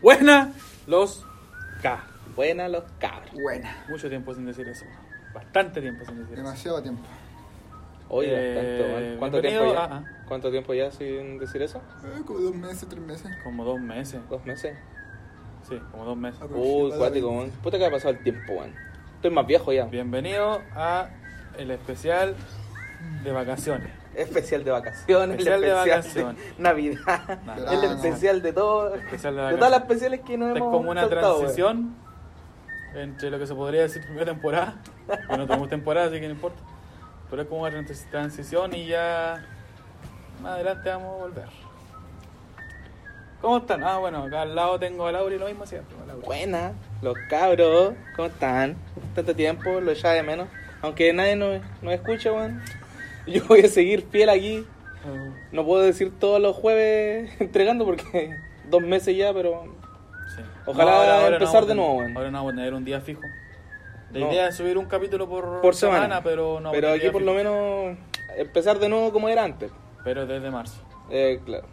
Buena los K. Buena los cabros. Buena. Mucho tiempo sin decir eso. Bastante tiempo sin decir eso. Demasiado tiempo. Oye, Eh, bastante. ¿Cuánto tiempo ya? a- ¿Cuánto tiempo ya sin decir eso? Eh, como dos meses, tres meses. Como dos meses. ¿Dos meses? Sí, como dos meses. Uy, Aproximadamente. cuático, man. Puta que ha pasado el tiempo, man. Estoy más viejo ya. Bienvenido a el especial de vacaciones. Especial de vacaciones, Especial el de vacaciones. de Navidad, Nada. el especial de todo, Especial de todas las especiales que nos Esta es hemos como una saltado, transición entre lo que se podría decir primera temporada. Que no tenemos temporada, así que no importa. Pero es como una trans- transición y ya más adelante vamos a volver. ¿Cómo están? Ah, bueno, acá al lado tengo a Laura y lo mismo siempre. Laura. Buena, los cabros, ¿cómo están? Tanto tiempo, lo echaba de menos. Aunque nadie nos, nos escucha, weón. Yo voy a seguir fiel aquí. Ah, No puedo decir todos los jueves entregando porque dos meses ya, pero sí. Ojalá no empezar vamos a de nuevo, tener-. Ahora no vamos a tener un día fijo. La No. idea es subir un capítulo por, por semana. pero no pero aquí por fijo. lo menos empezar de nuevo como era antes. Pero desde marzo. Eh, claro.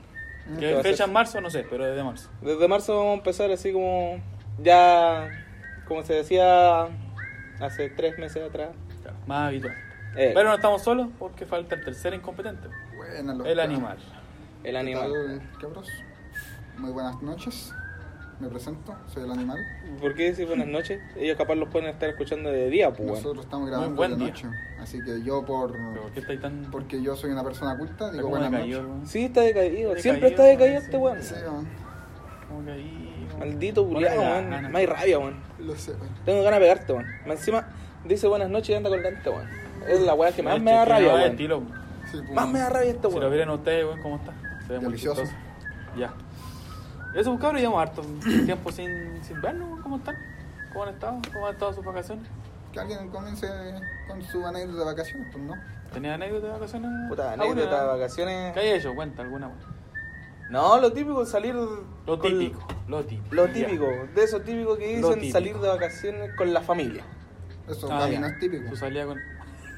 ¿Qué fecha en marzo? No sé, pero desde marzo. Desde marzo vamos a empezar así como ya, como se decía hace tres meses atrás. Claro, más habitual. Eh, Pero no estamos solos porque falta el tercer incompetente. Buena, El animal. el ¿Qué animal. tal, cabros? Muy buenas noches. Me presento, soy el animal. ¿Por qué decir buenas noches? Ellos capaz los pueden estar escuchando de día, pues bueno. Nosotros estamos grabando buen de día. noche. Así que yo por ¿Pero por qué estáis tan.? porque yo soy una persona culta, digo buenas noches. weón? Sí, está decaído. Decaído, Siempre está decaído este weón. Sí, decaído. Maldito culiado, weón. Me hay rabia, weón. lo sé, man. Tengo ganas de pegarte, weón. Encima dice buenas noches y anda con lente, weón. Es la weá que más me da rabia, weón. pues, Más me da rabia este Si lo weón. vieran ustedes, weón, ¿cómo está? Se ve muy chistoso. Ya. Eso, pues, cabrón, llevamos harto tiempo sin, sin vernos, weón. ¿Cómo están? ¿Cómo han estado? ¿Cómo han estado sus vacaciones? Que alguien comience con su anécdota de vacaciones, pues no. ¿Tenías anécdotas de vacaciones? Puta, anécdota de vacaciones. ¿Qué hay hecho? Cuenta alguna, weón. No, lo típico es salir. Lo con- típico, lo típico. Lo Ya. típico, de eso típico que dicen típico. salir de vacaciones con la familia. Eso Ah, no es típico. Tú salías con...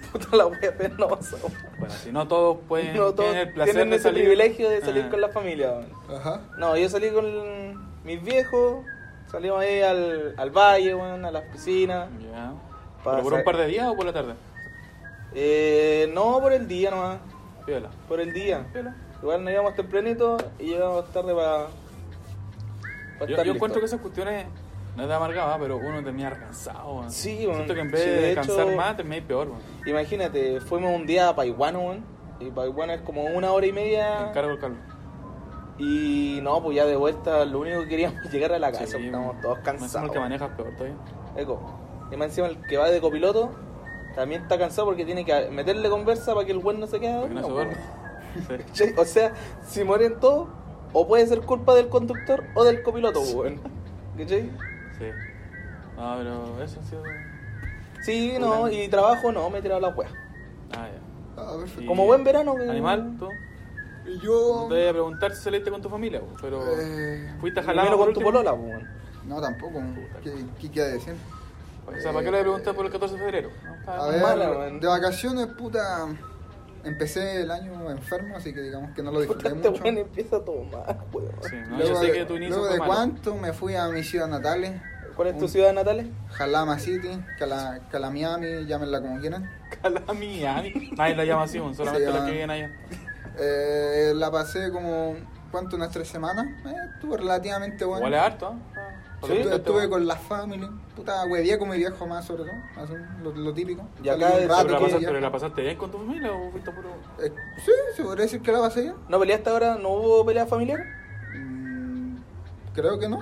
Puta la wea penosa, weón. Bueno, si no todos pueden No todos tienen el placer tienen de ese salir. privilegio de salir Ah. con la familia. Ajá. No, yo salí con mis viejos, salimos ahí al, al valle, a las piscinas. Ya. Para ¿Pero por un par de días o por la tarde? Eh, no, por el día nomás, Piola. por el día. Piola. Igual nos íbamos tempranito y llegamos tarde para... Yo, yo encuentro que esas cuestiones no es de amargada, pero uno termina cansado. Sí, weón. Siento que en vez Sí, de, de descansar hecho- más, termináis peor. Imagínate, fuimos un día a Paihuano, weón. Y Paihuano es como una hora y Te media. encargo el calvo. Y no, pues ya de vuelta lo único que queríamos es llegar a la casa, Sí, porque estábamos todos cansados. el que manejas peor todavía. Eco. Y más encima el que va de copiloto también está cansado porque tiene que meterle conversa para que el buen no se quede no. O sea, si mueren todos, o puede ser culpa del conductor o del copiloto, weón. ¿Cachai? Sí. No, pero eso ha sido. Sí, no, y trabajo no, me he tirado la wea. Ah, ya. Ah, perfecto. Como buen verano, que- Animal, tú. Y yo. No te voy a preguntar si saliste con tu familia, weón, pero. Eh, ¿Fuiste a Primero jalar con tu polola, weón. no, tampoco. ¿Qué, qué quiere decir? O sea, ¿para qué le preguntas por el 14 de febrero? No, está- A ver, mala, weón. de vacaciones, puta. Empecé el año enfermo, así que digamos que no lo disfruté este mucho. weón empieza a tomar, weón. Sí, no, luego yo sé de, que tu inicio luego de cuánto me fui a mi ciudad natal, ¿Cuál es tu ciudad natal? Jalama City, Cala, Calamiami, llámenla como quieran. Calamiami. Nadie la llama así, solamente Se los llama- que viven allá. Eh, la pasé como, ¿cuánto? Unas tres semanas. Eh, estuvo relativamente bueno. Igual es harto, ¿ah? Sí, Estuve, con la familia, puta, hueveé con mi viejo más sobre todo, así, lo, lo típico. Y acá de- rato, ¿Pero la, pasaste, ¿Pero la pasaste bien con tu familia o fuiste puro.? Eh, sí, se podría decir que la pasé bien. ¿No peleaste ahora? ¿No hubo pelea familiar? Mm, creo que no.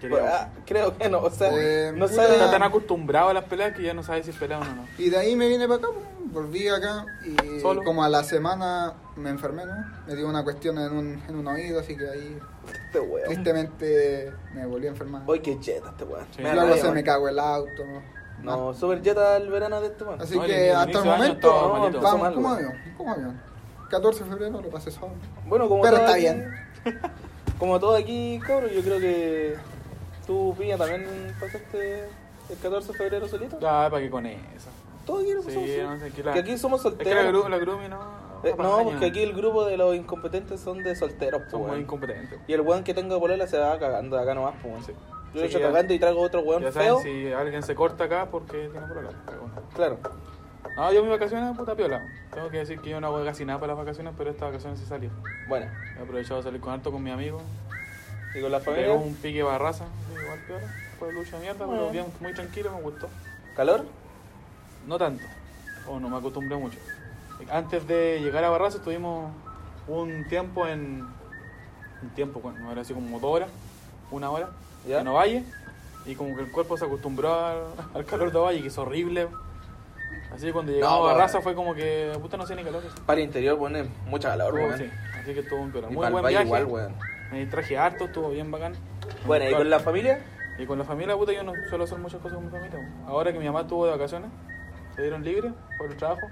Creo. Ah, creo que no, o sea, Eh, no sabe Está tan acostumbrado a las peleas que ya no sabes si es pelea o no. Y de ahí me vine para acá, pues, volví acá y ¿Solo? como a la semana me enfermé, ¿no? Me dio una cuestión en un, en un oído, así que ahí este weón. tristemente me volví a enfermar. Hoy que jeta este weón. Sí. Me Luego se me cagó el auto. No, super jeta el verano de este weón. Así No, el que inicio hasta el de año momento estaba vamos Mal, como weón. avión, como avión. 14 de febrero lo pasé solo. Bueno, como Pero todo está aquí- bien. Como todo aquí, cabrón, yo creo que tú, Piña, también pasaste el 14 de febrero solito. Ya, ¿para qué con eso? Todo aquí lo Sí, pasamos no sé, que la- Que aquí somos Es que la, solteros. gru, la Grumi no. Eh, no, porque aquí el grupo de los incompetentes son de solteros, Son muy incompetentes. Y el weón que tenga polola se va cagando de acá nomás, pues. Sí. Yo lo echo cagando y traigo otro weón Ya feo. saben, si alguien se corta acá porque tiene problema. Claro. No, yo mis vacaciones, puta piola. Tengo que decir que yo no hago casi nada para las vacaciones, pero estas vacaciones sí salió. Bueno, He aprovechado de salir con harto con mi amigo. y con la familia. un pique barraza, igual piola. Fue lucha de mierda, pero bien, muy tranquilo, me gustó. ¿Calor? No tanto, o no me acostumbré mucho. Antes de llegar a Barraza estuvimos un tiempo en... Un tiempo, bueno, ahora así como dos horas, una hora, ¿Ya? en Ovalle. Y como que el cuerpo se acostumbró al, al calor de Ovalle, que es horrible. Así que cuando llegamos No, a. Barraza fue como que, puta, no sé ni calor. Para el interior pone mucha calor, Estuvo- weón. sí, así que estuvo un. Y Muy el buen viaje. igual, weón. Me traje harto, estuvo bien bacán. Bueno, ¿y con la familia? Y con la familia, puta, yo no suelo hacer muchas cosas con mi familia. Ahora que mi mamá estuvo de vacaciones, se dieron libre por el trabajo,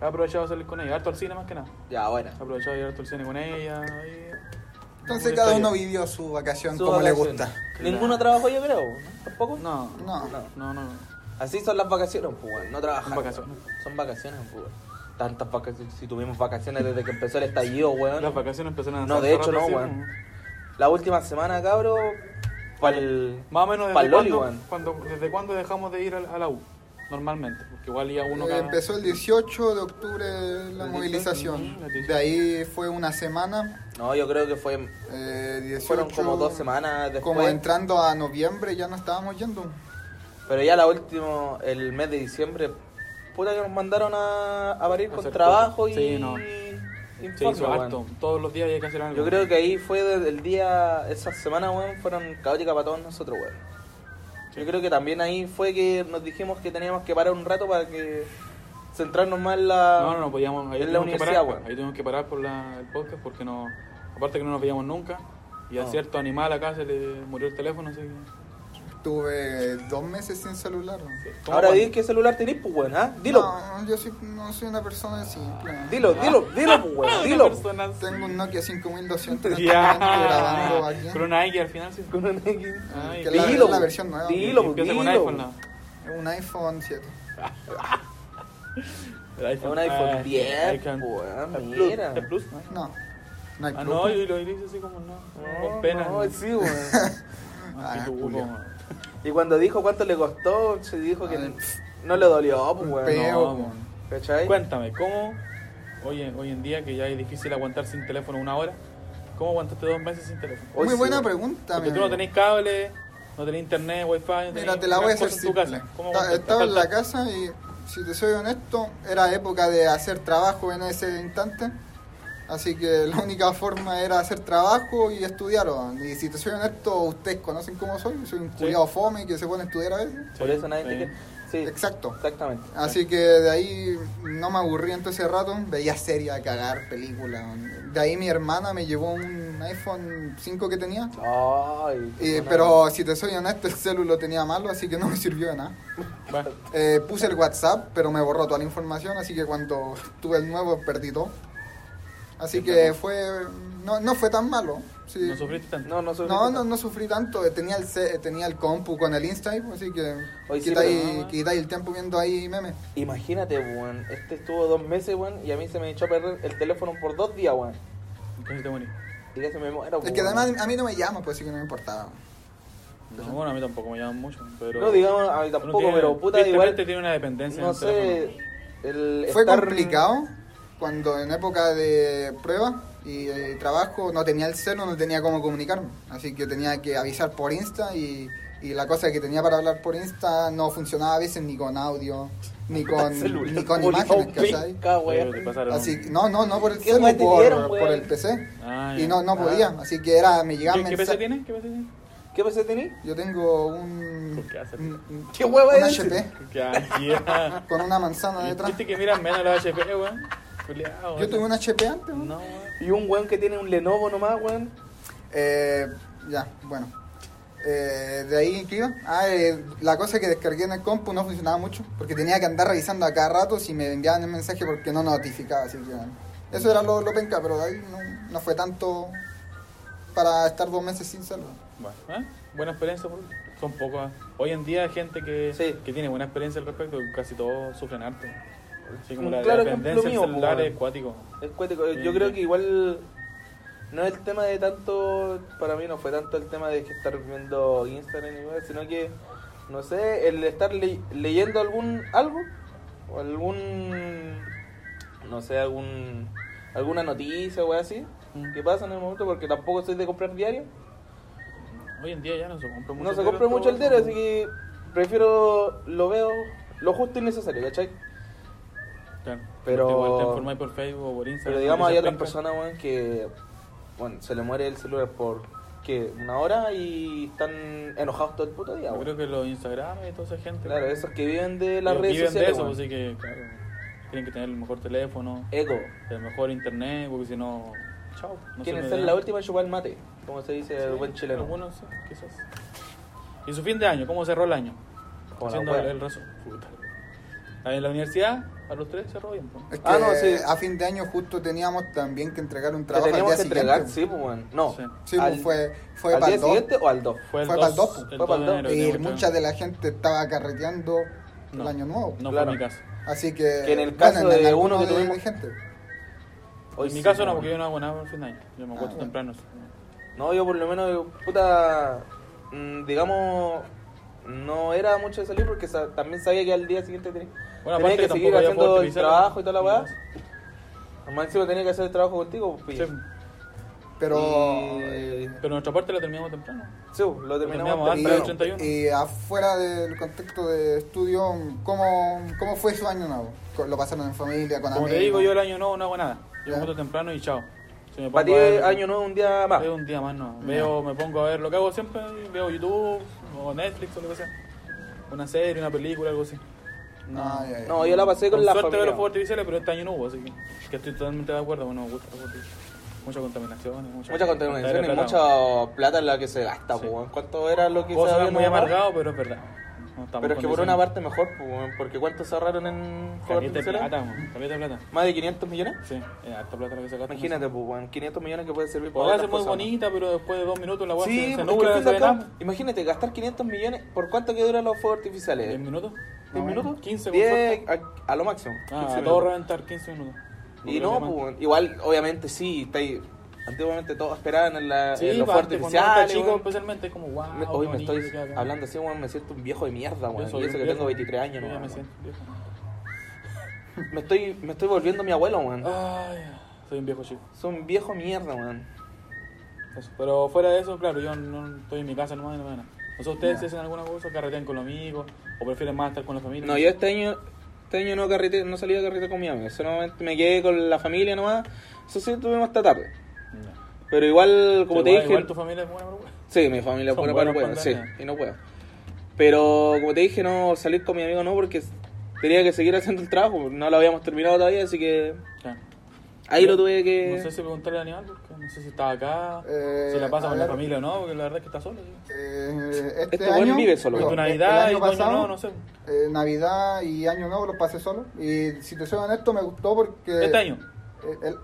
he aprovechado de salir con ella, harto al cine más que nada. Ya, bueno. He aprovechado de ir harto al cine con ella. Y... Entonces cada uno vivió su vacación Su como le gusta. Ninguno trabajó, yo creo, ¿no? ¿Tampoco? No, No. No. no, no. Así son las vacaciones, pues, weón. No trabajar. Son vacaciones. weón. Son vacaciones, pues, weón. Tantas vacaciones. Si tuvimos vacaciones desde que empezó el estallido, weón. Las vacaciones empezaron a No, de hecho, no, weón. La última semana, cabro, para el... Más o menos desde Pa'l Loli, cuándo, weón. cuando- desde cuándo dejamos de ir a, a la U, normalmente. Porque igual ya uno Eh, cada... empezó el 18 de octubre la El movilización. 18, el 18. De ahí fue una semana. No, yo creo que fue... eh, 18, Fueron como dos semanas después. Como entrando a noviembre ya no estábamos yendo. Pero ya la última, el mes de diciembre, puta que nos mandaron a, a parir con trabajo cosas. y... Sí, no. informe, hizo weón. harto. Todos los días hay que hacer algo. Yo creo que ahí fue desde el día, esas semanas, weón, fueron caóticas para todos nosotros, weón. Yo creo que también ahí fue que nos dijimos que teníamos que parar un rato para que centrarnos más en la... No, no, no podíamos. Ahí en la universidad, parar. Ahí tuvimos que parar por la, el podcast porque no. Aparte que no nos veíamos nunca. Y a No. cierto animal acá se le murió el teléfono, así que. Tuve dos meses sin celular. ¿Cómo Ahora di qué celular tenés, pues, weón, ¿ah? Dilo. No, yo soy- no soy una persona simple. Dilo, dilo, dilo, pues, weón, Una dilo. Tengo un Nokia 5200 en este Ya. momento grabando aquí. Con una Nike al final, sí. Con un X. Ay, Que la- Dilo, es la versión nueva. Dilo, pues, dilo. iPhone, no. Un iPhone 7. El Es un iPhone ah, 10, iPhone- weón, mira. el Plus, ¿no? No. No hay Ah, Plus. no, y lo dice así como no. con pena. No, sí, weón. Ah, Y cuando dijo cuánto le costó, se dijo que Ay, no le dolió, pues, weón. peo. No. Cuéntame, ¿cómo hoy en, hoy en día que ya es difícil aguantar sin teléfono una hora? ¿Cómo aguantaste dos meses sin teléfono? Hoy Muy sí, buena weón. pregunta. Porque tú no tenés cable, no tenés internet, wifi, no tenés Mira, te la voy a hacer. Estaba en la casa y, si te soy honesto, era época de hacer trabajo en ese instante. Así que la única forma era hacer trabajo y estudiar. Y si te soy honesto, ustedes conocen cómo soy. Soy un culiado fome que se pone a estudiar a veces. Por eso nadie Sí. te quiere. Sí, Exacto. exactamente. Así que de ahí no me aburrí en todo ese rato, veía series a cagar, películas. De ahí mi hermana me llevó un iPhone 5 que tenía. Ay, Y- pero si te soy honesto, el celu lo tenía malo, así que no me sirvió de nada. Bueno, Eh, puse el WhatsApp, pero me borró toda la información, así que cuando tuve el nuevo perdí todo. Así que fue no, no fue tan malo. sí. no sufriste tanto. No, no, No, no, no sufrí tanto, tenía el, tenía el compu con el Insta, ahí, así que sí, quitáis quitáis el tiempo viendo ahí memes. Imagínate, weón. Este estuvo dos meses, weón, y a mí se me echó a perder el teléfono por dos días, weón. Casi te morí. Y que se me Es que además a mí no me llama, pues así que no me importaba. No, bueno, a mí tampoco me llaman mucho. Pero No digamos a mí tampoco, tiene- pero puta, igual. tiene una dependencia. No en el teléfono. sé. El Fue estar- complicado cuando en época de prueba y eh, trabajo no tenía el celo, no tenía cómo comunicarme. Así que tenía que avisar por Insta y, y la cosa que tenía para hablar por Insta no funcionaba a veces ni con audio, ni con, ni con imágenes, ¿cachai? Así que- no, no, no por el ¿Qué celu, por, por el PC. Ah, Y no, no Ah. podía, así que era, me llegaban ¿Qué, qué PC tiene? ¿Qué PC tiene? ¿Qué PC tení? Yo tengo un, ¿Qué hace? un, un- ¿Qué hueva un es ese? HP ¿Qué hacía? con una manzana detrás. ¿Viste que miran menos los HP, weón? Culeado, Yo tuve un HP antes, ¿no? No, weón. Y un weón que tiene un Lenovo nomás, weón. Eh, ya, bueno. Eh, de ahí, ¿qué iba? Ah, eh, la cosa que descargué en el compu no funcionaba mucho, porque tenía que andar revisando a cada rato si me enviaban el mensaje porque no notificaba, así que... Eso era lo, lo penca, pero de ahí no, no fue tanto para estar dos meses sin celular. Bueno, ¿eh? Buena experiencia, por son pocos. Hoy en día hay gente que, Sí. que tiene buena experiencia al respecto, casi todos sufren harto. Sí, como la, claro la ejemplo dependencia mío, del celular es cuático. Es cuático. Yo Sí. creo que igual no es el tema de tanto, para mí no fue tanto el tema de que estar viendo Instagram y weá, sino que, no sé, el estar le- leyendo algún algo, o algún, no sé, algún alguna noticia o así, Mm. que pasa en el momento, porque tampoco soy de comprar diario. Hoy en día ya no se compra mucho. No se compra mucho el diario, así que prefiero, lo veo lo justo y necesario, ¿cachai? Pero- Igual te informáis por Facebook o por Instagram. Pero digamos, hay otras personas, weón, que bueno, se le muere el celular por ¿qué? una hora y están enojados todo el puto día. Yo weón. creo que los Instagram y toda esa gente. Claro, esos que viven de las ellos redes viven sociales. de eso, weón. pues, así que, claro, tienen que tener el mejor teléfono, Eco. el mejor internet, porque si no, chao. No Quieren se ser la última en chupar el mate, como se dice el buen chileno. Algunos sí, quizás. ¿Y su fin de año? ¿Cómo cerró el año? Haciendo el, el resumen. En la universidad, a los tres cerró bien. pues. Es que Ah, no, sí. a fin de año justo teníamos también que entregar un Que trabajo al teníamos día que entregar, siguiente. sí, pues, weón. No. Sí. Sí, al, fue, fue ¿al para día el 2. siguiente o al 2? Fue el Fue 2, pa'l dos, el fue 2 pa'l de dos. enero. que Y mucha de la gente estaba carreteando No. el año nuevo. No Claro. fue mi caso. Así que. Que en el caso de algunos uno que tuvimos- gente. Hoy en mi caso no, porque yo no hago nada por el fin de año. Yo me acuesto bueno. temprano. No, yo por lo menos, puta, mm, digamos, no era mucho de salir porque sa- también sabía que al día siguiente tenía, Bueno, tenía aparte que que seguir haciendo el trabajo y toda la weá. Al máximo tenía que hacer el trabajo contigo, pues, Sí, Pero. Y- pero nuestra parte la terminamos temprano. Sí, lo terminamos terminamos Y, antes temprano. del 31. y afuera del contexto de estudio, ¿cómo, cómo fue su año nuevo? ¿Lo pasaron en familia, con Como amigos? te digo, yo el año nuevo no hago nada. Yo me temprano y chao. Si Para ti ver- año nuevo un día más. Es un día más, no. Veo, me pongo a ver lo que hago siempre, veo YouTube o Netflix o lo que sea. Una serie, una película, algo así. Ah, ya, ya. No, yo la pasé con, Con la suerte veo familia. los fuegos artificiales, pero este año no hubo, así que, que estoy totalmente de acuerdo, bueno, me gusta. Mucha contaminación, mucha, Mucha contaminación y plata. mucha plata en la que se gasta, Sí. pues. ¿Cuánto era lo que se había muy amargado, pero es verdad. No Pero es que por una parte mejor, porque ¿cuánto se ahorraron en de artificiales? plata, de plata. ¿Más de 500 millones? Sí, es harta plata la que se gasta. Imagínate, pues, weón, 500 millones que puede servir para otras ser muy bonita, pero después de dos minutos la ¿no? weá Sí, se, nubla, al se imagínate, gastar 500 millones, ¿por cuánto que duran los fuegos artificiales? ¿10 minutos? ¿10 minutos? 15 con 10 suerte. a, a lo máximo. Ah, 15 a todo minutos. reventar 15 minutos. Y no, que pues, igual, obviamente sí, está ahí. Antiguamente todos esperaban en, la, Sí, en los artificiales. está chico, especialmente, es como wow. Me- hoy me estoy bonito, hablando así, weón, me siento un viejo de mierda, weón. Y eso que viejo. tengo 23 años, no, ya me siento viejo. Me estoy, me estoy volviendo mi abuelo, weón. Soy un viejo chico. Soy un viejo mierda, weón. Eso. Pero fuera de eso, claro, yo no estoy en mi casa nomás y no me nada. O sea, ustedes si hacen alguna cosa, carretean con los amigos, o prefieren más estar con la familia. No, yo este año, este año no carrete, no salí a carrete con mi amigo. Solamente me quedé con la familia nomás. Eso sí, tuvimos hasta tarde. No. Pero igual, como te igual, dije. igual tu familia es buena. Sí, mi familia es buena para huevo, sí, y no puedo. Pero como te dije, no salir con mi amigo no, porque tenía que seguir haciendo el trabajo, no lo habíamos terminado todavía, así que Claro. ahí lo tuve que... No sé si preguntarle al animal, porque no sé si estaba acá, Eh, si la pasa a con la familia o no, porque la verdad es que está solo. ¿sí? Eh, este Este año, vive solo. Tu el Navidad año y tu año pasado, nuevo, no sé. eh, Navidad y Año Nuevo los pasé solo. Y si te soy honesto, me gustó porque. Este año. El,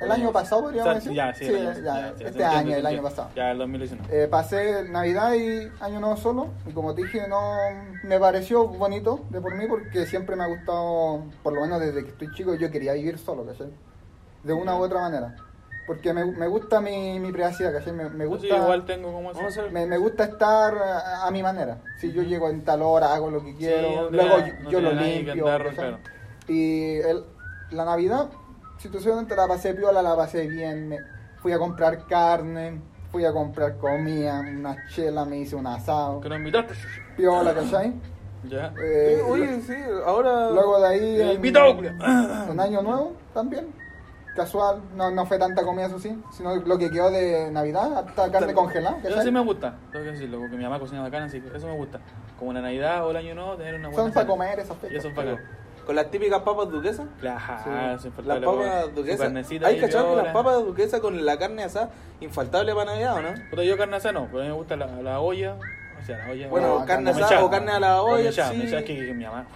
el año pasado, podríamos O sea, decir. Ya, sí, Sí, el año- ya, ya, sí, este año, el año pasado. Ya, el 2019. Eh, pasé Navidad y Año Nuevo solo y como te dije no me pareció bonito de por mí porque siempre me ha gustado, por lo menos desde que estoy chico yo quería vivir solo, ¿cachai? De una u otra manera. Porque me, me gusta mi, mi privacidad, ¿cachai? Me, me gusta, Sí, igual tengo como eso. me, me gusta estar a, a mi manera. Si yo llego en tal hora, hago lo que quiero, luego yo, no yo lo limpio. andar, ¿cachai? claro. Y el, la Navidad, si te soy honesto, la pasé piola, la pasé bien. Me, fui a comprar carne, fui a comprar comida, una chela, me hice un asado. Que nos invitaste. Piola, ¿cachai? Ya. Eh, Sí, oye, sí, ahora... luego de ahí, Eh, invitado, en Año Nuevo también. Casual, no, no fue tanta comida, eso sí, sino lo que quedó de Navidad, hasta carne congelada. Eso sí me gusta, tengo que decirlo, porque mi mamá cocina bacana, así que eso me gusta. Como la Navidad o el Año Nuevo, tener una buena Son para comer esas Y fechas. eso es bacán. Con las típicas papas duquesas. Sí. sin Las papas duquesas. Hay cachado que las papas duquesas con la carne asada, infaltable para Navidad, ¿o no? Puta, yo carne asada no, pero a mí me gusta la, la olla. O sea, la olla. Bueno, No, carne asada mechada. o carne a la olla, mechada, sí. mechada, es que, que mi mamá.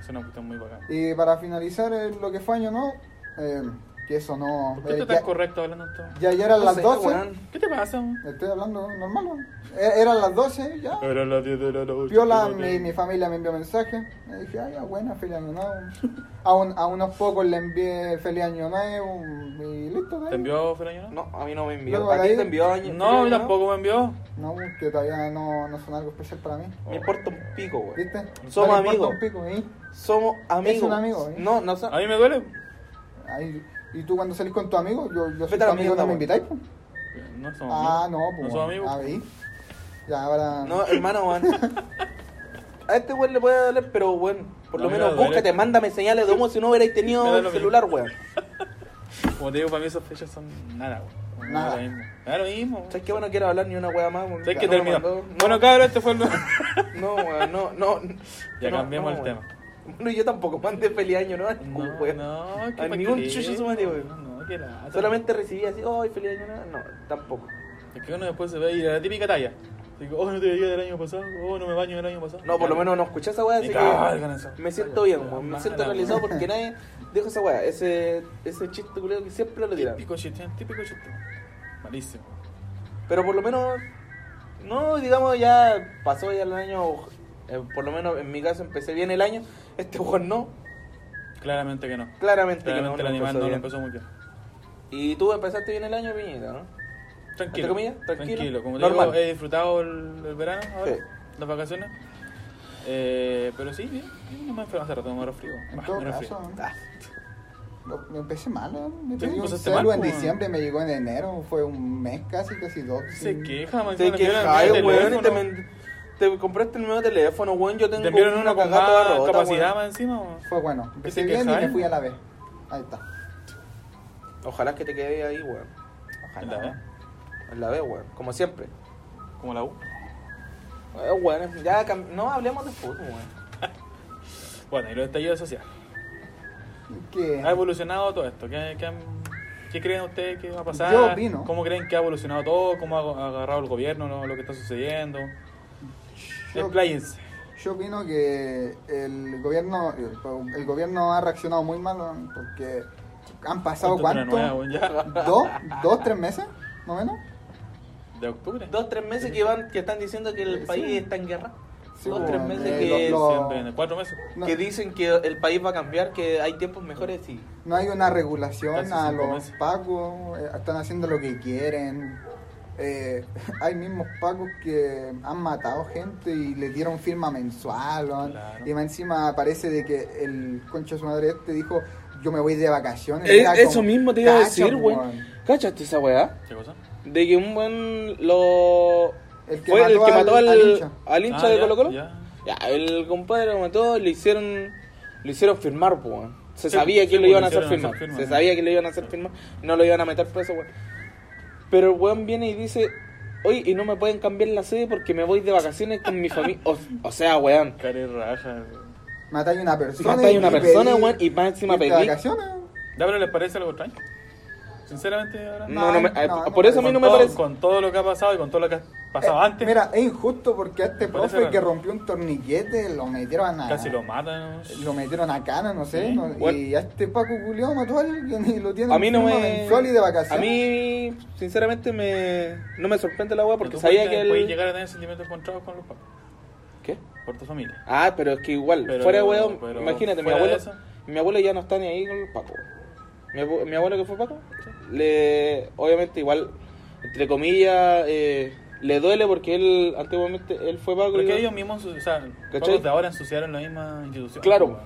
Es una cuestión muy bacana. Y para finalizar eh, lo que fue Año Nuevo, eh, que eso no. ¿Por qué eh, estás tan ya, correcto hablando esto? ya, ya eran No las sé, 12. weón. ¿Qué te pasa? weón? Estoy hablando normal, weón. E- Eran las 12, ya. Eran las 10 de la noche. Viola, mi, mi familia me envió mensaje. Me dije, ay, ya, buena, feliz año nuevo. A, un- a unos pocos le envié feliz año nuevo y listo. ahí. ¿Te envió Feraño? No, a mí no me envió. Luego ¿A ti ahí- te envió año? No, a mí feliz año tampoco me envió. No, que todavía no, no son algo especial para mí. nuevo? Me importa un pico, güey. ¿Viste? Somos No le importa amigos. un pico, ¿eh? Somos amigos. un amigo, ¿eh? No, no son. A mí me duele. Ay, ¿Y tú cuando salís con tu amigo? Yo, yo soy tu amigo, mierda, ¿no me invitáis? pues? No somos Ah, amigos. no, pues. No somos amigos. A ver. Ya, ahora. No, hermano, weón. A este weón le puede doler, pero weón, por lo No, me menos búscate, mándame señales de humo si no hubierais tenido el celular, weón. Como te digo, para mí esas fechas son nada, weón. Nada. Da lo mismo. Da lo mismo. ¿Sabes qué? Bueno, quiero hablar ni una weá más. ¿Sabes me terminó? Bueno, cabrón, este fue el. No, weón, no, no. Ya No, cambiamos no, el tema. Bueno, yo tampoco mandé feliz año, ¿no? No, weón. no, que A ningún qué, chucho su madre, weón. weón. No, qué lata. Solamente recibí así, ¡ay, feliz año! No, no, tampoco. Es que uno después se ve y la típica talla. Digo, oh, no te veía del año pasado, oh, no me baño del año pasado. No, por lo menos no escuché esa weá, así que me siento bien. Me siento realizado porque nadie dijo esa weá. Ese, ese chiste culero que siempre lo tiran. Típico chiste, típico chiste. Malísimo. Pero por lo menos, no, digamos, ya pasó ya el año. eh, por lo menos en mi caso empecé bien el año. Este weón no. Claramente que no. Claramente, Claramente que el no, no animal no lo empezó muy bien. Y tú empezaste bien el año, Piñita, ¿no? Tranquilo. ¿Entre comillas? Tranquilo. Como te Normal. digo, he disfrutado el, el verano ahora, Sí. las vacaciones. Eh, pero sí, bien. bien, No me enfermo hace rato, me resfrío. En Bah, todo me caso, Ah, me empecé mal, ¿no? Me Sí, pedí un celu mal, en pues. diciembre, me llegó en enero, fue un mes casi, casi dos. Se sin- queja, man. Me quejas, el weón, y te. Te compraste el nuevo teléfono, weón. Yo tengo Te enviaron uno con más rota, capacidad weón. más encima. weón. Fue bueno. Empecé bien y me fui a la vez. Ahí está. Ojalá que te quede ahí, weón. En la B, En la B, weón. Como siempre. Como la U. Eh, weón, ya cam- no hablemos de fútbol, weón. Bueno, y los estallidos sociales. Que ¿Ha evolucionado todo esto? ¿Qué, qué, han- qué creen ustedes que va a pasar? Yo opino. ¿Cómo creen que ha evolucionado todo? ¿Cómo ha agarrado el gobierno lo, lo que está sucediendo? Yo- Expláyense. Yo opino que el gobierno el gobierno ha reaccionado muy mal ¿no? porque han pasado ¿Cuánto dos, dos, tres meses, más o menos. ¿De octubre? Dos, tres meses que van, que están diciendo que el Sí. país está en guerra. Sí, Dos, tres meses eh, que, lo- Siempre, en cuatro meses. No, que dicen que el país va a cambiar, que hay tiempos mejores, sí. no hay una regulación Casi a los meses. pagos, eh, están haciendo lo que quieren. Eh, hay mismos pagos que han matado gente y le dieron firma mensual. ¿no? Claro. Y más encima parece de que el concha de su madre este dijo: Yo me voy de vacaciones. Eso como, mismo te iba a "Cacha, decir, güey. weón". ¿Cachaste esa weá? ¿Qué cosa? De que un buen lo. El que fue el mató que al- mató al, al hincha. al hincha Ah, de ya, Colo Colo. ya. Ya, el compadre lo mató, le hicieron, le hicieron firmar, pues. weón. Se Sí, sabía sí, que lo pues, iban le a hacer firmar. Se sabía que le iban a hacer firmar. No lo iban a meter preso, weón. Pero el weón viene y dice, oye, y no me pueden cambiar la sede porque me voy de vacaciones con mi familia. O, o sea, weón. Care raja. Matáis a una persona. Matáis a una y persona, pedí- weón, y más encima pedí. vacaciones. ¿Ya pero les parece algo extraño? Sinceramente, ahora. No, no me- No, eh, no, por no, eso a mí no me todo, parece. con todo lo que ha pasado y con todo lo que ha pasado Eh, antes, Mira, es injusto porque a este Me profe raro. que rompió un torniquete lo metieron a. casi lo matan. Lo metieron a cana, no sé. Sí, no- bueno. Y a este Paco Culiao mató a alguien y lo tienen A mí no me. y de A vacaciones. mí, sinceramente, me, no me sorprende la weá porque sabía puedes- que puedes él. llegar a tener sentimientos encontrados con los papás, ¿Qué? por tu familia. Ah, pero es que igual, Pero- fuera de weón, imagínate, mi fuera abuelo, mi abuelo ya no está ni ahí con los pacos. Mi, abu- mi abuelo que fue paco, le, obviamente igual, entre comillas, eh, le duele porque él, antiguamente, él fue paco. Porque ellos mismos, o sea, de ahora ensuciaron la misma institución. Claro.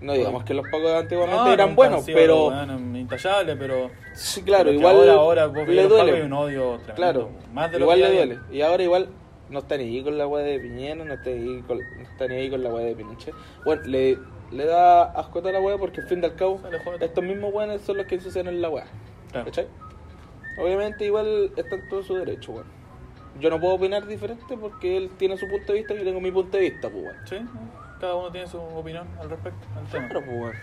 No digamos que los pacos de antiguamente No, eran buenos, pero intachables, pero. sí, claro, igual Ahora, ahora vos le duele. un odio tremendo. Claro, Más de lo igual que le duele. Y ahora igual no está ni ahí con la weá de Piñera, no está, ni ahí con, no está ni ahí con la weá de Pinochet. Bueno, le, le da asco a la weá porque al fin y al cabo estos mismos weones son los que ensucian la weá. Claro. ¿Cachai? Obviamente igual está en todo su derecho, weón. Yo no puedo opinar diferente porque él tiene su punto de vista y yo tengo mi punto de vista, pues weón. Sí, cada uno tiene su opinión al respecto al tema. Claro, pues weón.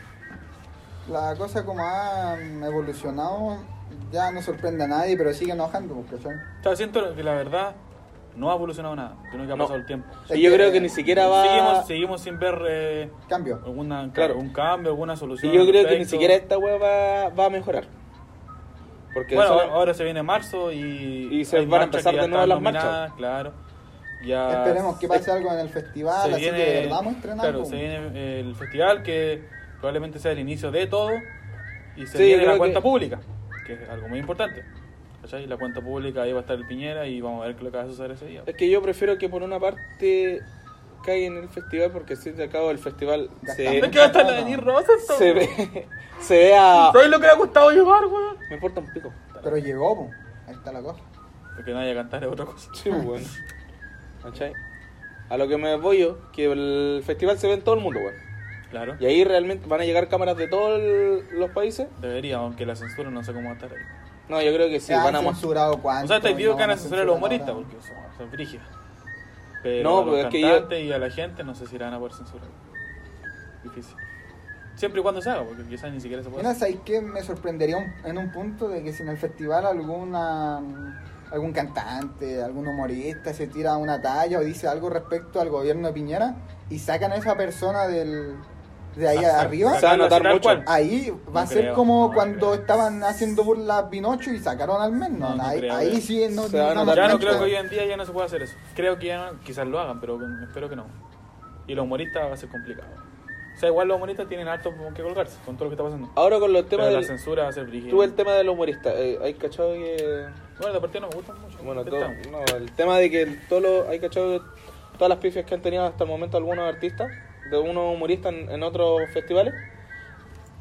La cosa como ha evolucionado ya no sorprende a nadie, pero sigue enojando, pues, ¿cachai? O sea, siento que la verdad, no ha evolucionado nada, sino que ha No. pasado el tiempo. Y yo creo que ni siquiera va... Seguimos, seguimos sin ver eh, Cambio. alguna, Claro. un cambio, alguna Y solución. yo al creo que ni siquiera esta wea va, va a mejorar. Porque Bueno, ahora, se viene marzo y. Y se van a empezar de nuevo las marchas. Claro. Ya Esperemos que pase algo en el se festival, así viene, que de verdad muestren claro, algo. se viene eh, el festival que probablemente sea el inicio de todo y se Sí, viene la cuenta que- pública, que es algo muy importante. ¿Cachai? La cuenta pública ahí va a estar el Piñera y vamos a ver qué es lo que va a suceder ese día. Es que yo prefiero que por una parte caiga en el festival porque al fin y al cabo el festival se. Es que va a estar la Denis Rosenthal. se ve se vea ¿Sabes lo que le ha costado llegar, weón? me importa un pico Pero llegó, po. ahí está la cosa. Porque nadie a cantar es otra cosa. sí pues, bueno ¿Cachai? a lo que me voy yo que el festival se ve en todo el mundo bueno. Claro. y ahí realmente van a llegar cámaras de todos los países Debería, aunque la censura no sé cómo va a estar ahí. No yo creo que sí van a mostrar. O sea, te digo no que van a han censurar a los humoristas nada. porque son, son. Pero No, a los es que yo- y a la gente no sé si la van a poder censurar. Difícil. Siempre y cuando se haga, porque quizás ni siquiera se puede. Mira. ¿sabes qué? Me sorprendería un- en un punto de que si en el festival alguna algún cantante, algún humorista se tira una talla o dice algo respecto al gobierno de Piñera y sacan a esa persona del, de ahí Ah, arriba, se va a notar tal mucho. cual. ahí va a No ser creo, como no cuando creo. estaban haciendo burla a Pinocho y sacaron al menos. No, no ahí, creo, ahí creo. sí no, Se va a no notar Ya no creo que hoy en día ya no se puede hacer eso. Creo que ya no, quizás lo hagan, pero espero que no. Y los humoristas va a ser complicado. O sea, igual los humoristas tienen harto que colgarse con todo lo que está pasando. ahora con los temas la del censura va a ser brígida. tú el tema del humorista eh, hay cachado que Bueno, de partida no me gustan mucho. Bueno, ¿Qué todo, no, el tema de que todos los, hay cachado todas las pifias que han tenido hasta el momento algunos artistas, de unos humoristas en, en otros festivales,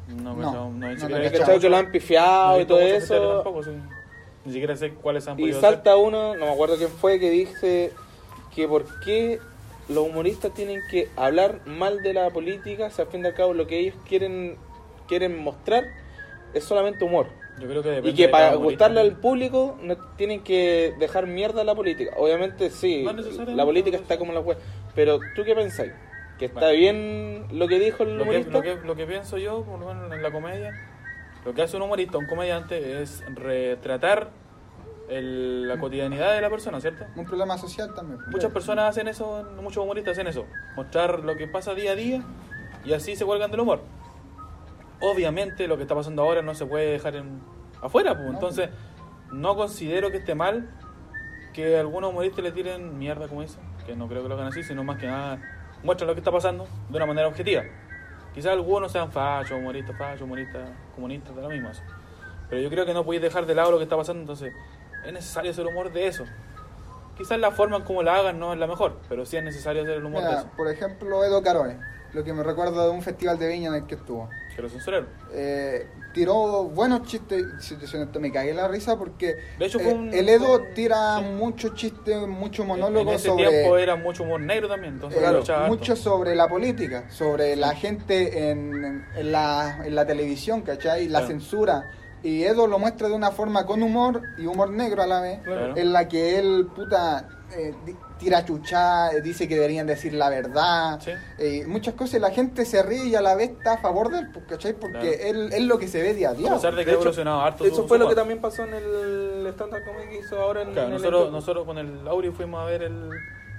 No, No, no, no, no ni siquiera cachado. cachado que lo han pifiado no y todo eso. tampoco, sí. Ni siquiera sé cuáles han Y salta uno, no me acuerdo quién fue, que dice que por qué los humoristas tienen que hablar mal de la política si al fin y al cabo lo que ellos quieren quieren mostrar es solamente humor. hacer. Yo creo que depende Y que para gustarle al público no tienen que dejar mierda a la política. Obviamente sí, No la política no está como la web. Pero ¿tú qué pensáis? ¿Que está Bueno. bien lo que dijo el Lo que, humorista? lo, que, lo que pienso yo, por lo menos en la comedia, lo que hace un humorista, un comediante, es retratar el- la cotidianidad de la persona, ¿cierto? Un problema social también. Muchas personas hacen eso, muchos humoristas hacen eso, mostrar lo que pasa día a día y así se cuelgan del humor. Obviamente lo que está pasando ahora no se puede dejar en, afuera, pues. No, entonces no considero que esté mal que algunos humoristas le tiren mierda como eso, que no creo que lo hagan así, sino más que nada muestran lo que está pasando de una manera objetiva. Quizás algunos sean fachos, humoristas, fachos, humoristas, comunistas, de lo mismo eso. Pero yo creo que no podéis dejar de lado lo que está pasando, entonces es necesario hacer humor de eso. Quizás la forma en cómo la hagan no es la mejor, pero sí es necesario hacer el humor de eso. por ejemplo, Edo Caroe, lo que me recuerda de un festival de viña en el que estuvo. Que lo censuraron. Eh, tiró buenos chistes, me cagué la risa porque De hecho, fue eh, un- el Edo tira sí. muchos chistes, muchos en monólogos ese sobre tiempo era mucho humor negro también, entonces eh, harto. mucho sobre la política, sobre la gente en, en la, en la televisión, ¿cachai? La Claro. censura. Y Edo lo muestra de una forma con humor y humor negro a la vez, Claro. en la que él, puta, eh, tira chuchá, eh, dice que deberían decir la verdad, Sí. eh, muchas cosas, y la gente se ríe y a la vez está a favor de él, pues, ¿cachai? Porque Claro. él es lo que se ve día a día. A pesar de que De ha hecho, evolucionado harto. Eso su- fue su lo que también pasó en el stand-up comedy que hizo ahora en, Claro, en nosotros, nosotros con el Audio fuimos a ver el,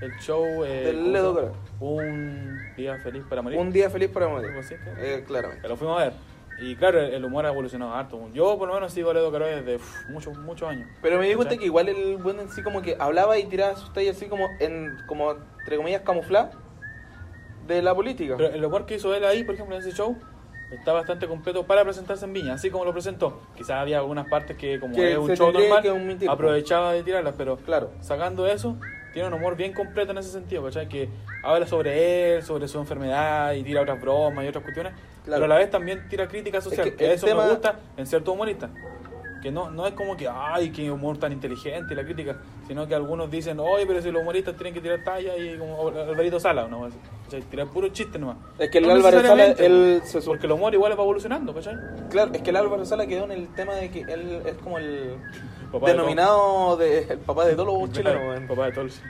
el show eh, Del ¿cómo se Ledo. Un día feliz para morir. Un día feliz para morir. Eh, claramente. lo fuimos a ver. Y claro, el, humor ha evolucionado harto. Yo por lo menos sigo a Ledo Caroe desde muchos, muchos años. Pero me di cuenta que igual el buen en sí como que hablaba y tiraba sus tallas así como en como entre comillas camufladas de la política. Pero el humor que hizo él ahí, por ejemplo, en ese show, está bastante completo para presentarse en Viña, así como lo presentó. Quizás había algunas partes que, como Que es un show normal, que omitir, aprovechaba de tirarlas, pero Claro. sacando eso, tiene un humor bien completo en ese sentido, ¿cachai? Que habla sobre él, sobre su enfermedad y tira otras bromas y otras cuestiones, Claro. pero a la vez también tira crítica social, Es que eso tema- me gusta en ciertos humoristas. Que no, no es como que, ay, qué humor tan inteligente la crítica, sino que algunos dicen, oye, pero si los humoristas tienen que tirar talla y como Alvarito Sala, ¿no? Así, ¿cachai? Tirar puro chiste nomás. Es que el No Álvaro Sala, él se Porque el humor igual va evolucionando, ¿cachai? Claro, es que el Álvaro Sala quedó en el tema de que él es como el Papá denominado de, el papá de todos los chilenos. Papá de todos.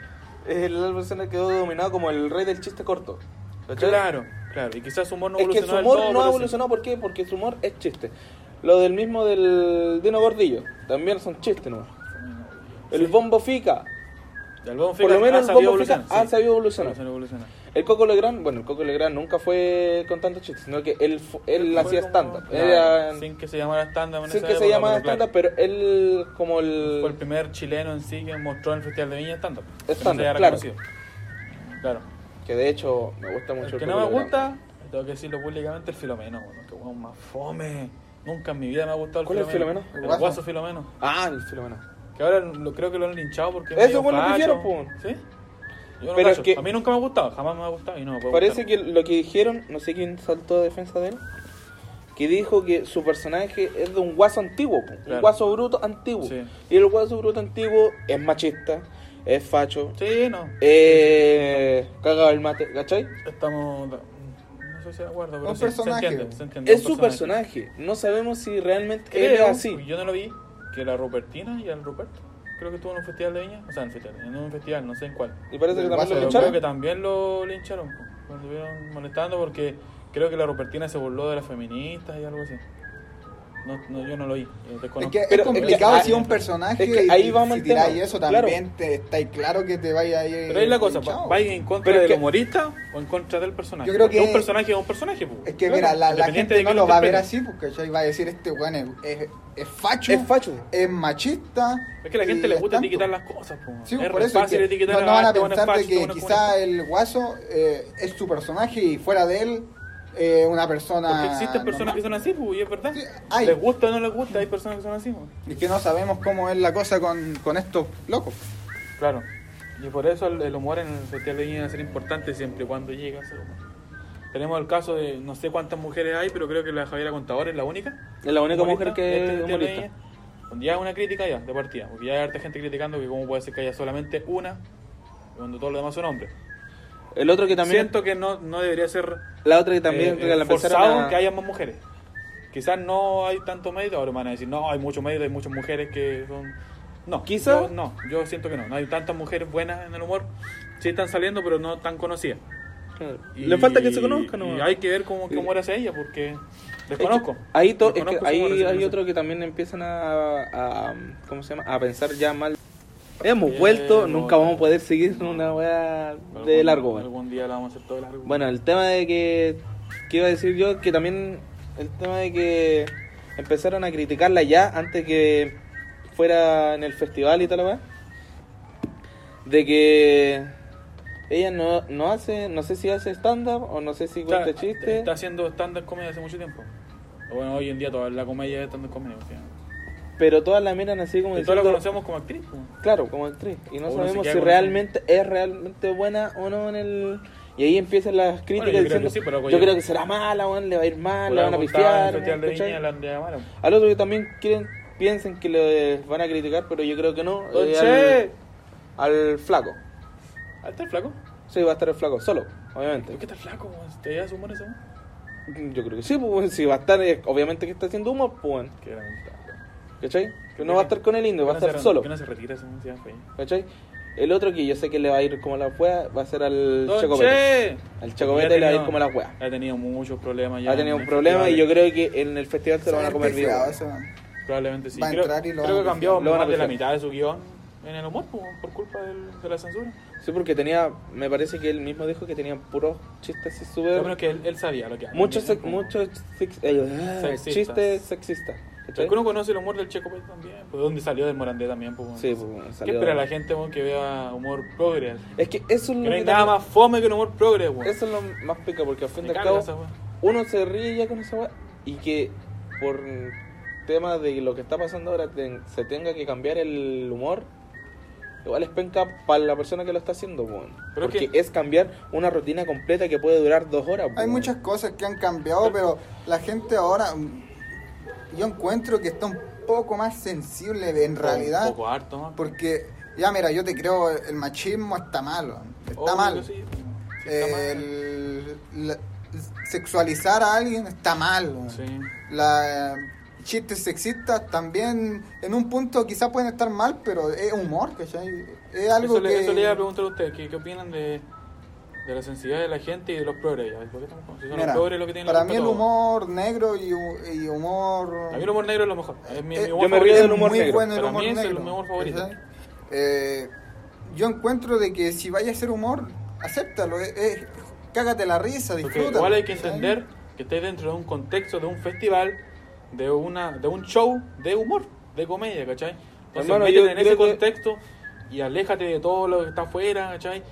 El Álvaro Sala quedó dominado como el rey del chiste corto. ¿Cachai? Claro, claro. Y quizás su humor no es que su humor todo, no ha sí. evolucionado, ¿por qué? Porque su humor es chiste. Lo del mismo del Dino Gordillo, también son chistes, ¿no? El Bombo Fica, El por lo menos ha el sabido Bombo Fica evolucionar, ha sí. sabido evolucionar. Ha. El Coco Legrand, bueno, el Coco Legrand nunca fue con tantos chistes, sino que él, él hacía stand-up. claro, Sin que se llamara stand-up en sin esa que se llamara claro, stand-up, pero él como el... Fue el primer chileno en sí que mostró en el Festival de Viña stand-up. Stand-up, claro. Claro. Que de hecho me gusta mucho El el que no me gusta, tengo que decirlo públicamente, el Filomeno. bueno, que weón más fome. Nunca en mi vida me ha gustado el ¿Cuál es el Filomeno. Filomeno? El El guaso. guaso Filomeno. Ah, el Filomeno. Que ahora lo, creo que lo han linchado porque. es Eso fue lo que dijeron, po. ¿Sí? Yo no Pero es que- A mí nunca me ha gustado, jamás me ha gustado y no me puede Parece gustar. que lo que dijeron, no sé quién saltó a defensa de él, que dijo que su personaje es de un guaso antiguo, un guaso bruto antiguo. Sí. Y el guaso bruto antiguo es machista, es facho, Sí, no. eh, cagado el mate, ¿cachai? Estamos. No sé si de acuerdo, pero Un sí, personaje. Se entiende, se entiende, Es un su personaje, no sabemos si realmente él es Creo, así. Yo no lo vi, que la Rupertina y el Ruperto. Creo que estuvo en un festival de Viña. O sea, en, un festival, en un festival, no sé en cuál. Y parece que también lo de creo lincharon. que también lo lincharon. Lo estuvieron molestando porque creo que la Rupertina se burló de las feministas y algo así. No, no, yo no lo vi. eh, Es que Pero es es que complicado ahí- si es un personaje es que ahí y vamos si al tema, tiráis eso claro. también te, está ahí claro que te vaya a ir Pero ahí la cosa, hinchado. ¿va en contra Pero es del que- humorista o en contra del personaje? Yo creo que- un personaje es un personaje. po. Es que Claro, mira, la, la gente de no lo va a ver así porque ¿cachai? va a decir este weón es, es, es facho, Es facho. es machista. Es que a la gente le es gusta estequitar las cosas. Po. Sí, es por re eso es fácil que etiquetar no, no van a este bueno es pensar que este bueno es quizá el guaso eh, es su personaje y fuera de él eh, una persona. Porque existen personas que son así, pues, y es verdad. Sí, hay. Les gusta o no les gusta, hay personas que son así. po. Y que no sabemos cómo es la cosa con, con estos locos. Claro. Y por eso el, el humor en el Festival de Viña va a ser importante siempre y cuando llegue a ser humor. Tenemos el caso de no sé cuántas mujeres hay, pero creo que la Javiera Contador es la única. Es la única mujer que este es humorista. Ya una crítica ya, de partida. Porque ya hay harta gente criticando que cómo puede ser que haya solamente una, cuando todos los demás son hombres. El otro que también, Siento que no, no debería ser la otra que también eh, que la forzado empezaron a- que haya más mujeres. Quizás no hay tanto mérito, ahora van a decir, no, hay mucho mérito, hay muchas mujeres que son... No, Quizá- yo- no, yo siento que no, no hay tantas mujeres buenas en el humor. Sí están saliendo, pero no tan conocidas. Y- Le falta que se conozcan, Y ¿no? hay que ver cómo, cómo era ella, porque Es desconozco. que ahí to- es que ahí que hay otro que también empiezan a, a- ¿cómo se llama? a pensar ya mal. Hemos vuelto, nunca vamos a poder seguir una weá de largo. weón. Algún día la vamos a hacer todo largo. Bueno, el tema de que, que iba a decir yo, que también el tema de que empezaron a criticarla ya antes que fuera en el festival y tal, weá. De que ella no, no hace, no sé si hace stand-up o no sé si está, cuenta chistes. está haciendo stand-up comedy hace mucho tiempo. Bueno, hoy en día toda la comedia es stand-up sea. Pero todas la miran así como Y todos la diciendo, conocemos como actriz. Claro, como actriz. Y no uno sabemos si realmente es realmente buena o no en el... Y ahí empiezan las críticas yo creo diciendo, que sí, pero, yo creo que será mala, weón, le va a ir mal, le van a pifiar. Al otro que también quieren, piensen que le van a criticar, pero yo creo que no. Eh, al, al flaco. ¿Ah, está el flaco? Sí, va a estar el flaco, solo, obviamente. ¿Por qué está el flaco? ¿Te llevas humor? Yo creo que sí, pues bueno, si va a estar, eh, obviamente que está haciendo humor, pues bueno, Qué lamentable. ¿Cachai? Que no va a estar con el indio, va a ¿Por qué no estar solo, ¿Por qué no se retira ya fue ahí. ¿cachai? El otro que yo sé que le va a ir como la wea va a ser al Chocopete. Al Chocopete le va a ir como la wea. Ha tenido muchos problemas ya. Ha tenido en un problema y yo creo que en el festival se lo van a comer vivo. Probablemente sí. Va a creo entrar y lo creo que a más de la mitad de su guion en el humor pues, por culpa de la censura. Sí, porque tenía, me parece que él mismo dijo que tenían puros chistes así súper... Yo creo que él, sabía lo que hacía. Muchos, muchos chistes sexistas. ¿Cachai? Es que uno conoce el humor del Checo Pérez también, pues de dónde salió del Morandé también. Pues, Sí, pues, ¿Qué salió- espera la gente que vea humor progres? Es que eso es Que lo no hay que nada también- más fome que el humor progres, weón. Eso es lo más pica, porque al fin y al cabo esa weón. uno se ríe ya con esa weá y que por tema de lo que está pasando ahora se tenga que cambiar el humor. Igual es penca para la persona que lo está haciendo, weón. Pero es Porque que- es cambiar una rutina completa que puede durar dos horas. Hay weón. muchas cosas que han cambiado, pero la gente ahora, yo encuentro que está un poco más sensible en realidad, Un poco harto, ¿no? porque ya mira, yo te creo, el machismo está malo, está Obvio mal. que sí, sí está mal. La- sexualizar a alguien está mal. Sí. La, chistes sexistas también en un punto quizás pueden estar mal, pero es humor, ¿cachai? Es algo eso, le, que... eso le iba a preguntar a ustedes, ¿qué, qué opinan de, de la sensibilidad de la gente y de los progres? si Mira, los progres los que tienen para mí el humor negro y, y humor... A mí el humor negro es lo mejor. Es mi, Eh, mi humor yo me río del humor muy negro. bueno el Para humor mí es el negro, humor favorito. Eh, yo encuentro de que si vaya a hacer humor, acéptalo, es, es- cágate la risa, disfruta. igual hay que entender que estáis dentro de un contexto, de un festival, de una de un show de humor, de comedia, ¿cachai? Entonces Hermano, yo en ese que- contexto y aléjate de todo lo que está afuera, ¿cachai?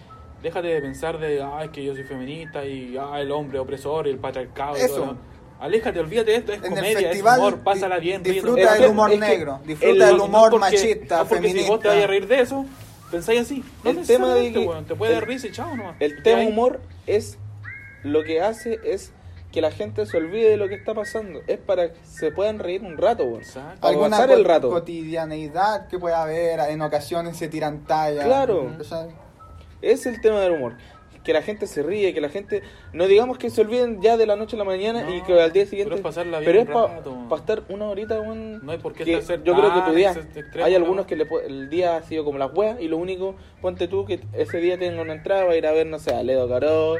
Déjate de pensar de, ay, que yo soy feminista y ah, el hombre opresor y el patriarcado. y Eso. todo lo- Aléjate, olvídate de esto, es En el comedia, festival, es humor, pásala bien, disfruta Es del humor es que negro, disfruta del No humor porque- machista, ah, porque feminista. si vos te vayas a reír de eso, pensáis así. No El tema de weón, te puede dar risa y chao nomás. El Y tema humor es lo que hace es que la gente se olvide de lo que está pasando. Es para que se puedan reír un rato. Para Alguna pasar el rato. cotidianeidad que pueda haber, en ocasiones se tiran tallas. Claro. Es el tema del humor. Que la gente se ríe, que la gente. No digamos que se olviden ya de la noche a la mañana y No, que al día siguiente. pero es pasarla bien pero es un para rato. estar una horita, weón. No hay por qué ser yo creo que tu día. ex- extremo, Hay ¿no? algunos que le el día ha sido como las weas y lo único, ponte tú que ese día tenga una entrada, va a ir a ver, no sé, a Ledo Caro,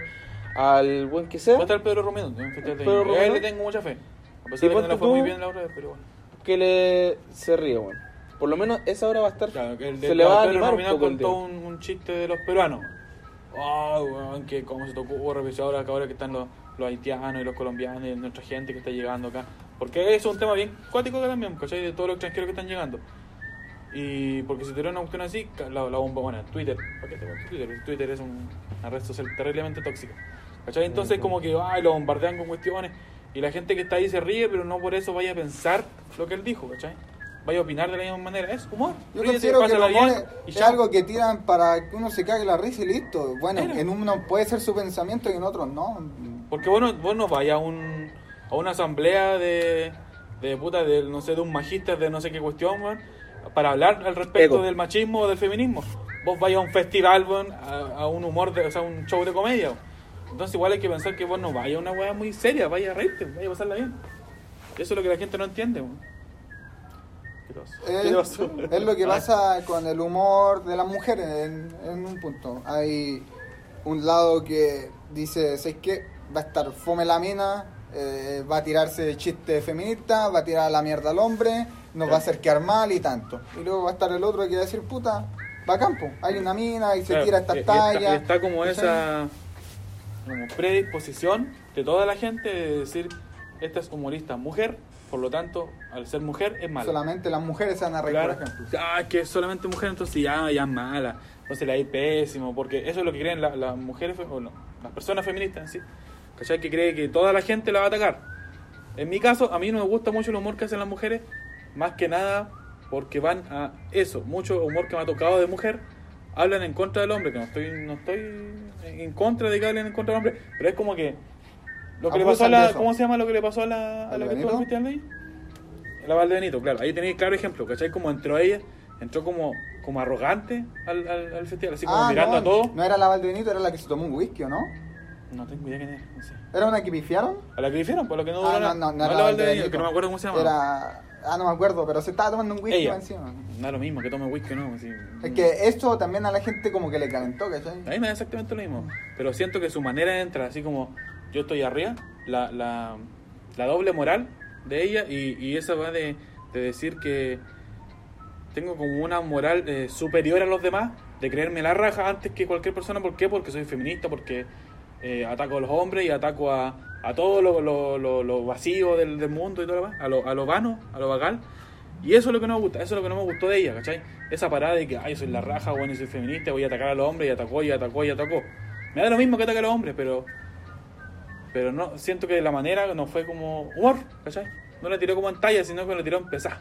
al buen que sea. Va a estar Pedro Romero un Pedro niños. A él Romero. le tengo mucha fe. A Y pesar de que no le fue muy bien la otra vez, pero bueno. que le se ríe, weón. Por lo menos esa hora va a estar. Claro, que el de se le va a animar un poco contó un, un chiste de los peruanos. Oh, weón, que cómo se te ocurre, ahora que ahora que están los, los haitianos y los colombianos y nuestra gente que está llegando acá. Porque es un tema bien cuático también, ¿cachai? De todos los extranjeros que están llegando. Y porque si te una cuestión así, la, la bomba, bueno, Twitter, ¿para qué te Twitter? Twitter es un- una red social terriblemente tóxica. ¿Cachai? Entonces como que, ay, lo bombardean con cuestiones y la gente que está ahí se ríe, pero no por eso vaya a pensar lo que él dijo, ¿cachai? Vaya a opinar de la misma manera, es humor. Yo Ríete, considero que el humor bien es, algo que tiran para que uno se cague la risa y listo. Bueno, Claro. en uno puede ser su pensamiento y en otros no. Porque vos no, vos no vayas a, un, a una asamblea de, de puta, de, no sé, de un magíster de no sé qué cuestión, para hablar al respecto Ego. del machismo o del feminismo. Vos vayas a un festival, a, a un humor, de, o sea, un show de comedia. Entonces igual hay que pensar que vos no vayas a una weá muy seria, vaya a reírte, vaya a pasarla bien. Eso es lo que la gente no entiende, weón. ¿Qué pasó? ¿Qué Es, es lo que pasa con el humor de las mujeres en, en un punto. Hay un lado que dice, ¿sabes qué? Va a estar fome la mina, eh, va a tirarse chiste feminista, va a tirar la mierda al hombre, nos va a hacer quedar mal y tanto. Y luego va a estar el otro que va a decir, puta, va a campo, hay una mina y se Claro, tira esta y está- talla. y está como esa como predisposición de toda la gente de decir, esta es humorista mujer, por lo tanto, al ser mujer es mala. Solamente las mujeres se van a reír, Claro. por ejemplo. Ah, que es solamente mujer, entonces ya, ya es mala. Entonces la hay pésimo, porque eso es lo que creen la- las mujeres, o no, las personas feministas en sí. ¿Cachai? Que cree que toda la gente la va a atacar. En mi caso, a mí no me gusta mucho el humor que hacen las mujeres, más que nada porque van a eso, mucho humor que me ha tocado de mujer, hablan en contra del hombre, que no estoy, no estoy en contra de que hablen en contra del hombre, pero es como que lo que le pasó a la. ¿cómo se llama lo que le pasó a la, a ¿Al la que ahí? La Valdebenito, claro. Ahí tenéis claro ejemplo, ¿cachai? Como entró ella, entró como, como arrogante al, al, al festival, así como Ah, mirando no, a todo. no era la Valdenito, era la que se tomó un whisky, ¿o no? No tengo idea quién es, no sé. ¿Era una que pifiaron? A la que dijeron, por lo que no Ah, duró nada. no, no, no No era la Valdebenito, Valdebenito. que no me acuerdo cómo se llama. Era... Ah, no me acuerdo, pero se estaba tomando un whisky Ella. encima. Da lo mismo, que tome whisky no. así. Es que esto también a la gente como que le calentó, ¿cachai? A mí me da exactamente lo mismo. Pero siento que su manera de entrar, así como yo estoy arriba, la, la, doble moral de ella y, y esa va de, de decir que tengo como una moral eh, superior a los demás, de creerme la raja antes que cualquier persona. ¿Por qué? Porque soy feminista, porque eh, ataco a los hombres y ataco a, a todo lo, lo, lo, del, del mundo y todo lo demás, a lo, a lo vano, a lo vagal. Y eso es lo que no me gusta, eso es lo que no me gustó de ella, ¿cachai? Esa parada de que, ay, soy la raja, bueno, soy feminista, voy a atacar a los hombres, y atacó, y atacó, y atacó. Me da lo mismo que ataque a los hombres, pero. Pero no, siento que la manera no fue como humor, ¿cachai? No la tiró como en talla, sino que la tiró en pesar.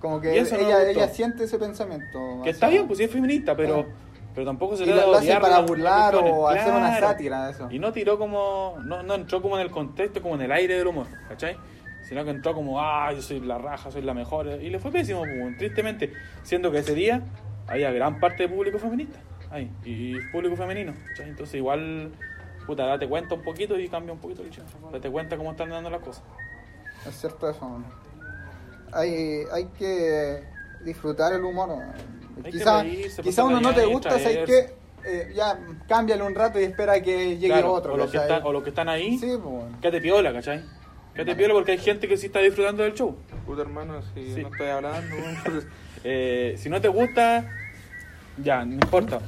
Como que eso no ella, ella siente ese pensamiento. Que está bien, pues sí es feminista, pero. Claro. Pero tampoco se hace odiar para burlar o cuestiones, hacer una claro. sátira de eso. Y no tiró como. No, no entró como en el contexto, como en el aire del humor, ¿cachai? Sino que entró como, ah, yo soy la raja, soy la mejor. Y le fue pésimo, pues, tristemente. Siendo que ese día había gran parte de público feminista. Ahí, y público femenino, ¿cachai? Entonces igual, puta, date cuenta un poquito y cambia un poquito el chino. Date cuenta cómo están dando las cosas. Es cierto eso. man. Hay, hay que disfrutar el humor. Hay Quizá, que uno no te gusta, ¿sabes qué? Eh, ya, cámbiale un rato y espera que llegue Claro, otro. o, los que están, o los que están ahí, Sí, pues bueno. quédate piola, ¿cachai? Quédate piola porque hay gente que sí está disfrutando del show. Puta hermano, si Sí. no estoy hablando. Eh, si no te gusta, Ya, no importa.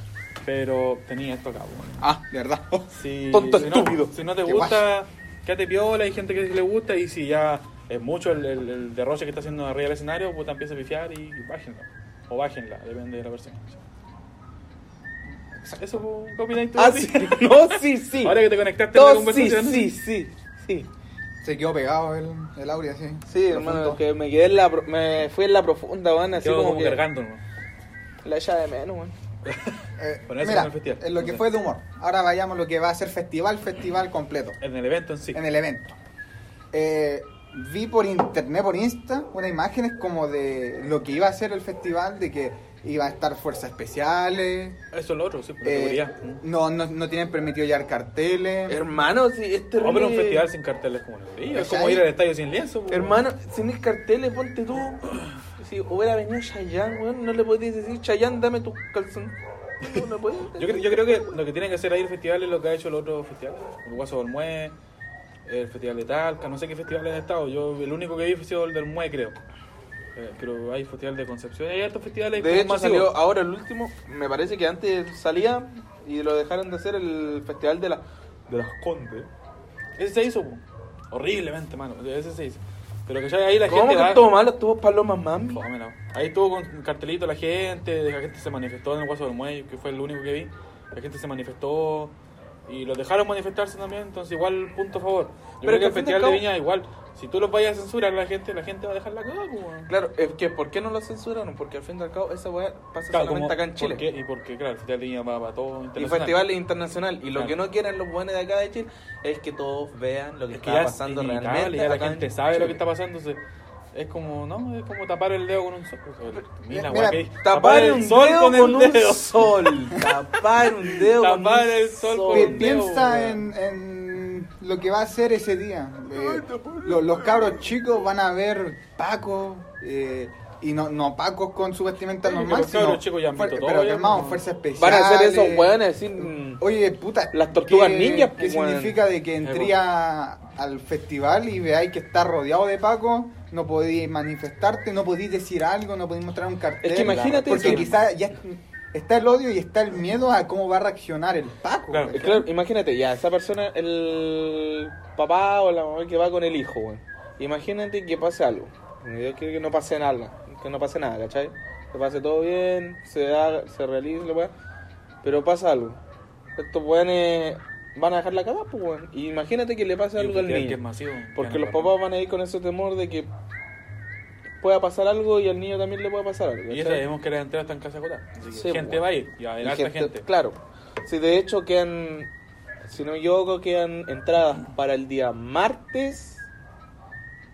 Pero tenía esto acá, weón. Ah, de verdad. Si, Tonto si estúpido. No, si no te Qué gusta, quédate piola, hay gente que le gusta y si ya es mucho el, el, el derroche que está haciendo arriba del escenario, pues te empieza a pifiar y, y bájenla. O bájenla, depende de la persona. Eso, pues, ¿qué opináis tú? Ah, sí. No, sí, sí. Ahora que te conectaste a la No, sí, sí, sí, sí. Se quedó pegado el, el así. Sí, Profundo. hermano, que me quedé en la, pro- me fui en la profunda, weón, así Quedo como, como que cargando, ¿no? la echa de menos, weón. Eh, Bueno, eso mira, festival. en lo que fue de humor. Ahora vayamos a lo que va a ser festival, festival completo. En el evento en sí. En el evento. Eh, vi por internet, por Insta, unas imágenes como de lo que iba a ser el festival, de que iba a estar fuerzas especiales. Eso es lo otro, sí, por eh, seguridad. no, no, no tienen permitido llevar carteles. Hermano, sí, es No, terrible. pero un festival sin carteles como. Es como ir al estadio sin lienzo. pues. Hermano, sin carteles, ponte tú. Si hubiera venido Chayanne, weón, no le podías decir, Chayanne, dame tu calzón. No Yo, creo- yo creo que lo que tiene que hacer ahí el festival es lo que ha hecho el otro festival. El Guaso del Mue, el Festival de Talca, no sé qué festivales han estado. Yo el único que vi fue el del Mue, creo. Eh, pero hay festival de Concepción, hay hartos festivales De hecho, masivos. salió ahora el último. Me parece que antes salía y lo dejaron de hacer el festival de, la, de las Condes. Ese se hizo, po. horriblemente, mano. Ese se hizo. Pero que ahí la ¿Cómo gente que va... estuvo malo? Estuvo Paloma Mami. Fómela. Ahí estuvo con cartelito la gente, la gente se manifestó en el Guaso del Muelle, que fue el único que vi. La gente se manifestó y los dejaron manifestarse también, entonces igual punto a favor. Yo Pero creo que el Festival al de Viña igual, si tú los vayas a censurar a la gente, la gente va a dejar la cagada, pues. Claro, es que ¿por qué no lo censuraron? Porque al fin y al cabo esa weá pasa Claro, solamente como- acá en Chile. ¿por qué? Y porque, claro, el Festival de Viña va para todo Y festivales internacional. Y lo Claro. que no quieren los buenos de acá de Chile es que todos vean lo que Es que está pasando realmente. ya la en gente sabe lo que está pasando. se- es como, ¿no? Es como tapar el dedo con un sol. Mira, Mira, weón, que- Tapar un sol dedo con con, el dedo. un sol. Tapar un dedo con Tapar un el sol con un dedo, piensa weón. en, en lo que va a ser ese día. Eh, lo- los cabros chicos van a ver Paco eh, y no, no Pacos con su vestimenta Sí, que normal, los cabros sino chicos ya han visto pero todo ya, calmado, pues. fuerza especial. Van a hacer esos weones decir. mm, Oye, puta. Las tortugas ¿qué- ninjas, ¿Qué pues, weón. significa de que entré a- al festival y veáis que está rodeado de Paco? No podéis manifestarte, no podéis decir algo, no podéis mostrar un cartel. Es que imagínate Porque quizás ya está el odio y está el miedo a cómo va a reaccionar el Paco. Claro. Claro, imagínate, ya, esa persona, el papá o la mamá que va con el hijo, weón. Imagínate que pase algo. Yo quiero que no pase nada, que no pase nada, ¿cachai? Que pase todo bien, se haga, se realice weá. Pero pasa algo. Estos weones van a dejar la cagada, pues weón. Y imagínate que le pase Y algo al que niño. es masivo, Porque que los papás van a ir con ese temor de que pueda pasar algo y al niño también le pueda pasar algo. Y ¿cachai? sabemos que las entradas están casi agotadas. Así que Sí, gente pues. va a ir. Y Y harta gente- gente. Claro. Sí, de hecho quedan, si no me equivoco, quedan entradas para el día martes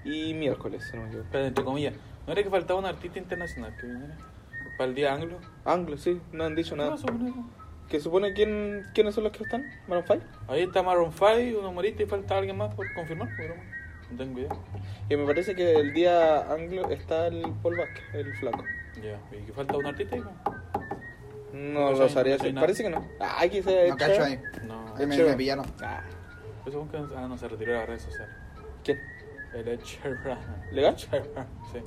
y miércoles, si no me equivoco. Pero entre comillas, ¿no era que faltaba un artista internacional que viniera? Para el día anglo. Anglo, sí, no han dicho nada. No. ¿Que supone quién, quiénes son los que están? ¿Maroon 5? Ahí está Maroon 5, un humorista y falta alguien más por confirmar. Pero no tengo idea. Y me parece que el día anglo está el Paul Vázquez, el flaco. Ya, y que falta un artista. ¿no? No No lo sabría no. Parece que no. Ah, hay que ser No cacho ahí. No, Ahí me, Chévere. me pillaron. Ah, eso es que ah, no se retiró de las redes sociales. ¿Quién? El Ed Sheeran. ¿Legal? Sheeran, sí.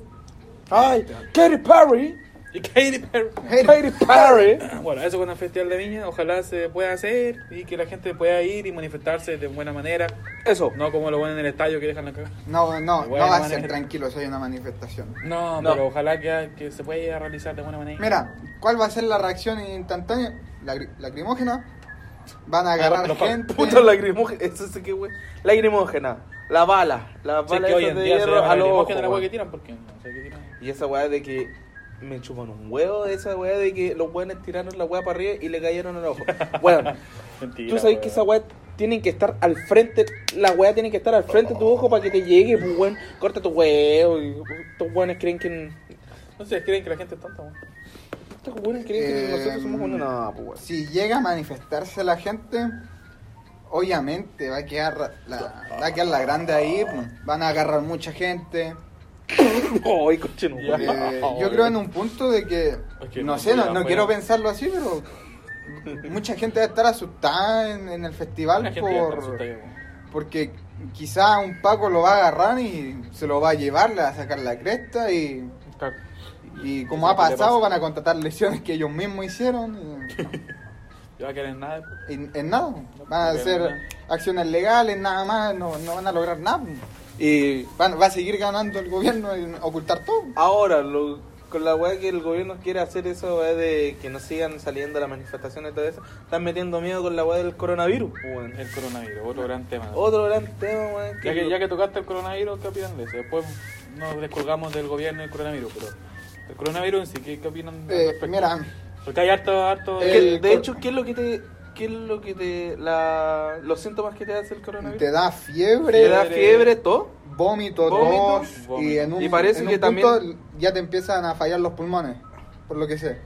¡Ay! ¡Katy Perry! Y Katy Perry. ¡Katy Perry! Bueno, eso con el Festival de Viña, ojalá se pueda hacer y que la gente pueda ir y manifestarse de buena manera, Eso. no como lo ponen en el estadio que dejan la cagada. No, no, no va a ser tranquilo, soy una manifestación. No, No. pero ojalá que, que se pueda realizar de buena manera. Mira, ¿cuál va a ser la reacción instantánea? Lagri- lacrimógena. Van a agarrar Los pa- gente. Puta lacrimógena, eso sí que wey. Lacrimógena, la bala, la Sí, bala que hoy en de día hierro a los la que tiran porque no sé qué tiran. Y esa weá de que me chupan un huevo, esa weá de que los weones tiraron la weá para arriba y le cayeron al ojo. Bueno, Mentira. tú sabes que esa weá tienen que estar al frente, la weá tiene que estar al frente de tu ojo para que te llegue, pues weón, corta tu huevo. Y estos weones creen que. No sé, creen que la gente es tonta, weón. Estos weones creen que Eh, nosotros somos unos. No, pues weón. Si llega a manifestarse la gente, obviamente va a quedar la, va a quedar la grande ahí. pues. Van a agarrar mucha gente. Ay, coche, no, Ya. weón. Eh, yo creo en un punto de que, no no sé, no, no quiero pensarlo así, pero mucha gente va a estar asustada en, en el festival por, porque quizá un Paco lo va a agarrar y se lo va a llevar, le va a sacar la cresta y. Y como ha ¿Qué le pasado, pasa? van a contratar lesiones que ellos mismos hicieron. ¿Y va a querer nada? En nada. Van a hacer acciones legales, nada más. No, no van a lograr nada. Y Van- va a seguir ganando el gobierno y ocultar todo. ahora, lo- con la weá que el gobierno quiere hacer eso, weá, de que no sigan saliendo las manifestaciones y todo eso, están metiendo miedo con la weá del coronavirus, weón. El coronavirus, otro gran tema. Otro gran tema, weón. Ya que, ya que tocaste el coronavirus, ¿qué opinan de eso? Después nos descolgamos del gobierno y del coronavirus, pero el coronavirus en sí, ¿qué, qué opinan? Eh, mira, Porque hay harto, harto... El de hecho, ¿qué es lo que te... ¿Qué es lo que te... La, los síntomas que te hace el coronavirus? te da fiebre, Te da fiebre, todo. vómito, tos. Y, en un, Y parece en que un punto también- ya te empiezan a fallar los pulmones. Por lo que sé.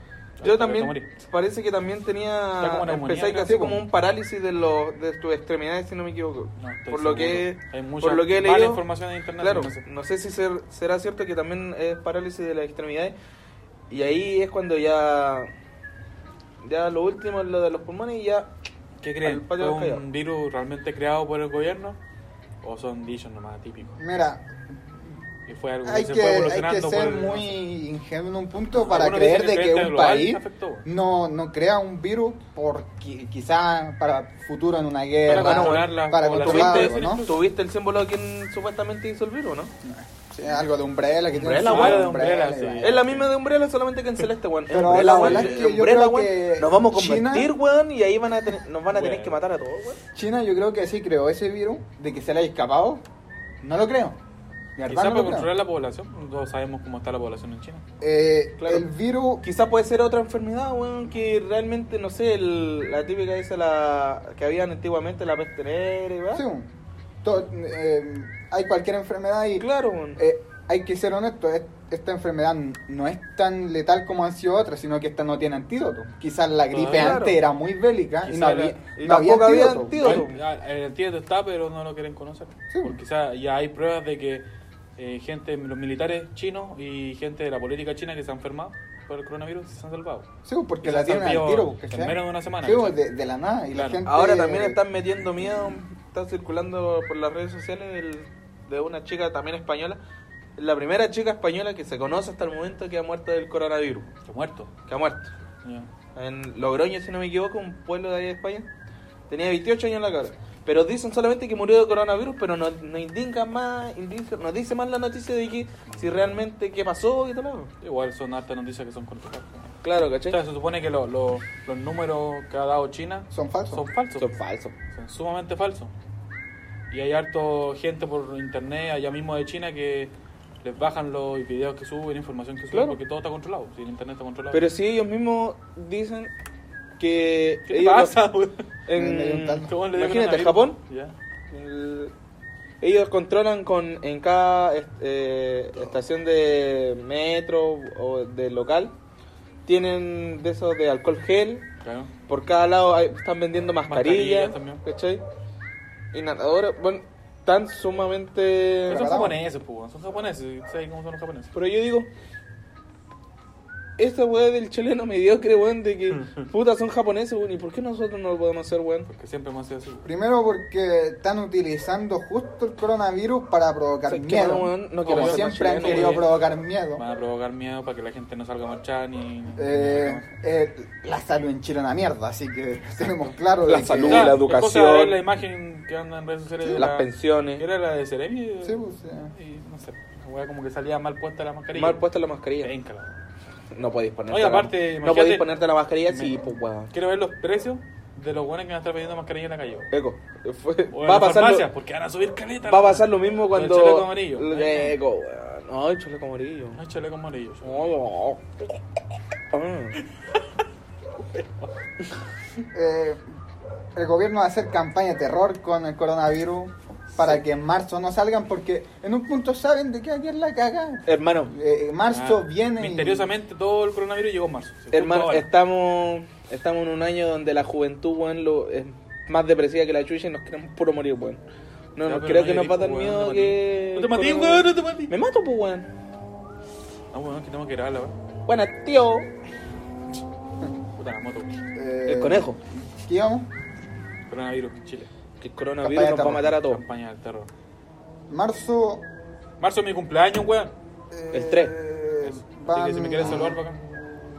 Yo también, parece que también tenía, empecé así Sí, como como- un parálisis de, los de tus extremidades, si no me equivoco. No, por lo que, Hay mucha por lo que he leído, información en internet. claro, no sé. no sé si ser- será cierto que también es parálisis de las extremidades. Y ahí es cuando ya, ya lo último es lo de los pulmones y ya ¿Qué creen? Al patio ¿Fue del Callao. un virus realmente creado por el gobierno? ¿O son dichos nomás típicos? Mira, Y fue algo hay que que, se fue hay evolucionando que ser por- muy ingenuo en un punto para creer de que un país afectó. no, no crea un virus por qui- quizá para futuro en una guerra, Para controlar la para población. controlar ¿Tuviste, algo, ¿no? tuviste el símbolo de quien supuestamente hizo el virus, ¿no? Sí, algo de Umbrella que Umbrella, tiene de Umbrella, y sí. Es la misma de Umbrella, solamente que en celeste, weón. Pero Umbrella, la weón, verdad es que yo Umbrella, creo weón, que nos vamos a China- convertir, weón, y ahí van a tener, nos van a tener que matar a todos, weón. China yo creo que sí creó ese virus, de que se le haya escapado, no lo creo. Verdad Quizás no para creo. controlar la población. Todos sabemos cómo está la población en China. Eh, Claro. El virus, Quizás puede ser otra enfermedad, weón, que realmente, no sé, el- la típica esa la, que habían antiguamente, la peste negra y weón. sí, to- eh, hay cualquier enfermedad y Claro, eh, hay que ser honesto, es- esta enfermedad no es tan letal como han sido otras, sino que esta no tiene antídoto. Quizás la gripe Claro. antes era muy bélica y no había, y no había tampoco había antídoto. antídoto. El, ah, el antídoto está, pero no lo quieren conocer. Sí. Porque quizás ya hay pruebas de que eh, gente, los militares chinos y gente de la política china que se han enfermado por el coronavirus se han salvado. Sí, porque Quizás la tienen al tiro. en menos de una semana, Sí, ¿cachai? de, de la nada. Y la gente, Ahora también están metiendo miedo, está circulando por las redes sociales el- de una chica también española, la primera chica española que se conoce hasta el momento que ha muerto del coronavirus, Está muerto. que ha muerto. Ya. En Logroño, si no me equivoco, un pueblo de ahí de España. Tenía 28 años la cara. Pero dicen solamente que murió de coronavirus, pero no, no indican más, indica- no dice más la noticia de que si realmente qué pasó y todo Igual son hartas noticias que son controladas. Claro, O ¿cachai? sea, se supone que lo- lo- los números que ha dado China Son falsos. son falsos. Son falsos. Son sumamente falsos. Y hay harto gente por internet, allá mismo de China, que les bajan los videos que suben, información que suben, Claro. porque todo está controlado. Si el internet está controlado. Pero si ellos mismos dicen que ¿Qué ellos pasa, güey? en, Me dio un tanto. ¿Cómo le dio imagínate? Japón, el- ellos controlan con en cada eh, estación de metro o de local tienen de esos de alcohol gel Claro. por cada lado hay- están vendiendo mascarillas, Mascarillas ¿cachai? Inhaladores, bueno, tan sumamente Pero son Preparado. japoneses, pues, son japoneses. ¿Sabes cómo son los japoneses? Pero yo digo, esta weá del chileno mediocre, weón, de que puta son japoneses, weón, ¿y por qué nosotros no lo podemos hacer, weón? Porque siempre hemos sido así. güey. Primero porque están utilizando justo el coronavirus para provocar O sea, que miedo. no, weón, no quiero Como ser siempre han querido provocar miedo. Van a provocar miedo para que la gente no salga a marchar ni. Eh, eh, la salud en Chile es una mierda, así que tenemos claro La que- salud, Ya, la cosa educación. de ver la imagen que anda en redes sociales de Las la- pensiones. Era la de Ceremi. Sí, pues, sí. Y no sé, la weá como que salía mal puesta la mascarilla. Mal puesta la mascarilla. La. No podéis ponerte Oye, la- aparte, No imagínate- podéis ponerte la mascarilla, Me- pues weón. Quiero ver los precios de los buenos que van a estar vendiendo mascarilla en la calle. Eco, va a pasar porque van a subir caleta. va a pasar lo mismo Con el cuando chaleco amarillo. Lo- Eco, weón. No, el chaleco amarillo. No, échale como amarillo. No, no. Eh, el gobierno va a hacer campaña de terror con el coronavirus para que en marzo no salgan porque en un punto saben de que aquí es la caga. Hermano, Eh, marzo Ah, viene y- Misteriosamente todo el coronavirus llegó en marzo. Hermano, estamos estamos en un año donde la juventud, weón, lo, es más depresiva que la chucha y nos queremos puro morir, weón. No, Ya, no pero creo no que nos va a dar miedo weón, no que... No te matí, weón, no te matí. Me mato, pues, weón. Ah, bueno, que tengo que grabarla, weón. Buena, tío. Puta la moto. eh, El conejo. ¿Qué íbamos? Coronavirus Chile. Que el coronavirus nos va a matar a todos. Campaña del terror. Marzo. Marzo es mi cumpleaños, weón. eh, El tres. Así que si me quieres saludar, bacán.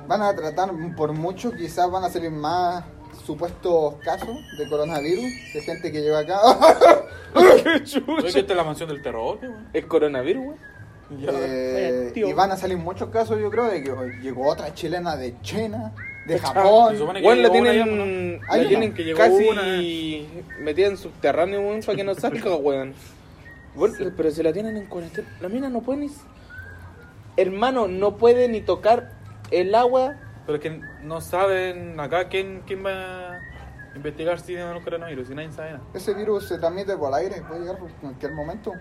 van a tratar, por mucho, quizás van a salir más supuestos casos de coronavirus, de gente que llega acá. Oye, que esta es la mansión del terror, ¿qué, weón? ¿Es coronavirus? Ya. Eh, y van a salir muchos casos, yo creo, de que llegó otra chilena de China, de Se Japón. supone que Bueno, la una tienen, la una. tienen Que llegó casi metida en subterráneo, weón, para que no salga, weón. Bueno, pero si la tienen en cuarentena, la mina no puede ni... Hermano, no puede ni tocar el agua. Pero es que no saben acá quién, quién va a investigar si tienen el coronavirus, si nadie sabe nada. Ese virus se transmite por aire, puede llegar en cualquier momento.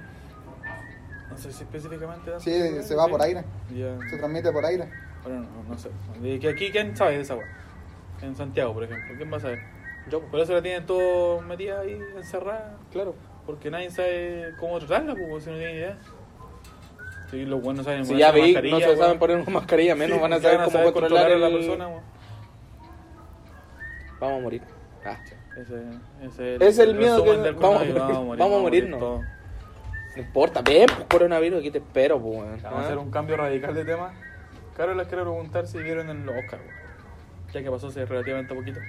No sé si específicamente. Sí, se va por aire, Ya. se transmite por aire. Bueno, no, no sé. De que aquí, ¿quién sabe de esa weá? En Santiago, por ejemplo. ¿Quién va a saber? Yo, Por eso la tienen todo metida ahí, encerrada. claro. Porque nadie sabe cómo tratarla, pues, si no tiene idea. Si los buenos saben Si ya veis, no se saben poner una mascarilla, menos Sí, van a ¿qué saber cómo controlar, a la el- persona. Vamos a morir. Ah, Ese, ese Es el miedo resumen que- del vamos- coronavirus. vamos a morirnos. todos. no importa, ven, pues coronavirus, aquí te espero, pues. Vamos a hacer un cambio radical de tema. Carol, les quiero preguntar si vieron en los Oscars, weón. Ya que pasó hace relativamente poquito.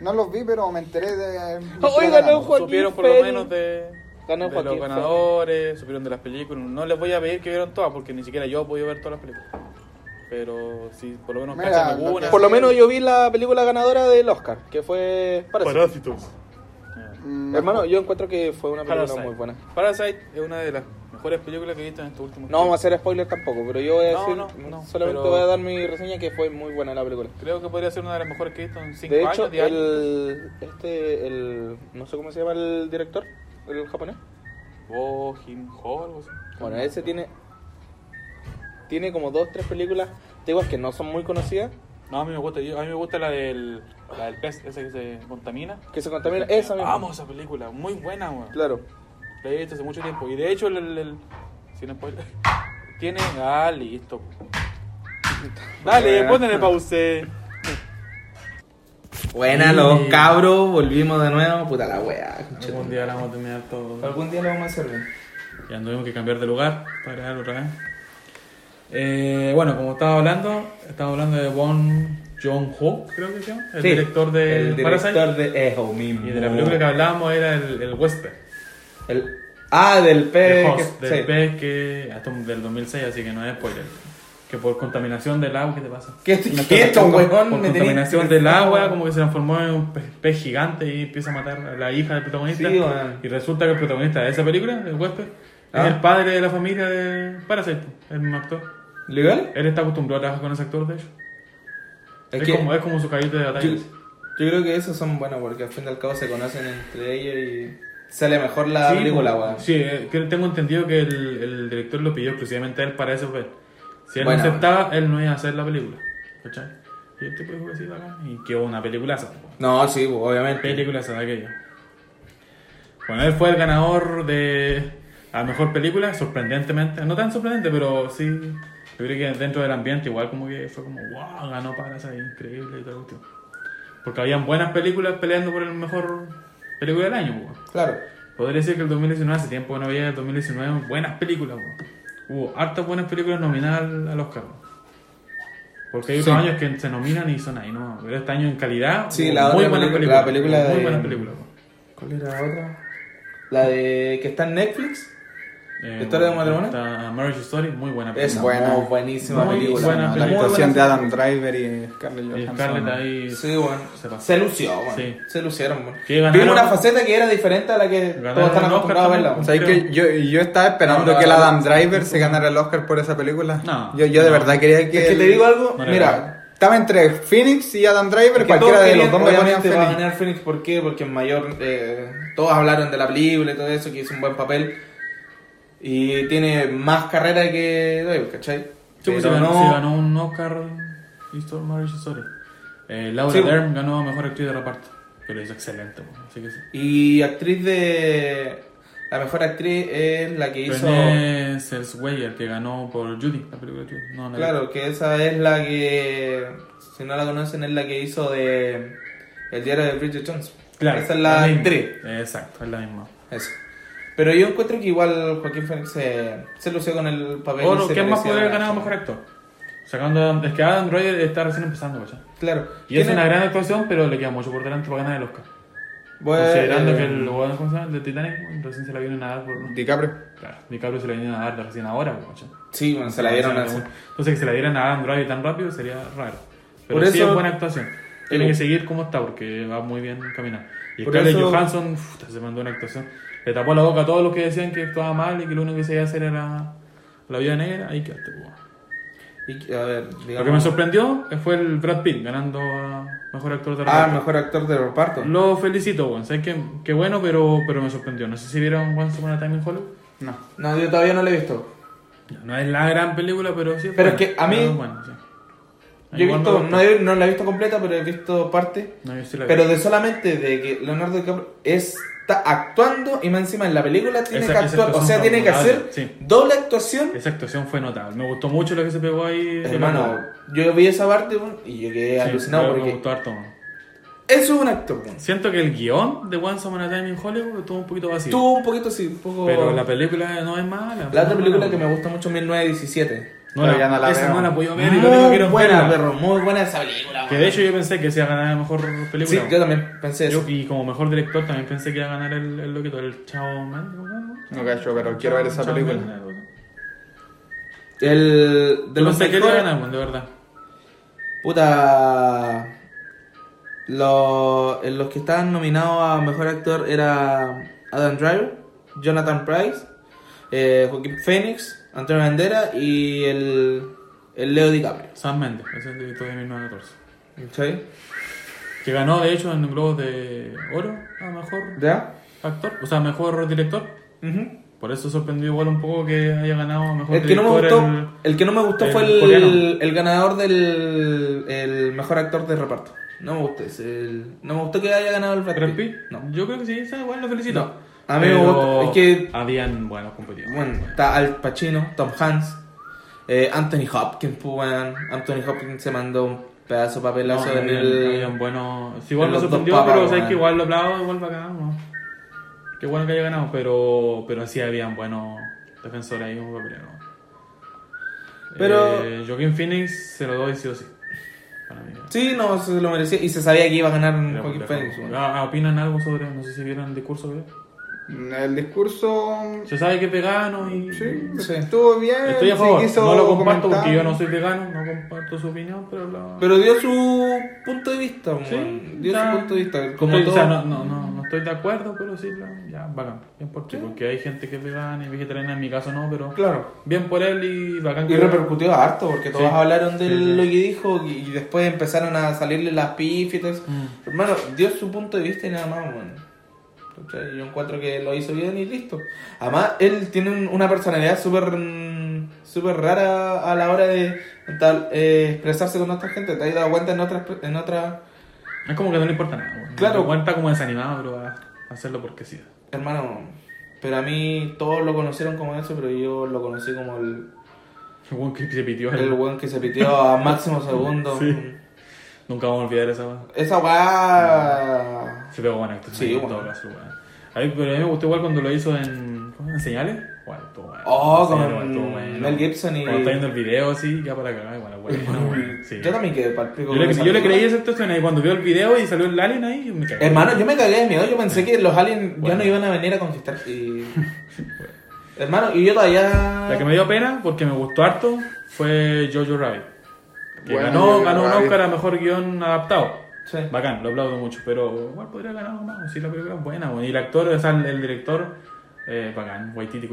No los vi, pero me enteré de. No, ganando. Joaquín supieron por lo Phoenix. menos de, Ganó de Joaquín los ganadores, supieron de las películas. No les voy a pedir que vieron todas, porque ni siquiera yo he podido ver todas las películas. Pero si por lo menos Mira, cachan lo alguna. que- Por lo menos yo vi la película ganadora del Oscar, que fue Parasite. Parásitos. Mm, Hermano, yo encuentro que fue una película Parasite. muy buena. Parasite es una de las mejores películas que he visto en estos últimos No vamos a hacer spoiler tampoco, pero yo voy a decir, no, no, solamente pero- voy a dar mi reseña que fue muy buena la película. Creo que podría ser una de las mejores que he visto en 5 De años. hecho, 10 años. el, este, el, no sé cómo se llama el director, el japonés. Bo Jin Ho, algo así. Bueno, ese tiene, tiene como dos, tres películas, te digo, que no son muy conocidas, No, a mí me gusta, yo- a mí me gusta la del, la del pez, ese que se contamina. que se contaminan, esa misma. Vamos esa película, muy buena, weón. Claro. Visto hace mucho tiempo. Y de hecho, el, el- el- sin spoiler, tiene. Ah, listo. Dale, ponle pause. Buena, Sí. los cabros, volvimos de nuevo, puta la wea. Algún día la vamos a terminar todo. Algún día lo vamos a hacer bien. Ya tuvimos que cambiar de lugar para grabar otra vez. Eh, bueno, como estaba hablando, estaba hablando de Bon Joon-ho, creo que se llama, el Sí, director de el Parasite. director de Echo mismo. Y de la película que hablábamos era el, el Huésped. El- ah, del El pez. host que- del sí. pez que hasta del 2006, así que no es spoiler. Que por contaminación del agua, ¿qué te pasa? ¿Qué Me qué esto, tocó weón? Por contaminación del agua, como que se transformó en un pez, pez gigante y empieza a matar a la hija del protagonista. Sí, y resulta que el protagonista de esa película, el huésped, Ah. es el padre de la familia de Parasite, el mismo actor. ¿Legal? Él está acostumbrado a trabajar con ese actor, de hecho. Es Es, que como, es como su caballito de batalla. yo, yo creo que esos son buenos porque al fin y al cabo se conocen entre ellos y sale mejor la Sí, película, pues, weón. Sí, eh, que tengo entendido que el, el director lo pidió exclusivamente a él para ese papel. Si él Bueno. no aceptaba, él no iba a hacer la película. ¿Cachai? Y dijo que sí, bacán, Y quedó una peliculaza. pues. No, sí, pues, obviamente. Peliculaza de aquello. Bueno, él fue el ganador de la mejor película, sorprendentemente. No tan sorprendente, pero sí. Yo creo que dentro del ambiente, igual como que fue como, wow, ganó Parasite, increíble y todo. cuestión. Porque habían buenas películas peleando por el mejor película del año, pues. Claro. Podría decir que el 2019, hace tiempo que no veía el 2019, buenas películas. weón. Hubo hartas buenas películas nominadas al, Oscar. weón. Porque hay otros Sí. años que se nominan y son ahí, ¿no? Pero este año en calidad, Sí, la muy otra buenas película- la película Muy de- buenas películas. weón. ¿Cuál era la otra? La de que está en Netflix. Eh, ¿Historia de matrimonio? Está Marriage Story, muy buena Es película. Buena. muy buenísima Muy película. buena la película. Muy actuación de buena Adam Driver y Scarlett Y Johansson. Scarlett ahí Sí, weón. se pasó. Se lució, weón. Sí. Se lucieron, ganaron- Vimos una faceta que era diferente a la que Ganaron todos están acostumbrados a verla. ¿Sabes Creo- que yo, yo estaba esperando No, no, que el no, Adam no. Driver se ganara el Oscar por esa película? No. Yo, yo de No. verdad quería que. Es que el- te digo algo, No mira, Estaba entre Phoenix y Adam Driver, que cualquiera de los dos me ponían obviamente va a ganar Phoenix, ¿por qué? Porque en mayor, eh, todos hablaron de la película y todo eso, que hizo un buen papel. Y tiene más carrera que Driver, ¿cachai? Sí, pues, se, ganó, no- se ganó un Oscar History Marriage Story. Eh, Laura Sí. Dern ganó Mejor Actriz de Reparto. Pero es excelente, weón, así que sí. Y actriz de... La mejor actriz es la que hizo... Renée Zellweger, que ganó por Judy, la película de Judy. No, no, Claro, que esa es la que... Si no la conocen, es la que hizo de... El diario de Bridget Jones. Claro, Esa es la actriz. Exacto, es la misma. Eso. Pero yo encuentro que igual Joaquín Phoenix se, se lució con el papel. se ¿quién más podría haber ganar. ganado Mejor Actor? Sacando, es que Adam Driver está recién empezando, ¿cachai? Claro. Y es una gran actuación, pero le queda mucho por delante para ganar el Oscar. Bueno, Considerando eh, que el weón, ¿cómo se llama? El de Titanic, recién se la vienen a dar por. DiCaprio. Claro, DiCaprio se la vienen a dar recién ahora, ¿cachai? Sí, bueno, se la dieron así. Entonces que se la dieran a Adam Driver tan rápido sería raro. Pero Por sí eso- es buena actuación. Tiene Eh, que seguir como está porque va muy bien caminando. Y Scarlett Johansson uf, se mandó una actuación. Le tapó la boca a todos los que decían que actuaba mal y que lo único que se iba a hacer era la vida negra. Ahí quedaste, pues. Y, a ver, Lo digamos... que me sorprendió fue el Brad Pitt ganando a mejor actor de Ah, reparto. mejor actor de reparto. Lo felicito, weón. Sabes que, que bueno, pero, pero me sorprendió. No sé si vieron Once Upon a Time in Hollywood. No. No, yo todavía no lo he visto. No es la gran película, pero sí. Pero es que a mí- Es buena, sí. Yo he visto, no, no la he visto completa, pero he visto parte. No, yo sí la vi. Pero de solamente de que Leonardo DiCaprio está actuando y más encima en la película tiene Esa- que actuar. O sea, tiene que hacer sí. doble actuación. Esa actuación fue notable. Me gustó mucho lo que se pegó ahí. Hermano, yo vi esa parte y yo quedé Sí, alucinado me- Me porque gustó harto. eso es un actor. Siento que el guion de Once Upon a Time in Hollywood estuvo un poquito vacío. Estuvo un poquito así, un poco. Pero la película no es mala. La otra es película mala, que me gusta mucho, 1917. No, la, no la esa veo. no la puedo ver y lo único que Muy quiero buena, verla. perro, muy buena esa película. Que de hecho yo pensé que se iba a ganar la mejor película. Sí, yo también pensé Yo- eso. y como mejor director también pensé que iba a ganar el, el loquito, el Chao Man. No cacho, pero quiero ver esa Chao película. Man. El de los que iba a mejores- ganar, de verdad. Puta. Los, los que estaban nominados a mejor actor era Adam Driver, Jonathan Price, eh, Joaquín Phoenix, Antonio Bandera y el, el Leo DiCaprio. Sam Mendes, ese es el director de 1914. ¿Sí? Que ganó, de hecho, en el Globo de Oro a mejor ¿Ya? actor, o sea, mejor director. Ujú. Por eso sorprendió igual un poco que haya ganado mejor El que no me director. gustó, el- el, que no me gustó el fue el, el ganador del el mejor actor de reparto. No me gustó no me gustó que haya ganado el Brad. Pitt. No. Yo creo que sí, esa igual lo felicito. No. A mí me Pero gusta, es que Habían buenos competidores. Bueno, está Al Pacino, Tom Hanks, eh, Anthony Hopkins, pues, weón. Anthony Hopkins se mandó un pedazo de papelazo No, en habían, el. habían buenos. Sí, igual me sorprendió, papas, pero sabes weón. que igual lo aplaudo, igual bacán, ¿no? Qué bueno que haya ganado, pero, pero sí habían buenos defensores ahí como papelero. Pero- Eh, Joaquin Phoenix se lo doy sí o sí. Para mí. Sí, no, se lo merecía y se sabía que iba a ganar por Phoenix, weón. Ah, ¿Opinan algo sobre, no sé si vieron el discurso que? El discurso. Se sabe que es vegano y... Sí, Sí. estuvo bien. Estoy a favor, no lo comparto comentar. porque yo no soy vegano, no comparto su opinión, pero la... Pero dio su punto de vista. Sí, dio ya. su punto de vista. Como Estoy- todo. o sea, no, no, no, no estoy de acuerdo, pero sí, la- ya, bacán. Bien por ti, porque hay gente que es vegana y vegetariana, en mi caso no, pero Claro. bien por él y bacán Y que- repercutió harto porque todos Sí. hablaron de Sí, sí. lo que dijo y y después empezaron a salirle las pífitas. Mm. Hermano, dio su punto de vista y nada más, weón. ¿Cachai? Yo encuentro que lo hizo bien y listo. Además, él tiene un- una personalidad súper súper rara a la hora de tal, eh, expresarse con otra gente. ¿Te has dado cuenta en otras... En otras Es como que no le importa nada. Claro. Igual está como desanimado, pero va a hacerlo porque sí. hermano, pero a mí todos lo conocieron como eso, pero yo lo conocí como el, El weón que se pitió. el weón que se pitió a máximo segundo. Sí. Nunca vamos a olvidar esa weá. Esa weá... Se pegó buena actuación. Sí, en bueno. todo caso. A mí, pero a mí me gustó igual cuando lo hizo en. ¿Cómo? ¿En señales? Bueno, estuvo bueno. Oh, con bueno. Mel Gibson y... Cuando está viendo el video así, ya para cagar, bueno, bueno, bueno. Sí. Yo también quedé palpico. Yo le, yo le creí esa actuación ahí cuando vio el video y salió el alien ahí, me cagué. Hermano, yo me cagué de miedo. Yo pensé que los aliens ya no iban a venir a conquistar. Y... Hermano, y yo todavía. La que me dio pena, porque me gustó harto, fue Jojo Rabbit. Que Bueno, ganó, ganó un. Oscar a mejor guion adaptado. Sí. Bacán, lo aplaudo mucho, pero igual podría ganar más. Sí, la película es buena, weón. Y el actor, o sea, el, el director, eh, bacán. Waititi,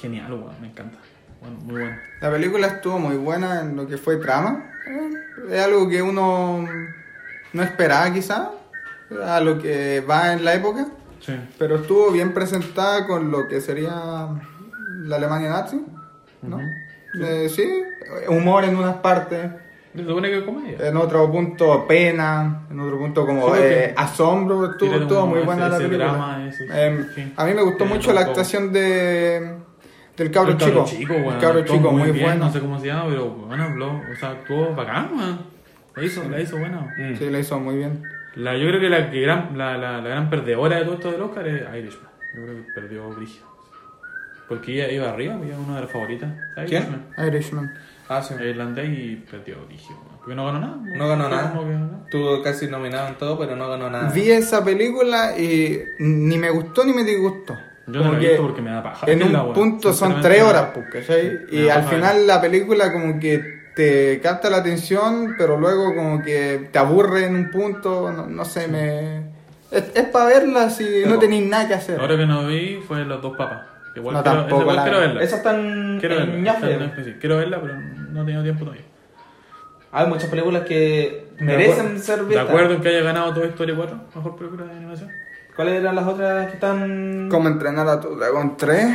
genial, me encanta. Bueno, muy bueno. La película estuvo muy buena en lo que fue trama. Eh, Es algo que uno no esperaba quizá, a lo que va en la época, Sí. pero estuvo bien presentada con lo que sería la Alemania nazi, ¿no? Ujú. Eh, sí, humor en unas partes, Se supone que es comedia. en otro punto pena, en otro punto como eh, asombro, estuvo, muy ese- buena la ese película. drama, ese- Eh, sí. A mí me gustó Eh, mucho la actuación de del cabro El chico. weón, el cabro chico, muy, bien, bueno. No sé cómo se llama, pero bueno, habló, o sea, actuó bacán, weón. La hizo, la hizo buena. Mm. Sí, la hizo muy bien. La, yo creo que la, que gran, la, la, la gran perdedora de todo esto del Oscar es Irishman. Yo creo que perdió Brigio. Porque ella iba arriba, porque era una de las favoritas. ¿Sabes? ¿Quién? Irishman. Ah, sí. Irlandés y perdió, dije, weón. Porque no ganó nada. No ganó nada. ¿Cómo que no? Estuvo casi nominado en todo, pero no ganó nada. Vi esa película y ni me gustó ni me disgustó. Yo no la he visto que porque me da paja. En un punto son tres horas, pues, ¿cachai? Y al final la película como que te capta la atención, pero luego como que te aburre en un punto, no, no sé, me... Es, para verla si no tenéis nada que hacer. Ahora que no vi fue Los Dos Papas. Igual No, quiero, tampoco igual la- quiero verla. Esas están Quiero en verla. Ñafre. Esa no es que sí. Quiero verla, pero no he tenido tiempo todavía. Hay muchas películas que De merecen ser De vistas. acuerdo en que haya ganado Toy Story 4, mejor película de animación. ¿Cuáles eran las otras que están...? ¿Cómo entrenar a tu dragón 3?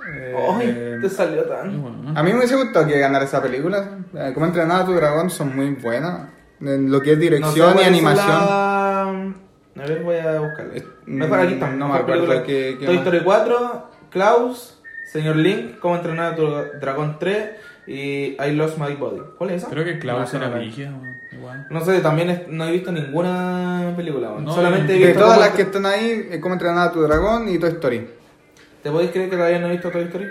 ¡Ay! Eh, te salió tan... bueno, ¿no? a mí me hubiese gustado que ganara esa película. Eh, Cómo entrenar a tu dragón son muy buenas. En lo que es No sé dirección y animación. la- A ver, voy a buscarla. Mejor aquí están. no me acuerdo qué- qué Toy más. Story 4, Klaus, Señor Link, Cómo entrenar a tu dragón 3 y I Lost My Body. ¿Cuál es esa? Creo que Klaus No, era weón, igual. No sé, también es- no he visto ninguna película. No, Solamente he De visto todas cómo las que están ahí, Cómo entrenar a tu dragón y Toy Story. ¿Te podéis creer que todavía no he visto Toy Story?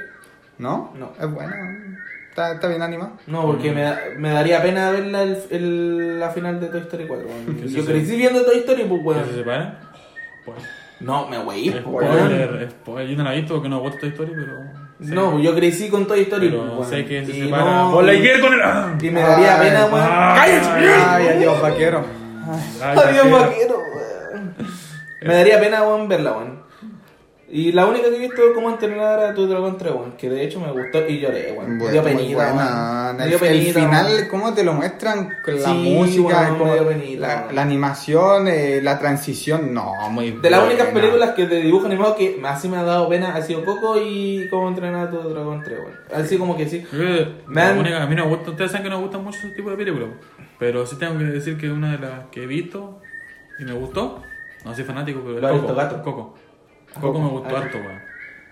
¿No? No. Es buena. Está, está bien animada. No, porque me, da- me daría pena verla el, el- la final de Toy Story 4. weón. ¿Qué Yo crecí viendo Toy Story, pues, ¿Que weón. se separan? Pues, No, me weón. spoiler, spoiler. Yo no la he visto porque no me gusta Toy Story, pero. No, yo crecí con Toy Story, pero pues, weón. sé que se Y separan. no- ¡Por la Lightyear con el. Y me daría pena, weón. ay, ¡Cállate! Ay, adiós, vaquero. Ay, Adiós, vaquero. vaquero, weón. Me daría pena, weón, verla, weón. Y la única que he visto es cómo entrenar a tu dragón 3, weón. Que de hecho me gustó y lloré, weón. Bueno, dio muy penita, buena. weón. Dio el penita, final, weón. cómo te lo muestran con la Sí, música, me dio penita, la, la animación, eh, la transición, no, muy De las únicas películas que de dibujo animado que así me ha dado pena ha sido Coco y cómo entrenar a tu dragón 3, weón. Así como que sí. Me la única- a mí no me gusta, ustedes saben que no me gustan mucho ese tipo de películas, pero sí tengo que decir que una de las que he visto y me gustó, no soy fanático, pero ¿Lo Coco? Coco. Coco me gustó harto, weón.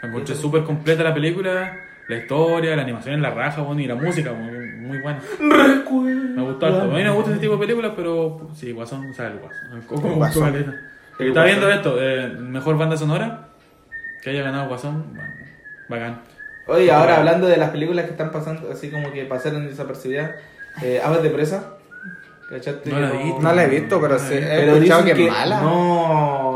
La encontré súper completa la película, la historia, la animación en la raja, weón, y la música, weón, muy buena. Me gustó harto. A mí no me gusta ese tipo de películas, pero sí, Guasón, o sea, el Guasón. El Coco me gustó Guasón. caleta. El Y estaba Guasón. viendo esto, eh, mejor banda sonora, que haya ganado Guasón, bueno, bacán. Oye, ahora hablando de las películas que están pasando, así como que pasaron desapercibidas, eh, Aves de Presa. ¿Cachaste? No la he visto. No la he visto, pero sí, he Pero escuchado dicen que que es mala. no,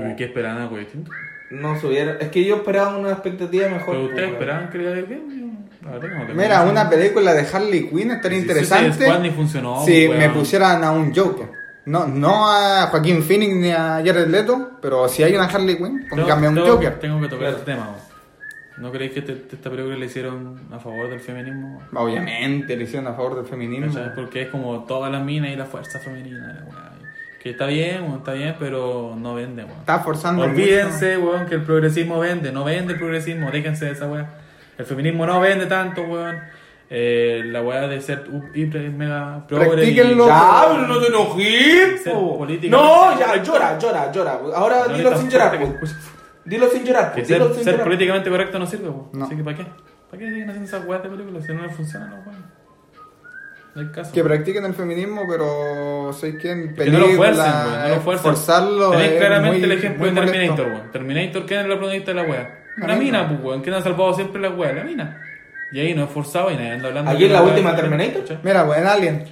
no, ¿Y ¿Qué esperaban algo distinto? no subieron. Es que yo esperaba una expectativa mejor. ¿Pero pues, ustedes weón. esperaban que le iba bien? La verdad no Mira, una película de Harley Quinn estaría Sí, interesante. Suicide Squad ni funcionó, si weón. me pusieran a un Joker. No, no a Joaquín Phoenix ni a Jared Leto, pero si hay una Harley Quinn, Tengo- póngame a un tengo- Joker. Tengo que tocar Claro. este tema. weón. ¿No creéis que este- esta película le hicieron a favor del feminismo? Obviamente, le hicieron a favor del feminismo. ¿Cachai? Porque es como todas las minas y la fuerza femenina. la weá. Que está bien, weón, está bien, pero no vende, weón. Está forzando Olvídense, weón, que el progresismo vende. No vende el progresismo, déjense de esa weá. El feminismo no vende tanto, weón. Eh, la weá de ser hiper mega progre y-. Ya, pero no te enojes, No, ya, llora, llora, llora. Ahora No, dilo sin llorar, que. Dilo sin llorar. Que Dilo ser, sin ser llorar. políticamente correcto no sirve, po. No. Así que ¿para qué? ¿Para qué siguen haciendo esas weas de películas si no les funcionan weones? No hay caso. Que practiquen el feminismo, pero soy quien Que no lo fuercen, weón, no lo fuercen. Forzarlo Tenéis es claramente muy- el ejemplo de. Terminator, weón. Terminator, ¿quién es la protagonista de la wea? La Una mina. pues, weón. ¿Quién ha salvado siempre la wea? La mina. Y ahí no es forzado y nadie anda hablando. ¿Aquí en la última Terminator? Mira, pues en Alien.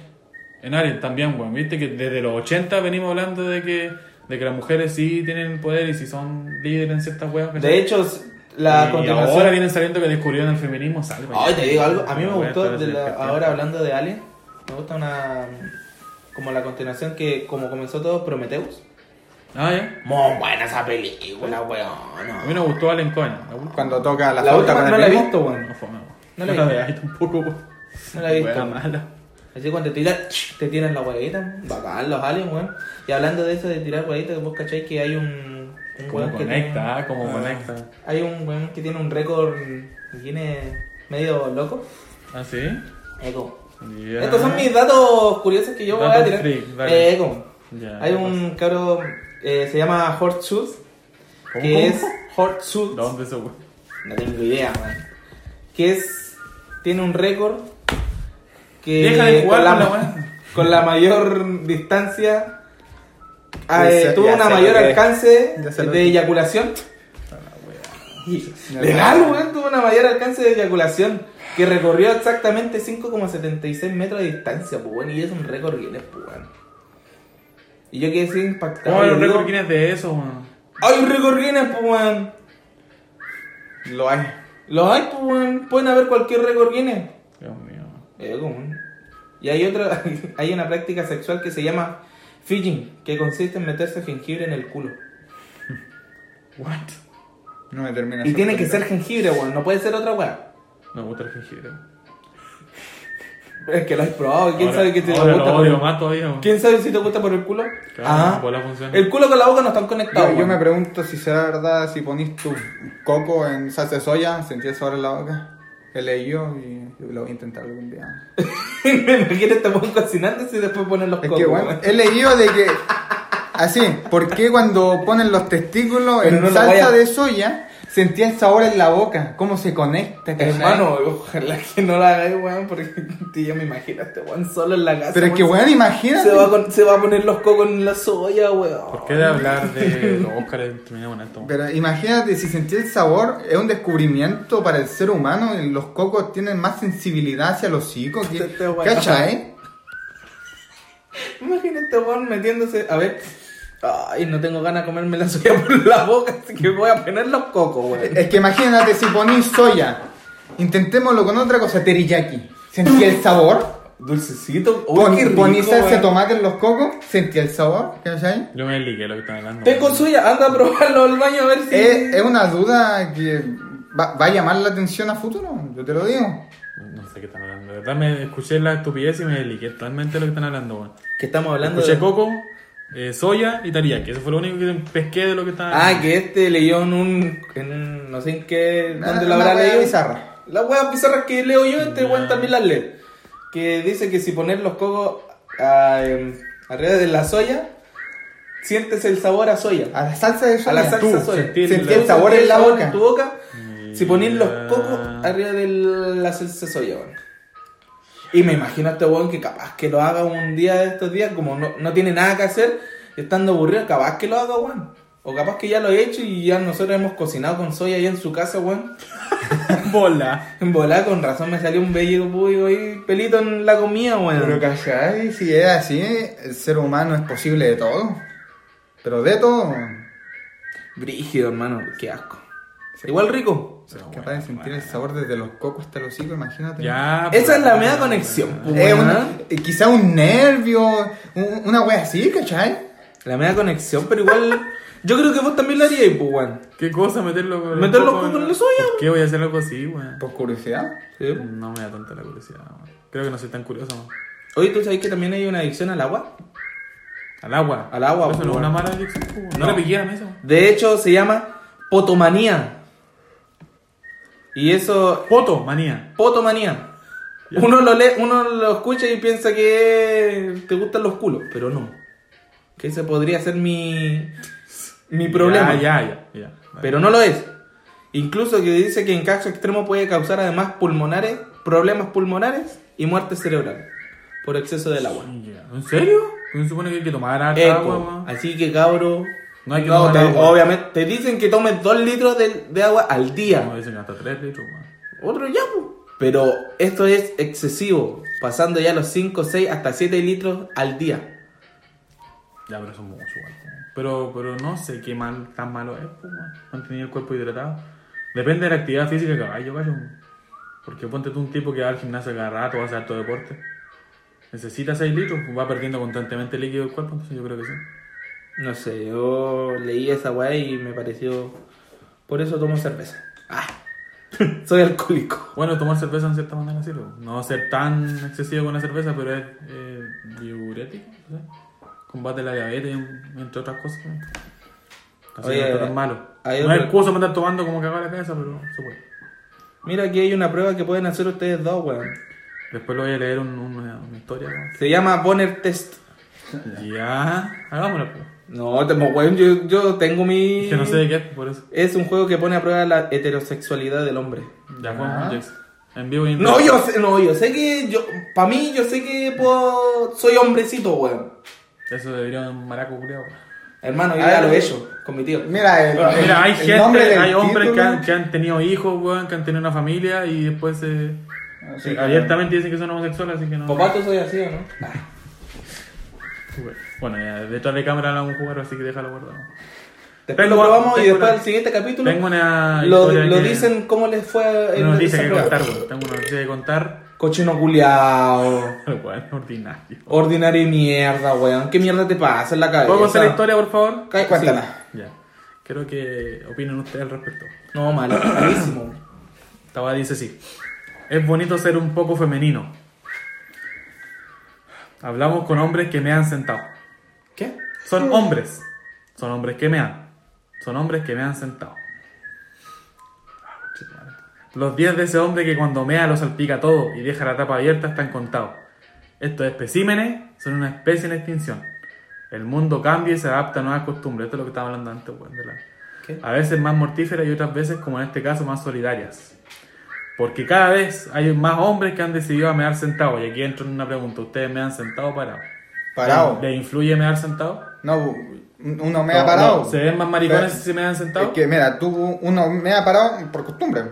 En Alien también, weón. Viste que desde los 80 venimos hablando de que, de que las mujeres sí tienen poder y sí son líderes en ciertas weas. De hecho, la y ahora vienen saliendo que descubrieron el feminismo. Salve. Ay, te digo algo. A mí me gustó, de la- ahora hablando de Alien, me gusta una. Como la continuación que, como comenzó todo, Prometheus. Ah, ya. Muy buena esa película, weón. A mí me gustó. La última. Cuando toca la, La flauta última con no el la he visto, weón. No fue weón. No No la la he veáis tampoco, weón. No la he visto. Mala. Así cuando te tiran, te tiran la huevita, bacán los aliens, weón. Y hablando de eso de tirar huevitas, vos cacháis que hay un, un Como weón que conecta, tiene- ah, como Ah. conecta. Hay un weón que tiene un récord, viene medio loco. ¿Ah, sí? Eco. Estos son mis datos curiosos que yo voy a tirar. freak. Ya, Hay un cabro, eh, se llama Horseshoes, ¿Cómo, que cómo? es Horseshoes. pasa. ¿Dónde eso, weón? No tengo idea, man. Que es. Tiene un récord. Que. Deja de jugar con la, con la ma- weá. con la mayor distancia. ah, eh, tuvo una mayor alcance de eyaculación. Legal, weón, tuvo una mayor alcance de eyaculación que recorrió exactamente 5,76 metros de distancia, pues, y es un récord Guinness, pues. Y yo quedé así impactado. ¿Cómo hay yo los digo, récord Guinness de eso, weón? Hay un récord Guinness, pues, weón. Lo hay. Lo hay, pues, weón. Pueden haber cualquier récord Guinness. Dios mío. Eh, común. Y hay otra, hay una práctica sexual que se llama fidging, que consiste en meterse jengibre en el culo. What? No me termina. Y tiene que ser jengibre, weón, no puede ser otra weá. Me gusta el jengibre. Es que lo has probado, ¿quién Ahora- sabe que te ahora gusta? lo por odio el- más todavía, weón. ¿Quién sabe si te gusta por el culo? Claro, ah, por la función. el culo con la boca no están conectados. Yo, yo weón. me pregunto si será verdad si ponís tu coco en salsa de soya, sentí eso ahora en la boca. He leído y lo voy a intentar algún día. me imagino weón cocinándose y después ponen los Es cocos. que bueno, weón. he leído de que así, ¿por qué cuando ponen los testículos Pero en no salsa vaya- de soya sentía el sabor en la boca? ¿Cómo se conecta? Hermano, ojalá que no lo hagáis, weón, porque tío, yo me imagino a este weón solo en la casa. Pero es que weón, imagínate. se, va a con- se va a poner los cocos en la soya, weón. ¿Por qué de hablar de los Oscars terminamos en esto? Pero imagínate si sentí el sabor, es un descubrimiento para el ser humano los cocos tienen más sensibilidad hacia los hocico. que- Este. ¿Cachai? Imagínate este weón metiéndose. A ver. Ay, no tengo ganas de comerme la soya por la boca, así que voy a poner los cocos, weón. Es que imagínate si ponís soya, intentémoslo con otra cosa, teriyaki. ¿Sentí el sabor? Dulcecito. Uy, Pon, qué rico, poní salsa de tomate en los cocos, sentí el sabor, ¿cachai? Yo me ligué lo que están hablando. Tengo suya, anda a probarlo al baño a ver si. Es, es una duda que va, va a llamar la atención a futuro, yo te lo digo. No sé qué están hablando. De verdad me escuché la estupidez y me ligué totalmente lo que están hablando, weón. Que estamos hablando Escuché de. coco, eh, soya y teriyaki. Eso fue lo único que pesqué de lo que hablando. Ah, que este leyó en un. En no sé en qué. ¿Dónde Una lo habrá leído? bizarra. Las weas bizarras que leo yo, este weón también las lee. Que dice que si poner los cocos ah, em, arriba de la soya, sientes el sabor a soya. A la salsa de soya. A la salsa tú, soya. sentir Sentí la- el sabor en la boca. en tu boca. Si pones los cocos arriba de la salsa de soya, weón. Y me imagino a este weón que capaz que lo haga un día de estos días, como no, no tiene nada que hacer, estando aburrido, capaz que lo haga, weón. O capaz que ya lo he hecho y ya nosotros hemos cocinado con soya allá en su casa, weón. Bola. En volada, con razón me salió un bello público ahí, pelito en la comida, weón. Pero ¿cachai? Si es así, el ser humano es posible de todo. Pero de todo. Brígido, hermano, qué asco. Igual rico. Capaz de sentir el sabor desde los cocos hasta los hocico, imagínate. Ya. Esa pues, es la media conexión, pues, Eh, una- eh, quizá un nervio, un- una wea así, ¿cachai? La media conexión, pero igual. Yo creo que vos también lo haríais, pues, weón. ¿Qué cosa meterlo con Meter los coco cocos en la soya, ¿Por qué voy a hacer algo así, weón? Por curiosidad. Sí. No me da tanta la curiosidad, weón. Creo que no soy tan curioso, weón. Oye, ¿tú sabes que también hay una adicción al agua? Al agua. Al agua, Eso no es una mala adicción, pues, weón. No, No. a la mesa, weón. De hecho, se llama potomanía. Y eso, Poto, manía. potomanía. Uno lo lee, uno lo escucha y piensa que te gustan los culos, pero no. Que ese podría ser mi mi problema. Ya, ya, ya. Pero no lo es. Incluso que dice que en caso extremo puede causar además pulmonares, problemas pulmonares y muerte cerebral por exceso del agua. ¿En serio? ¿No se supone que hay que tomar harta Eco. agua? Así que cabro, No hay que no, tomar te- agua. obviamente te dicen que tomes 2 litros de, de agua al día. No, dicen hasta 3 litros, weón. Otro ya. Pero esto es excesivo, pasando ya los 5, 6 hasta 7 litros al día. Ya, pero eso es mucho. Pero, pero no sé qué mal, tan malo es, pues. Mantener el cuerpo hidratado. Depende de la actividad física que yo cacho. Porque ponte tú un tipo que va al gimnasio cada rato, va a hacer todo deporte. Necesita 6 litros, va perdiendo constantemente líquido del cuerpo, entonces yo creo que sí. No sé, yo leí esa weá y me pareció. Por eso tomo cerveza. Ah, soy alcohólico. Bueno, tomar cerveza en cierta manera sirve. No ser tan excesivo con la cerveza, pero es eh, diurético, sé. Combate la diabetes, entre otras cosas. ¿no? Así Oye, no está tan malo. hay no otro- es excusa para estar tomando como cagar la cabeza, pero se puede. Mira, aquí hay una prueba que pueden hacer ustedes dos, weón. Después lo voy a leer un- una, una historia. ¿no? Se llama Bonner Test. Ya, hagámoslo. pues. No, temo, weón, yo, yo tengo mi. Es que no sé de qué es, por eso. Es un juego que pone a prueba la heterosexualidad del hombre. Ya Ah. jugamos Jax. En vivo y en No, yo sé, no, yo sé que yo, para mí, yo sé que puedo, soy hombrecito, weón. Eso debería un maraco culiao. Hermano, yo ya lo he hecho con mi tío. Mira, el, el- Mira, hay el nombre gente, del hay hombres que título- han, que han tenido hijos, weón, que han tenido una familia y después se, Sí, abiertamente dicen que son homosexuales, así que no. Papá, tú soy así, ¿o no? Bueno, ya detrás de cámara lo vamos a jugar, así que déjalo guardado. Después Tengo- lo probamos y después una- al siguiente capítulo Tengo una lo, historia lo que- dicen cómo les fue en esa que prueba. contar, weón. Tengo una noticia que contar. Cochino culiao. Weón, ordinario. Ordinario y mierda, weón. ¿Qué mierda te pasa en la cabeza? ¿Puedo contar la historia, por favor? Cuéntala. sí. Ya. Quiero que opinen ustedes al respecto. No, mal, malísimo. Estaba dice así. Es bonito ser un poco femenino. Hablamos con hombres que me han sentado. ¿Qué? Son hombres. Son hombres que me han. Son hombres que me han sentado. Los días de ese hombre que cuando mea lo salpica todo y deja la tapa abierta están contados. Estos especímenes son una especie en extinción. El mundo cambia y se adapta a nuevas costumbres. Esto es lo que estábamos hablando antes, weón, de la-. A veces más mortíferas y otras veces, como en este caso, más solidarias. Porque cada vez hay más hombres que han decidido a mear sentado. Y aquí entro en una pregunta. ¿Ustedes me han sentado o parado? Parado. ¿Le influye mear sentado? No, uno me ha No, parado. no, ¿Se ven más maricones Pero- si me han sentado? Es que, mira, tú, uno me ha parado por costumbre.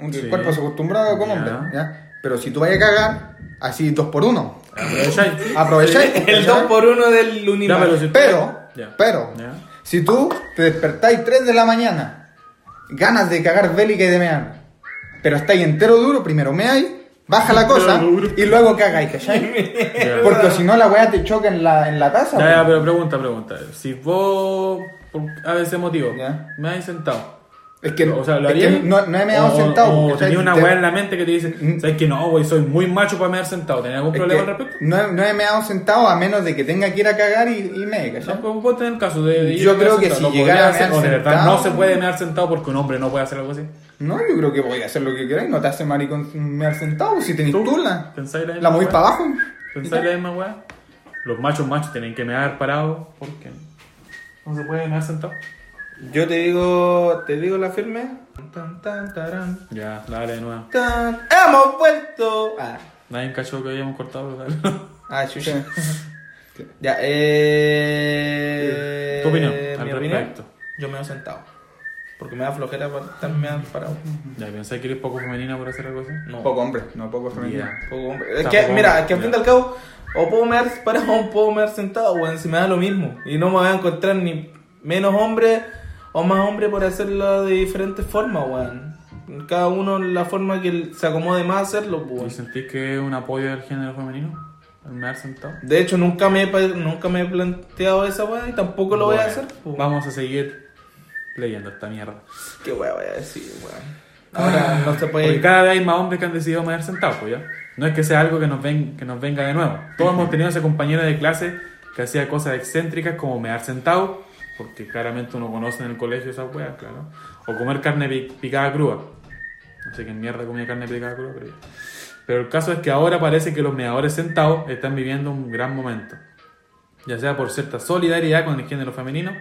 Un Sí. cuerpo se acostumbrado como Ya. hombre. ¿ya? Pero si tú vayas a cagar, así dos por uno. Aprovecháis. Aprovecháis. El 2 por 1 del Unimar. Ya, pero si- Pero, Ya. pero, Ya. si tú te despertáis 3 de la mañana, ganas de cagar bélica y de mear, pero estáis entero duro, primero meáis, baja la cosa y luego cagáis, ¿cachai? Porque si no la weá te choca en la, en la taza. Ya, ya, pero pregunta, pregunta. Si vos, por a veces motivo, Ya. me has sentado. Es que, o sea, ¿lo es que no, no he meado O- sentado. O tenía una weá en la mente que te dice, Mm. ¿sabes que no, güey? Soy muy macho para mear sentado. ¿Tenés algún problema al respecto? no, no he meado sentado a menos de que tenga que ir a cagar y, y me, No, ¿cachai? pues vos tenés el caso de, de Yo creo que sentado. si ¿Lo llegara a mear hacer? O de verdad sentado- no se puede mear sentado porque un hombre no puede hacer algo así. No, yo creo que voy a hacer lo que queráis, no te hace maricón mear sentado si tenés ¿Tú? tula. ¿Pensáis la La moví weá? para abajo. ¿Pensáis la misma weá? Los machos machos tienen que mear parados porque no se puede mear sentado. Yo te digo, te digo la firme. Tan, tan, tarán, Ya, dale de nuevo. tan. ¡Hemos vuelto! Ah, Nadie cachó que habíamos cortado, dale. ah chucha. Ya, eh. Tu opinión mi al opinión, respecto. Yo me he sentado. Porque me da flojera para estar meado parado. Ya, pensáis que eres poco femenina por hacer algo así. No. Poco hombre, no poco femenino. Ya. Poco hombre. Es Está que, poco mira, hombre, es que al fin y al cabo, o puedo mear parado o puedo mear sentado, weón. Si me da lo mismo. Y no me voy a encontrar ni menos hombre o más hombre por hacerlo de diferentes formas, weón. Cada uno la forma que se acomode más a hacerlo, ¿Y weón. sentís que es un apoyo del género femenino? ¿El mear sentado? De hecho, nunca me, he, nunca me he planteado esa weá y tampoco lo voy a hacer. po. Vamos a seguir leyendo esta mierda. ¿Qué weá voy a decir, weón? Ahora no se Porque puede. cada vez hay más hombres que han decidido mear sentado, pues ya. No es que sea algo que nos, ven, que nos venga de nuevo. Todos hemos tenido ese compañero de clase que hacía cosas excéntricas como mear sentado, porque claramente uno conoce en el colegio esas weas, claro. O comer carne pi- picada cruda. No sé qué mierda comía carne picada cruda, pero ya. Pero el caso es que ahora parece que los meadores sentados están viviendo un gran momento. Ya sea por cierta solidaridad con el género femenino,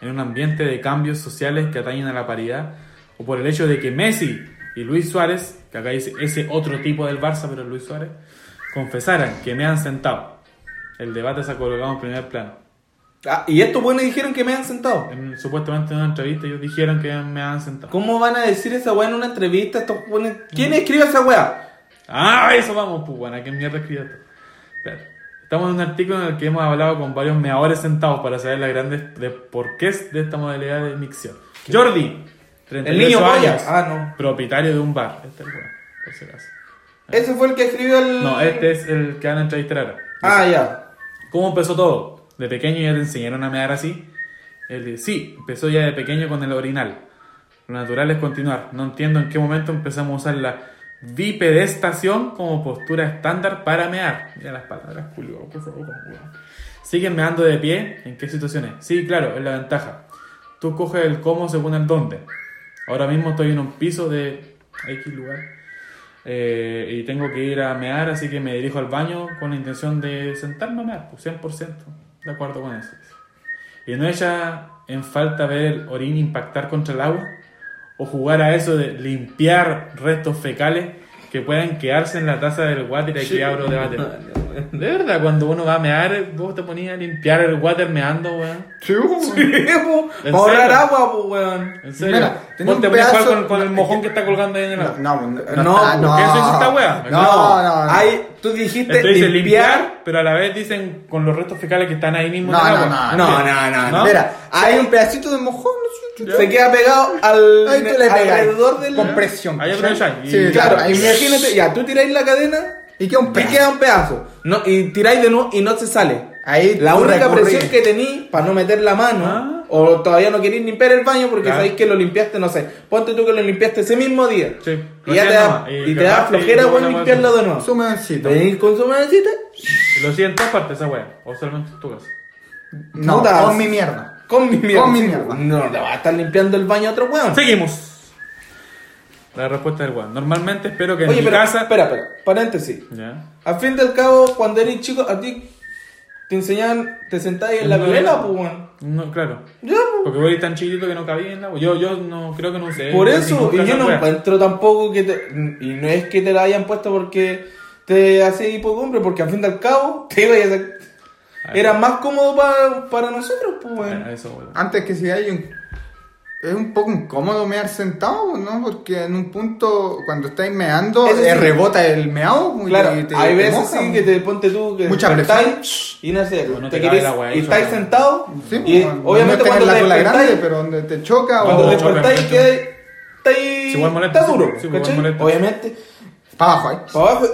en un ambiente de cambios sociales que atañen a la paridad, o por el hecho de que Messi y Luis Suárez, que acá dice ese otro tipo del Barça, pero Luis Suárez, confesaran que me han sentado. El debate se ha colocado en primer plano. Ah, y estos buenos dijeron que me han sentado. En- supuestamente en una entrevista ellos dijeron que me han sentado. ¿Cómo van a decir esa weá en una entrevista? Estos buenos- ¿Quién escribe esa weá? Ah, eso vamos, pues bueno, ¿qué mierda escribió esto? Estamos en un artículo en el que hemos hablado con varios meadores sentados para saber las grandes de por qué es de esta modalidad de micción. Jordi, 38 El niño años, Ah, no. propietario de un bar. Este es el weón, por si acaso. Ese fue el que escribió el. No, este es el que van a entrevistar ahora. Ah, ya. ¿Cómo empezó todo? ¿De pequeño ya te enseñaron a mear así? Él dice, sí, empezó ya de pequeño con el orinal. Lo natural es continuar. No entiendo en qué momento empezamos a usar la bipedestación como postura estándar para mear. Mira las palabras, Julio, por favor. ¿Siguen meando de pie? ¿En qué situaciones? Sí, claro, es la ventaja. Tú coges el cómo según el dónde. Ahora mismo estoy en un piso de X lugar eh, y tengo que ir a mear, así que me dirijo al baño con la intención de sentarme a mear, pues 100%, de acuerdo con eso. Y no echa en falta ver el orín impactar contra el agua o jugar a eso de limpiar restos fecales que puedan quedarse en la taza del water y aquí abro debate. De verdad, cuando uno va a mear, vos te ponías a limpiar el water meando, weón. Sí, weón. ¿En Para ahorrar serio? agua, weón. En serio. Mira, tenía vos te un ponías a jugar pedazo- con, con el mojón que está colgando ahí en el No, agua. no, no, No, está- ¿por qué eso hizo esta wea? No, no, no. Hay, tú dijiste Entonces dice limpiar. limpiar, pero a la vez dicen con los restos fecales que están ahí mismo No, en el no, agua. no, No, no, no, no. Mira, hay un pedacito de mojón. Se queda pegado al Ahí tú le pegas. alrededor del Con presión. Ahí aprovecháis. Sí, Claro, Ahí- imagínate, ya, tú tiráis la cadena Y queda un y pedazo. queda un pedazo. No, y tiráis de nuevo y no se sale. Ahí La única presión que tení para no meter la mano, Ah. o todavía no queréis limpiar el baño porque Claro. sabéis que lo limpiaste, no sé. Ponte tú que lo limpiaste ese mismo día. Sí, Y ya te da, nomás. y te da y flojera, weá limpiarlo de nuevo. Su. Venís con su manecita, Y lo hacía en todas partes esa wea. O solamente en tu casa. No, Puta. con mi mierda. con mi mierda. Con mi mierda. No, le va a estar limpiando el baño a otro weón. Seguimos. La respuesta del weón. Normalmente espero que en Oye, mi pero, casa. espera, espera, paréntesis. Ya. Al fin del cabo, cuando eres chico, a ti te enseñaban, te sentabas en la vela, pues, weón. No, claro. Ya, pues. Porque vos eres tan chiquito que no cabía en la Yo, yo no creo que no usé. Por eso, y yo no wea. encuentro tampoco que te. Y no es que te la hayan puesto porque te hace hipocombre, porque al fin del cabo te iba a. Era más cómodo para, para nosotros, pues, weón. Bueno, eso, weón. Antes que si hay un... Es un poco incómodo mear sentado, ¿no? Porque en un punto, cuando estáis meando, Eso eh, sí. rebota el meao. y Claro, te- te- hay te veces moja, sí ¿no? que te ponte tú que Mucha despertáis y no sé, no te te querés- weá, y estáis weón. sentados Sí, y pues, obviamente no es cuando te la cola grande, pero donde te choca cuando o te despertáis choca, quedáis estáis- está duro. Obviamente para abajo ahí. para abajo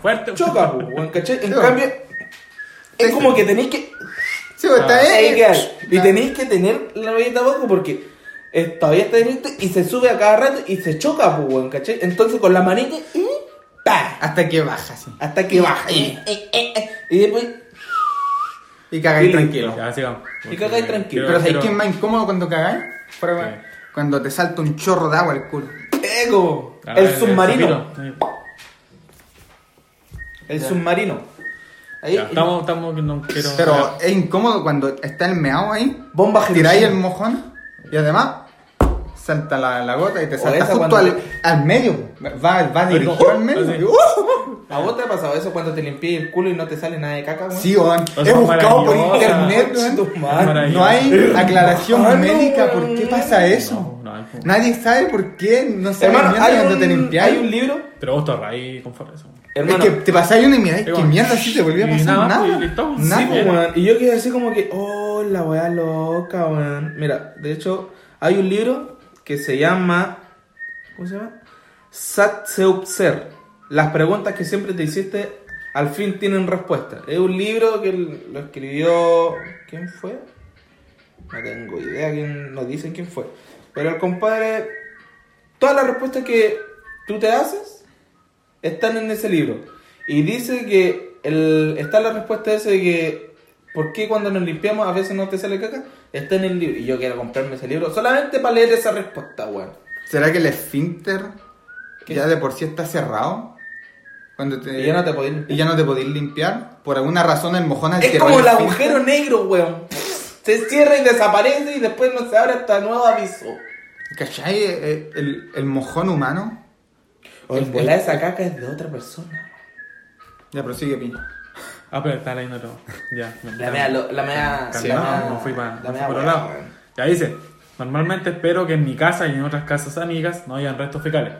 Fuerte. choca, pues, ¿cachai? En cambio es como que tenéis que Sí, pues, está Ah. ahí. Y tenéis que tener la valleta abajo porque eh, todavía está directo y se sube a cada rato y se choca, pues, weón, ¿cachai? Entonces con la manita y ¡pa! Hasta que baja, sí. Hasta que baja. Y, eh, eh, eh, y después. Y cagáis Y tranquilo. Ya, sigamos. Y cagáis tranquilo. Pero ¿sabes quiero- quién es más incómodo cuando cagáis? Sí. Cuando te salta un chorro de agua al culo. ¡Ego! Ah, el submarino. El submarino. Ahí. Ya, estamos, no quiero. Pero es incómodo cuando está el meao ahí. Bomba Tiráis el mojón y además salta la, la gota y te salta justo cuando- al, al medio. Va, va dirigido como- al medio. ¡uh! ¿A vos te ha pasado eso cuando te limpié el culo y no te sale nada de caca? Sí. O He buscado por internet. No hay aclaración Ah, no, médica por qué pasa eso. No, no como- Nadie sabe por qué no sabes Hermano, hay cuando te un, limpias. hay un libro. Pero vos te ahorráis conforme eso. Hermano, es que te pasáis uno y miráis qué mierda si te volvió a Y pasar nada, nada. pues, y listo. Nada. Sí, weón. Y yo quedé así como que, oh, la weá loca, weón. Mira, de hecho, hay un libro que se llama. ¿Cómo se llama? Satseuser. Las preguntas que siempre te hiciste al fin tienen respuesta. Es un libro que lo escribió. ¿Quién fue? No tengo idea quién nos dice quién fue. Pero el compadre. Todas las respuestas que tú te haces están en ese libro. Y dice que el, está la respuesta esa de que ¿por qué cuando nos limpiamos a veces no te sale caca? Está en el libro. Y yo quiero comprarme ese libro solamente para leer esa respuesta, weón. ¿Será que el esfínter ¿Qué? ya de por sí está cerrado? Cuando te... Y ya no te podés y limpiar. ya no te podéis limpiar. Por alguna razón el mojón Es como el agujero negro, weón. Se cierra y desaparece y después no se abre hasta nuevo aviso. ¿Cachai? Eh, El, el mojón humano. O en volar esa caca es de otra persona. Ya prosigue, piña. Ah, pero está leyendo todo. Ya. La mea, lo- la mea, Calmado, la mea- no fui para la mea por weá, lado. Ya dice, normalmente espero que en mi casa y en otras casas amigas no hayan restos fecales,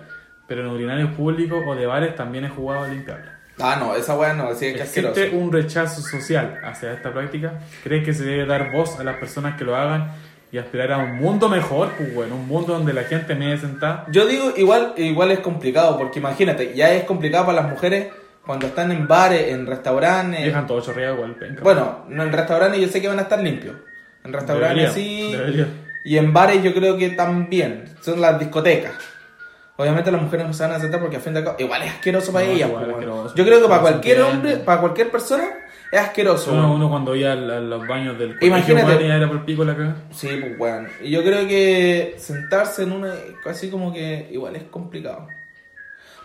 pero en urinarios públicos o de bares también he jugado a limpiarlo. Ah, no, esa weá no, así es que asqueroso. ¿Existe un rechazo social hacia esta práctica? ¿Crees que se debe dar voz a las personas que lo hagan y aspirar a un mundo mejor? Pues bueno, un mundo donde la gente me sentada. Yo digo, igual, igual es complicado, porque imagínate, ya es complicado para las mujeres cuando están en bares, en restaurantes. Dejan todo chorreado igual, venga. Bueno, no, en restaurantes yo sé que van a estar limpios. En restaurantes Debería, sí. debería. Y en bares yo creo que también. Son las discotecas. Obviamente las mujeres no se van a aceptar porque a fin de cabo igual es asqueroso para No, ellas. igual pues, asqueroso. Yo creo que para cualquier hombre, para cualquier persona, es asqueroso. Uno, uno cuando iba a, los baños del colegio, Imagínate. era por pico la caga. Sí, pues bueno. Y yo creo que sentarse en una, así como que igual es complicado.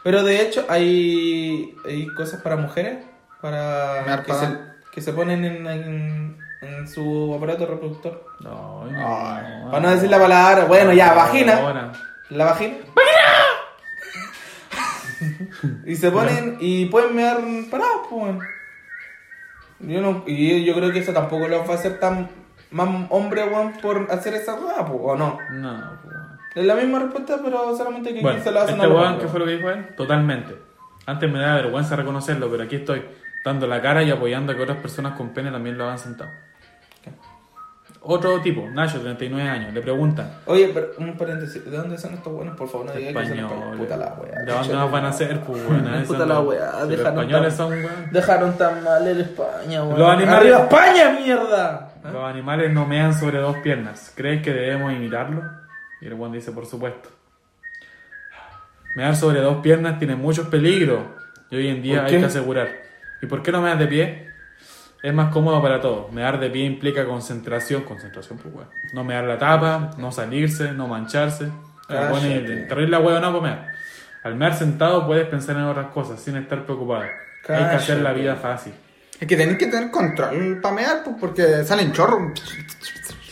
Pero de hecho hay, hay cosas para mujeres, para que se, que se ponen en, en, en su aparato reproductor. No, Ay, para no decir la palabra, bueno, ya, vagina. La vagina. Y se ponen y pueden mear parados, pues, weón. Yo no, y yo creo que eso tampoco los va a hacer tan más hombre, weón, por hacer esa weá, o no. No, pues. Es la misma respuesta, pero solamente que Bueno, se lo hacen este a weón, ¿qué fue lo que dijo él? Totalmente. Antes me da vergüenza reconocerlo, pero aquí estoy, dando la cara y apoyando a que otras personas con pene también lo hagan sentado. Otro tipo, Nacho, 39 años, le preguntan, Oye, pero un paréntesis, ¿de dónde son estos buenos? Por favor, no digas que son. Puta la weá. ¿de dónde más van a ser? Pues, weón, Puta la los dejaron españoles tan- son, weón. Dejaron tan mal el España, weón. Los animales- ¡Arriba España, mierda! ¿Eh? Los animales no mean sobre dos piernas. ¿Crees que debemos imitarlo? Y el Juan dice, por supuesto. Mear sobre dos piernas tiene muchos peligros. Y hoy en día ¿Por hay que asegurar. ¿Y por qué no meas de pie? Es más cómodo para todos. Mear de pie implica concentración. Concentración, pues, weón. No mear la tapa, no salirse, no mancharse. Pone terrible weón, no mear. Al mear sentado puedes pensar en otras cosas sin estar preocupado. Hay que hacer la vida fácil. Es que tenés que tener control para mear, pues, porque salen chorros.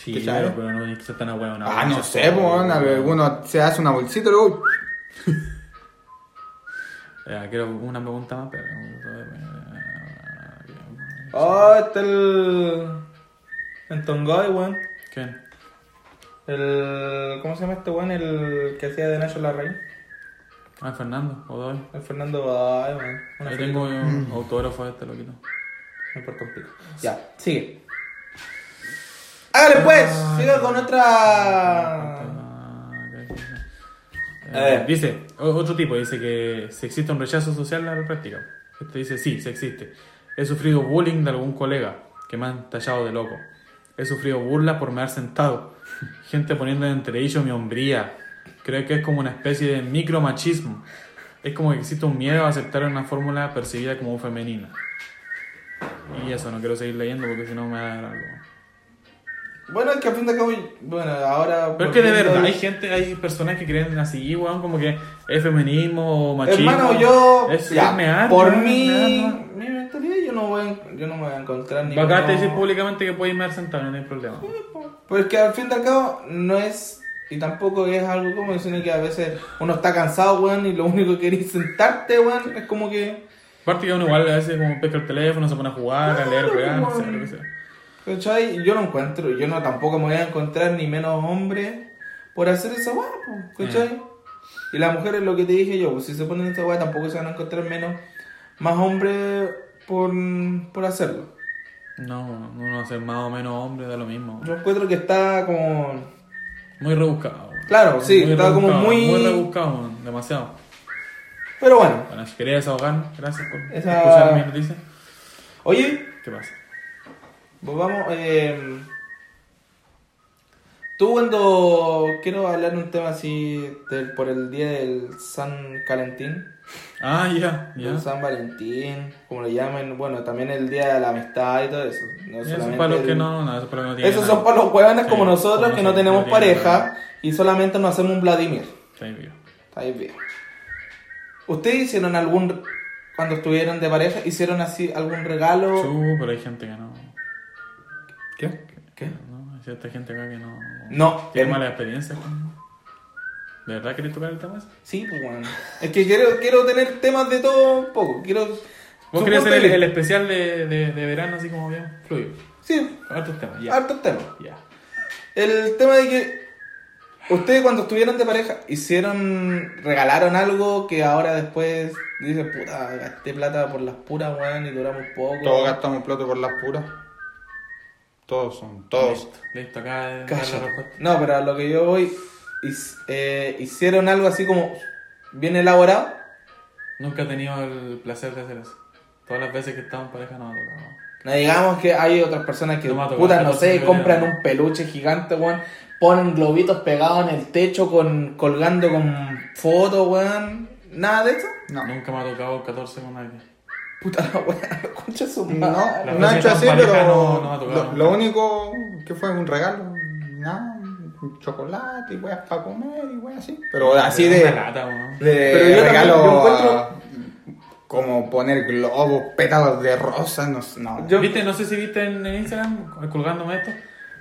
Sí, ¿Qué sabe? pero no es que tan weón. Ah, no sé, pues, alguno se hace una bolsita y luego. Ya, quiero una pregunta más, pero. Oh, este el. El Tongoy, weón. ¿Quién? El. ¿Cómo se llama este weón? El que hacía de Nacho la Reina. Ah, Fernando, Godoy. El Fernando Ay, weón. Una Ahí tengo un autógrafo de este loquito. Me importa un pico. Ya, sigue. Hágale pues, Ah, siga con otra. Eh, dice, otro tipo dice que si existe un rechazo social a la práctica. Este dice, sí, sí existe. He sufrido bullying de algún colega que me han tachado de loco. He sufrido burlas por me haber sentado. Gente poniendo en entredicho mi hombría. Creo que es como una especie de micromachismo. Es como que existe un miedo a aceptar una fórmula percibida como femenina. Y eso, no quiero seguir leyendo porque si no me va a dar algo. Bueno, es que al fin de cabo, bueno, ahora. Pero es que de verdad, hay gente, hay personas que creen así, weón, como que es feminismo o machismo. Hermano, yo. Es, ya, es mear, por weón, mi. mear, ¿no? Mi mentalidad, yo no, voy a, yo no me voy a encontrar ni. Acá te decís públicamente que puedes mear sentado, no hay problema. Pues que al fin al cabo no es. Y tampoco es algo como sino que a veces uno está cansado, weón, y lo único que querés es sentarte, weón. Es como que. Aparte que uno igual a veces como pesca el teléfono, se pone a jugar, a leer, weón, no sé, weón. lo que sea. ¿Cachai? Yo no encuentro, yo no tampoco me voy a encontrar ni menos hombre por hacer esa weá, ¿cachai? Y las mujeres, lo que te dije yo, pues si se ponen esa weá tampoco se van a encontrar menos, más hombres por, por hacerlo. No, uno hacer más o menos hombre da lo mismo. Yo encuentro que está como... Muy rebuscado. Claro, sí, está como muy- Muy rebuscado, demasiado. Pero bueno, Bueno, si quería desahogarme, gracias por Esa- escuchar mi noticia. oye, ¿Qué pasa? Pues vamos... Eh, tú cuando quiero hablar de un tema así del, por el día del San Calentín, Ah, ya, ya. El San Valentín, como le llaman, bueno, también el Día de la Amistad y todo eso. No Eso es para los que no, no, eso es para los que no tienen Esos nada. son para los huevones como Sí, nosotros como que no tenemos no pareja nada. y solamente nos hacemos un Vladimir. Sí, bien. Está bien. ¿Ustedes hicieron algún, cuando estuvieron de pareja, hicieron así algún regalo? Chu, pero hay gente que no. ¿Qué? ¿Qué? No, hay cierta gente acá que no. No, Tiene em- mala experiencia con. ¿De verdad querés tocar el tema ese? Sí, pues bueno. Es que quiero, quiero tener temas de todo un poco. Quiero. Vos punto hacer el, especial de, de, de verano así como bien fluido. Sí, hartos temas, ya. hartos temas. Ya. El tema de que ustedes cuando estuvieron de pareja hicieron, regalaron algo que ahora después dicen, puta, gasté plata por las puras, weón, y duramos poco. Todos gastamos plata por las puras. Todos son, todos. Listo, acá. No, pero a lo que yo voy, eh, hicieron algo así como bien elaborado. Nunca he tenido el placer de hacer eso. Todas las veces que he estado en pareja no me ha tocado. No digamos que hay otras personas que, No puta, no sé, compran un peluche gigante, weón, ponen globitos pegados en el techo con colgando con fotos, weón. Nada de eso. No. Nunca me ha tocado el 14 con nadie. Puta la weá, concha su No, madre. La no he hecho así, pero no- no tocado. lo, lo único que fue un regalo, nada, un chocolate y weas para comer y weas así. Pero así Una de, lata, weón. de Pero yo también- regalo yo encuentro- como poner globos, pétalos de rosa, no sé, no. Yo- ¿Viste? No sé si viste en Instagram, colgándome esto,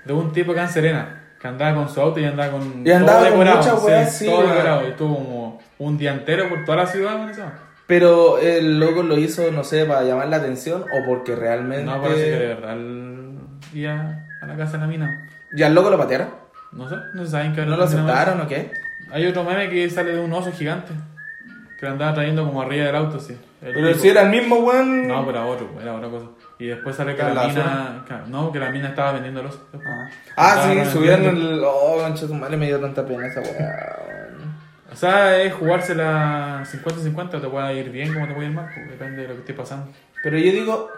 de un tipo acá en Serena, que andaba con su auto y andaba con Y andaba todo con decorado. muchas weas, sí, todo weón. decorado. Y estuvo como un día entero por toda la ciudad con eso. Pero el loco lo hizo, no sé, para llamar la atención o porque realmente. No, parece que de verdad el día a la casa de la mina. ¿Ya el loco lo patearon? No sé, no saben que ¿No lo aceptaron o qué? Hay otro meme que sale de un oso gigante. Que lo andaba trayendo como arriba del auto, sí. El Pero tipo- si era el mismo weón. No, pero era otro, era otra cosa. Y después sale que ¿Era la la mina. No, que la mina estaba vendiendo el oso. Ah. Ah, sí, subieron el. Oh, concha, su madre me dio tanta pena esa weá. O sea, es jugársela 50-50, te puede ir bien como te puede ir mal, pues, depende de lo que esté pasando. Pero yo digo,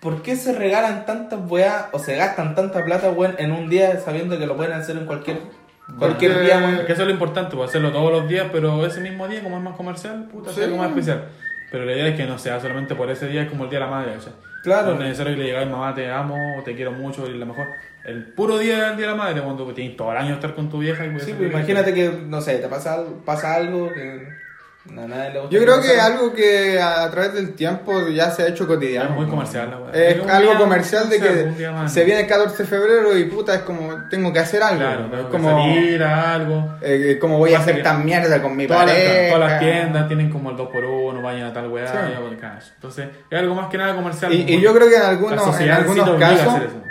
¿por qué se regalan tantas weas o se gastan tanta plata, weón, en un día sabiendo que lo pueden hacer en cualquier, cualquier día, weón? Porque eso es lo importante, pues hacerlo todos los días, pero ese mismo día, como es más comercial, puta, Sí. algo más especial. Pero la idea es que no sea solamente por ese día, es como el día de la madre, o sea. Claro. No es necesario que le digáis, mamá, te amo, te quiero mucho, eres la mejor. El puro día del día de la madre, cuando tienes todo el año estar con tu vieja y Sí, pues imagínate que, no sé, te pasa, pasa algo que a nadie le gusta. Yo creo que pasa. algo que a través del tiempo ya se ha hecho cotidiano. Es muy ¿no? comercial la weá. Es algo día- comercial de que día se ¿no? viene el 14 de febrero y puta, es como, tengo que hacer algo. Claro, es tengo que como, salir a algo. eh, como voy a hacer que tan mierda con mi Todas las, pareja. todas las tiendas tienen como el 2x1, vayan a tal weá, Sí. Entonces, es algo más que nada comercial. Y, y yo creo que en algunos, en algunos casos hacer eso.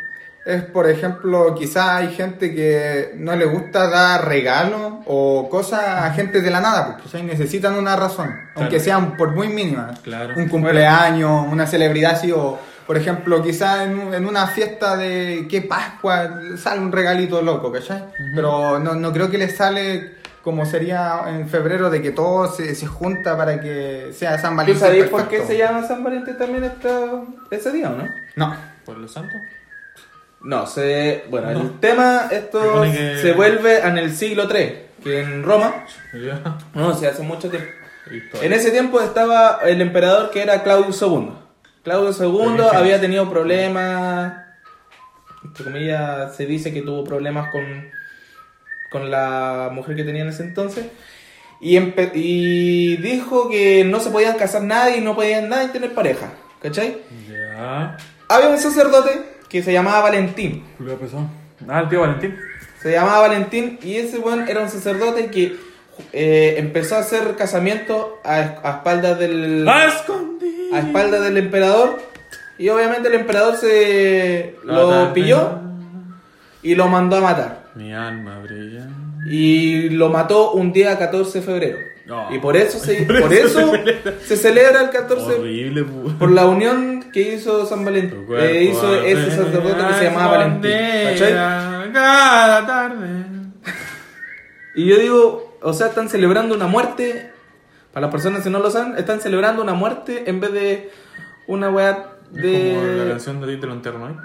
Es, por ejemplo, quizás hay gente que no le gusta dar regalos o cosas a gente de la nada, porque ¿cachai? necesitan una razón, aunque sean por muy mínimas. Claro. Un cumpleaños, una celebridad así, o por ejemplo, quizás en, un- en una fiesta de que Pascua sale un regalito loco, ¿cachai? Pero no, no creo que le sale como sería en febrero de que todo se, se junta para que sea San ¿Tú Valentín. sabes por qué se llama San Valentín también esta, ese día, o no? No. ¿Por los santos? No, se, bueno, No. el tema, esto que- se vuelve en el siglo III, que en Roma, no, se hace mucho tiempo. En ese tiempo estaba el emperador que era Claudio II. Claudio II había tenido problemas, entre comillas, se dice que tuvo problemas con, con la mujer que tenía en ese entonces. Y, dijo que no se podían casar nadie y no podían nadie tener pareja. ¿Cachai? Ya. Había un sacerdote que se llamaba Valentín. Julio pesó. Ah, el tío Valentín. Se llamaba Valentín y ese weón era un sacerdote que eh, empezó a hacer casamiento a, a espaldas del ¡A a espaldas del emperador y obviamente el emperador se lo pilló y lo mandó a matar Mi alma brilla. y lo mató un día 14 de febrero No. y por eso se Por por eso eso se celebra. se celebra el 14 Horrible, por la unión que hizo San Valentín eh, hizo ese sacerdote que se llamaba Valentín ¿cachai? Cada tarde. Y yo digo, o sea, están celebrando una muerte. Para las personas que no lo saben, están celebrando una muerte en vez de una weá Es como la de. canción de ti te lo entierro, ¿no?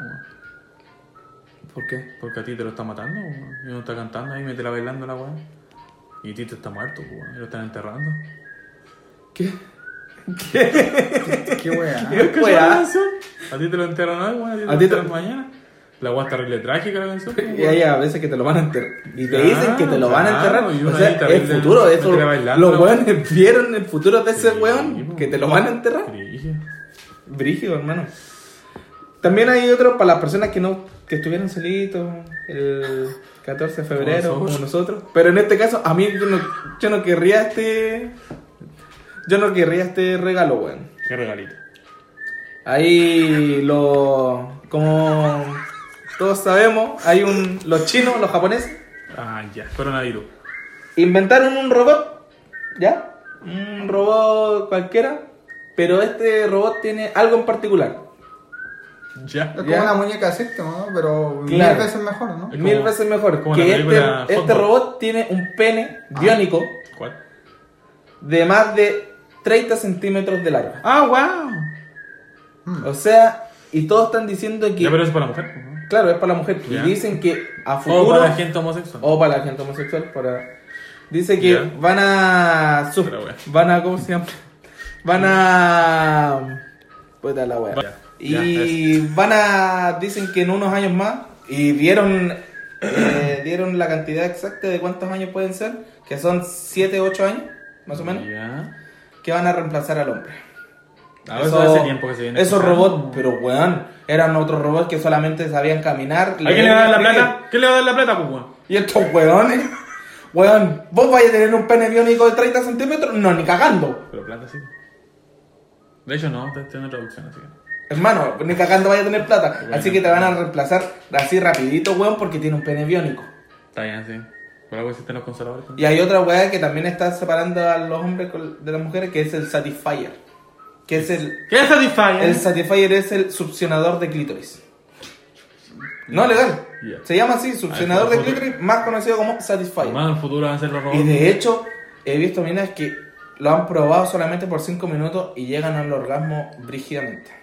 ¿Por qué? Porque a ti te lo está matando, y uno está cantando ahí, mete la bailando la weá. Y ti te está muerto, weón. Lo están enterrando. ¿Qué? Qué. ¿Qué ¿Cachai la weá? canción? A ti te lo enterran hoy, weón. A ti te lo enterran mañana. La weá está terrible trágica la canción. weón. Y hay a veces que te lo van a enterrar. Y te dicen que te lo van a enterrar. y o sea, el futuro, eso. Los weones vieron el futuro de ese Sí, weón. po. Que te lo van a enterrar. Brígido. Brígido, hermano. También hay otro para las personas que no que estuvieron solitos el 14 de febrero, Como como nosotros. nosotros. Pero en este caso, a mí yo no, yo no querría este. Yo no querría este regalo, weón. Qué regalito. Ahí lo. Como todos sabemos, hay un. Los chinos, los japoneses, Ah, ya. Coronavirus. inventaron un robot. ¿Ya? Un robot cualquiera. Pero este robot tiene algo en particular. Ya. Es como Ya. una muñeca sexta, ¿no? Pero Claro. mil veces mejor, ¿no? Mil veces mejor. como Que este, este robot tiene un pene biónico ¿Cuál? de más de 30 centímetros de largo. Ah, wow. Mm. O sea, y todos están diciendo que. Ya, pero eso es para la mujer. ¿no? Claro, es para la mujer. Y dicen que a O futuro. para la gente homosexual. o para la gente homosexual. Para... Dice que van a. sub- Pero. Van a. ¿Cómo se llama? Van a. Puta la wea. Y van a. Dicen que en unos años más. Y dieron. eh, dieron la cantidad exacta de cuántos años pueden ser. Que son 7, 8 años. Más o menos. Ya. Que van a reemplazar al hombre. Ah, eso hace tiempo que se viene. Esos escuchando. robots, pero weón, eran otros robots que solamente sabían caminar. ¿A quién le va a dar la plata? ¿Quién le va a dar la plata, pues, weón? y estos weones, weón, vos vais a tener un pene biónico de 30 centímetros, no, ni cagando. Pero plata sí. De hecho, no, está tiene traducción, así que. Hermano, ni cagando vaya a tener plata. Así que te van a reemplazar así rapidito, weón, porque tiene un pene biónico. Está bien, sí. Y hay otra weá que también está separando a los hombres de las mujeres, que es el Satisfyer. Que es el... ¿Qué es Satisfyer? El Satisfyer es el succionador de clítoris. No, legal. Se llama así, succionador Ah, de clítoris, más conocido como Satisfyer. Hermano, en el futuro van a ser los robots. Y de hecho, he visto minas que lo han probado solamente por 5 minutos y llegan al orgasmo brígidamente.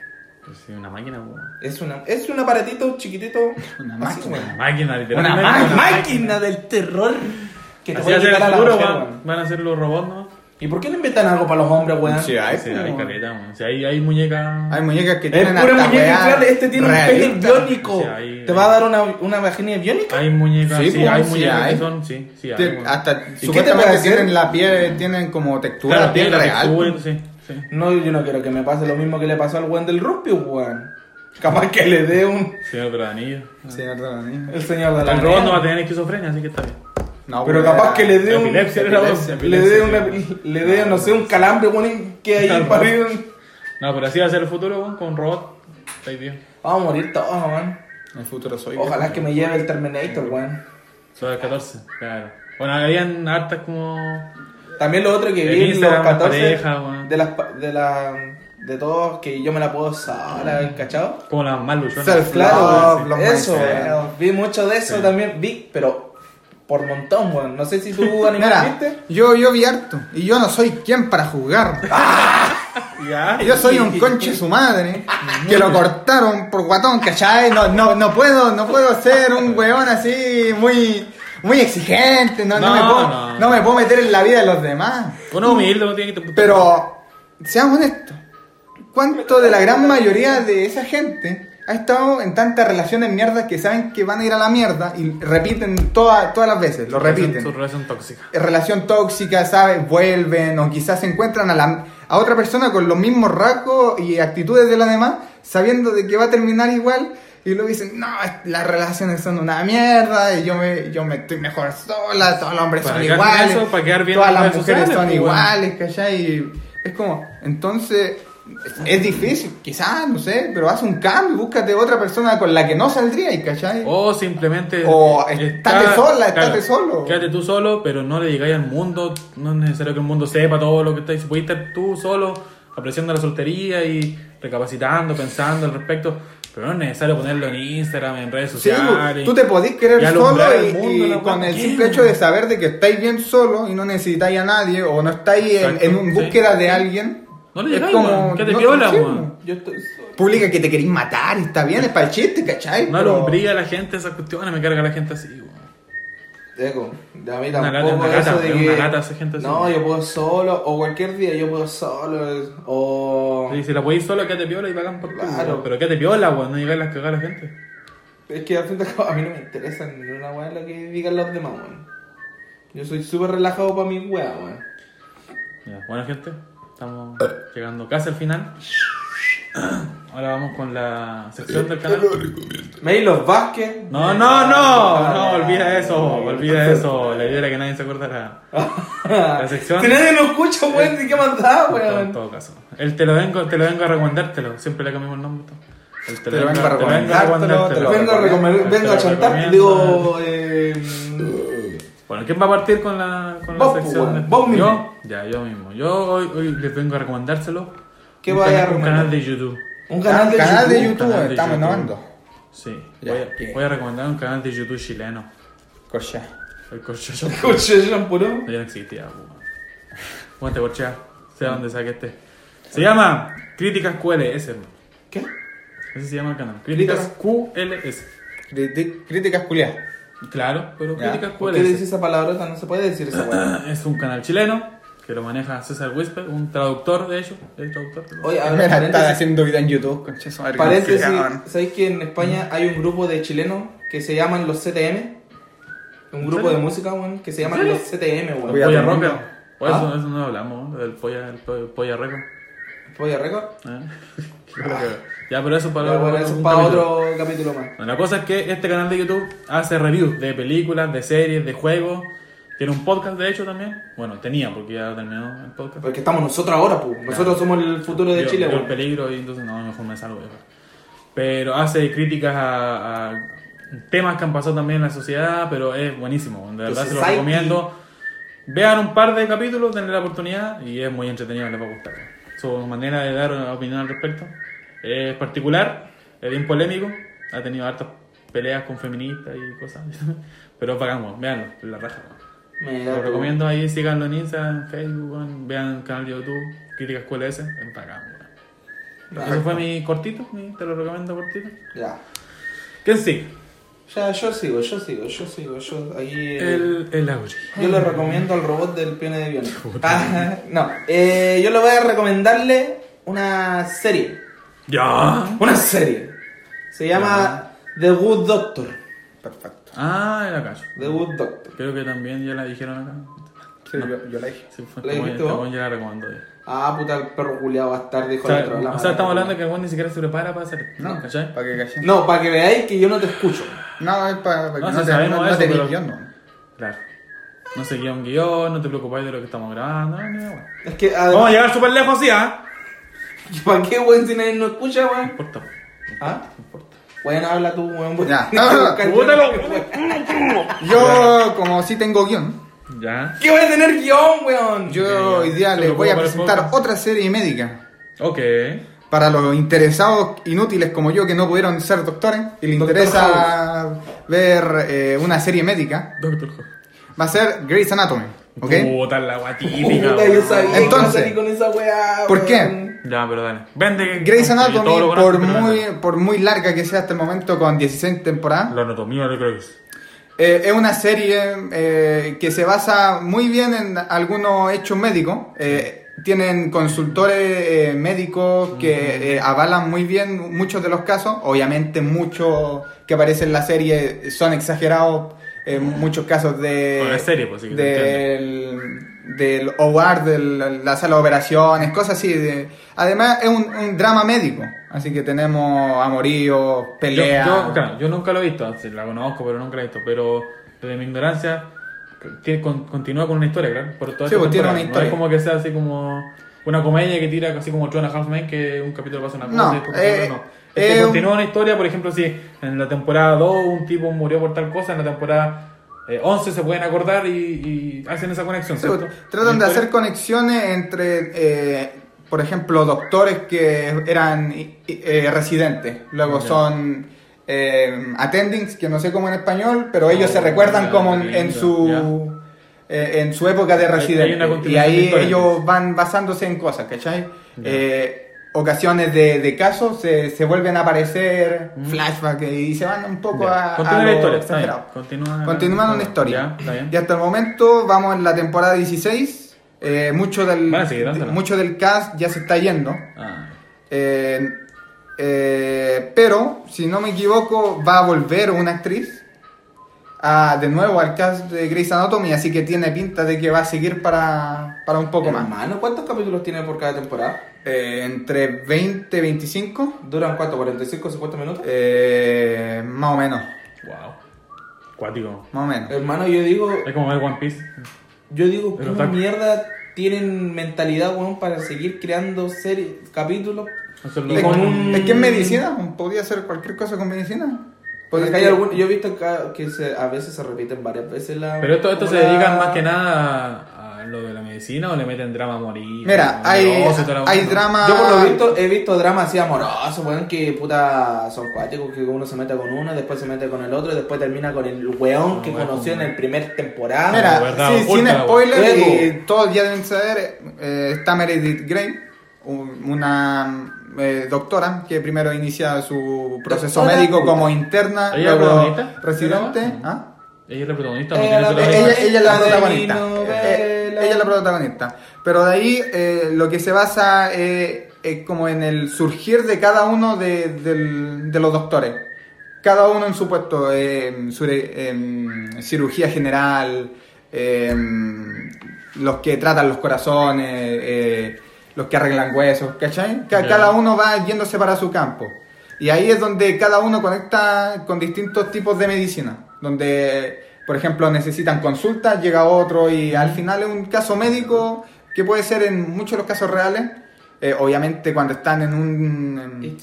Pues sí, una máquina, weón. Es, una, es un aparatito chiquitito. Una máquina. Una máquina, Una literalmente. máquina. ¡Una máquina del terror! Que te Así va a puede ser el quitar a la futuro, mujer, van, a ser los robots, ¿no? ¿Y por qué no inventan algo para los hombres, weón? Sí, hay, Sí, hay weón. caleta, weón. Si hay, hay muñecas. Hay muñecas que Es tienen pura hasta muñeca este tiene un pene biónico. Sí, hay- ¿Te va a dar una, una vagina biónica? Hay muñecas, Sí, sí, pues, hay sí muñecas hay. que son, sí, sí, hay. Hasta te supuestamente hacer? tienen la piel, tienen como textura Claro, la piel tiene la real. textura, sí, sí. No, yo no quiero que me pase lo mismo que le pasó al weón del rugby, weón. Capaz que le dé un... Señor de los anillos. No. El señor de la El robot no va a tener esquizofrenia, así que está bien. No, Pero capaz que le dé un... Epilepsia. Le dé una... Le dé, no sé, un calambre, weón, que ahí Claro. parido. No, pero así va a ser el futuro, weón, con un robot. Está bien. Vamos a morir todos, weón. En el futuro soy. Ojalá que me lleve el Terminator, weón. Sobre el 14, claro. Bueno, habían hartas como. También lo otro que vi en los Instagram, 14 pareja, weón. de las pa- de la de todos que yo me la puedo sola, ¿cachado? como las más luchonas. Self- Claro, love eso, vi mucho de eso Sí. también, vi, pero por montón, weón. No sé si tú viste. yo, yo vi harto. Y yo no soy quien para juzgar. Ya. Yo soy un conche su madre. Que lo cortaron por guatón, ¿cachai? No, no, no puedo, no puedo ser un weón así muy, muy exigente. No, no, No, me puedo, no. no me puedo meter en la vida de los demás. Uno humilde, no tiene que. Pero, seamos honestos, ¿cuánto de la gran mayoría de esa gente ha estado en tantas relaciones mierdas que saben que van a ir a la mierda y repiten toda- todas las veces, lo repiten? Su relación tóxica. Relación tóxica, ¿sabes? Vuelven o quizás se encuentran a, la, a otra persona con los mismos rasgos y actitudes de la demás, sabiendo de que va a terminar igual. Y luego dicen, no, las relaciones son una mierda, y yo me, yo me estoy mejor sola, todos los hombres ¿Para son iguales, eso? ¿Para quedar bien todas las mujeres sociales, son pues, iguales, ¿cachai? Y es como, entonces, es, difícil, quizás, no sé, pero haz un cambio, búscate otra persona con la que no saldría, ¿cachai? O simplemente. O estate sola, estate solo. Quédate tú solo, pero no le digáis al mundo. No es necesario que el mundo sepa todo lo que estáis. Puedes estar tú solo, apreciando la soltería y recapacitando, pensando al respecto. Pero no es necesario ponerlo en Instagram, en redes Sí, sociales. tú te podés querer y solo y, mundo, y la con el simple hecho de saber de que estáis bien solo y no necesitáis a nadie o no estáis en, Exacto, en un sí. búsqueda de alguien. No le llegáis, weón, que te no- viola, sí, weón. Yo estoy solo. Publica que te queréis matar y está bien, es para el chiste, ¿cachai? No Pero- a la gente esas cuestiones, me carga la gente así, weón. Eco, a mí tampoco una eso lata, de que... esa gente así. No, yo puedo solo, o cualquier día yo puedo solo, o... Y si la podéis solo, quédate piola y pagan por Claro. Claro. Pero quédate piola, weón, no llegáis a las cagar a la gente. Es que al fin cabo a mí no me interesa ni una weá lo que digan los demás, weón. Yo soy súper relajado para mi weá, weón. Ya, bueno, gente, estamos llegando casi al final. Ahora vamos con la sección del canal. ¿Veis los Vázquez? No, no, no, no, olvida eso, olvida eso. La idea era que nadie se acordará. La sección. Si nadie nos escucha, weón, ¿de qué mandaba, En weón? todo caso. El te lo vengo, te lo vengo a recomendártelo. Siempre le cambiamos el nombre. El Te lo vengo a recomendártelo, te lo Vengo a, recomendar, vengo lo a chantar, digo, eh... Bueno, ¿quién va a partir con la, con la sección? pues, de- vos mismo. Yo, ya, yo mismo. Yo hoy, hoy les vengo a recomendárselo. ¿Qué vaya a canal- Un recomendar? canal de YouTube. Un canal de canal YouTube. de YouTube, canal de estamos YouTube. innovando. Sí, Ya, voy, a, voy recomendar un canal de YouTube chileno. Cocha. El Corchea. Coche, champurón. Ya no existía, weón. Ponte Corchea. Sé dónde saqué este. Se llama Críticas QLS. ¿Qué? Ese se llama el canal. Críticas QLS. Críticas culiadas. Claro, pero Críticas ¿Por qué dices QLS. esa palabrota? No se puede decir esa weá. Es un canal chileno que lo maneja César Whisper, un traductor de hecho. El traductor. Oye, a ver, Mira, está haciendo vida en YouTube, concha su madre. paréntesis. ¿sabéis que en España hay un grupo de chilenos que se llaman los CTM? Un ¿En grupo de música, weón, que se llaman los CTM, weón. Polla Roca. O eso, ¿Ah? eso no hablamos, ¿no? del Polla, Polla Record. Polla Record. ¿eh? ya, pero eso para, Ya, bueno, eso para capítulo. otro capítulo más. Bueno, la cosa es que este canal de YouTube hace reviews de películas, de series, de juegos Tiene un podcast, de hecho, también. Bueno, tenía, porque ya terminó el podcast. Porque estamos nosotros ahora, pues. Nosotros somos el futuro de Vio- Chile, vio el weón. peligro y entonces no, mejor me salgo. viejo. Pero hace críticas a, a temas que han pasado también en la sociedad, pero es buenísimo. De verdad se lo recomiendo. Vean un par de capítulos, denle la oportunidad y es muy entretenido, les va a gustar. Su manera de dar una opinión al respecto es particular, es bien polémico, ha tenido hartas peleas con feministas y cosas, pero véanlo, es la raja. Mira, Lo tú. recomiendo ahí, síganlo en Instagram, en Facebook, vean el canal de YouTube, Críticas QLS, es bacán. weón. Eso fue mi cortito, mi- te lo recomiendo cortito. Ya. ¿Quién sigue? Ya, yo sigo, yo sigo, yo sigo, yo ahí... eh, El, el Auri. Yo le recomiendo al robot del pione de avión. Ah, no, eh, yo le voy a recomendarle una serie. Ya. Una serie. Se llama The Good Doctor. Perfecto. Ah, era cacho. The Good Doctor. Creo que también ya la dijeron acá. Sí, yo, yo la dije. Sí, fue ¿La como- dijiste este vos? ya la recomendó ya. Ah, puta, el perro culiado va a estar, dijo O sea, el otro. la o sea, estamos hablando de que el weón ni siquiera se prepara para hacer. No, ¿Cachai? para que callen. No, para que veáis que yo no te escucho. No, es para, que No, no, sí te, sabemos no, no eso, te pero- guion, no. Claro. No se guía un guion, no te preocupáis de lo que estamos grabando. No, no, weón. Es que, Vamos a además, llegar súper lejos así, ¿ah? ¿para qué, weón, si nadie nos escucha, No weón? importa. ¿Ah? Bueno, habla tú, weón. Ya. Yo, como sí tengo guion, Ya. ¿Qué voy a tener guion, weón? yo Ya, hoy día se les voy a presentar podcast. otra serie médica. Ok. Para los interesados inútiles como yo que no pudieron ser doctores y les Doctor interesa ver eh, una serie médica, Doctor va a ser Grey's Anatomy. ¿Ok? Puta la gua típica. Puta, yo weón. sabía que Entonces, iba a salir con esa weá, ¿por qué? Ya, pero dale. Vende. Grey's Anatomy, conozco, por muy, por muy larga que sea hasta el momento, con 16 temporadas, La anatomía de Grey's. eh, es una serie eh, que se basa muy bien en algunos hechos médicos. Eh, tienen consultores eh, médicos que eh, avalan muy bien muchos de los casos. Obviamente muchos que aparecen en la serie son exagerados. eh, muchos casos de... Bueno, es serie, pues, sí del, del OR, de la sala de operaciones, cosas así. de- además es un, un drama médico. Así que tenemos amoríos, Yo, peleas... yo, claro, yo nunca lo he visto, la conozco, pero nunca la he visto. Pero desde mi ignorancia, que con- continúa con una historia, claro. Por toda Sí, pues, tiene una historia. No es como que sea así como una comedia que tira así como Two and a Half Men, que un capítulo pasa una cosa No, y después eh, no. Es que eh, continúa una historia, por ejemplo, si en la temporada 2 un tipo murió por tal cosa, en la temporada eh, 11 se pueden acordar y, y hacen esa conexión. Sí, ¿cierto? tratan de hacer conexiones entre, eh, por ejemplo, doctores que eran eh, residentes, luego son eh, attendings, que no sé cómo en español, pero ellos Oh, se recuerdan como en, su en su época de Hay- hay una residente. Y ahí ellos van basándose en cosas, ¿cachai? Eh, ocasiones de, de casos se, se vuelven a aparecer, Mm. flashback, y se van un poco a, Continúa a la historia, exagerado. Continúa Continuando una historia. Y hasta el momento vamos en la temporada 16. Eh, mucho, del, mucho del cast ya se está yendo. Ah, Eh, eh, pero, si no me equivoco, va a volver una actriz a, de nuevo al cast de Grey's Anatomy. Así que tiene pinta de que va a seguir para, para un poco más. Hermano, ¿cuántos capítulos tiene por cada temporada? Eh, entre 20 y 25. ¿Duran cuánto? ¿45, 50 minutos? eh, más o menos. wow. Cuático. Más o menos. Hermano, yo digo, Es como ver One Piece. yo digo, ¿cómo está- mierda tienen mentalidad, weón, para seguir creando series, capítulos? Es con es que es medicina. Podría hacer cualquier cosa con medicina. Porque Podría- hay algún, yo he visto acá que se, a veces se repiten varias veces la... Pero esto, esto se la- dedican más que nada a, lo de la medicina o le meten drama a morir. Mira, hay, hay drama. Yo por lo visto he visto dramas así amorosos, weón, que puta son cuáticos, que uno se mete con uno, después se mete con el otro, y después termina con el weón No, que weón, conoció en el primer temporada. Mira, verdad, sí, sin spoiler, weón. y todos ya deben saber, eh, está Meredith Grey, un- una eh, doctora que primero inicia su proceso Doctora, médico como interna, ¿Ella es luego protagonista? residente. ¿ah? Ella es la protagonista, no Ella tiene la- ella, ella es la protagonista. Eh, ella es la protagonista. Pero de ahí eh, lo que se basa eh, es como en el surgir de cada uno de, los doctores. Cada uno en su puesto, eh, en, sur- en cirugía general, eh, los que tratan los corazones, eh, los que arreglan huesos, ¿cachai? Ca- Ya. Cada uno va yéndose para su campo. Y ahí es donde cada uno conecta con distintos tipos de medicina. Donde por ejemplo, necesitan consulta, llega otro y al final es un caso médico que puede ser en muchos de los casos reales. Eh, obviamente cuando están en un... en-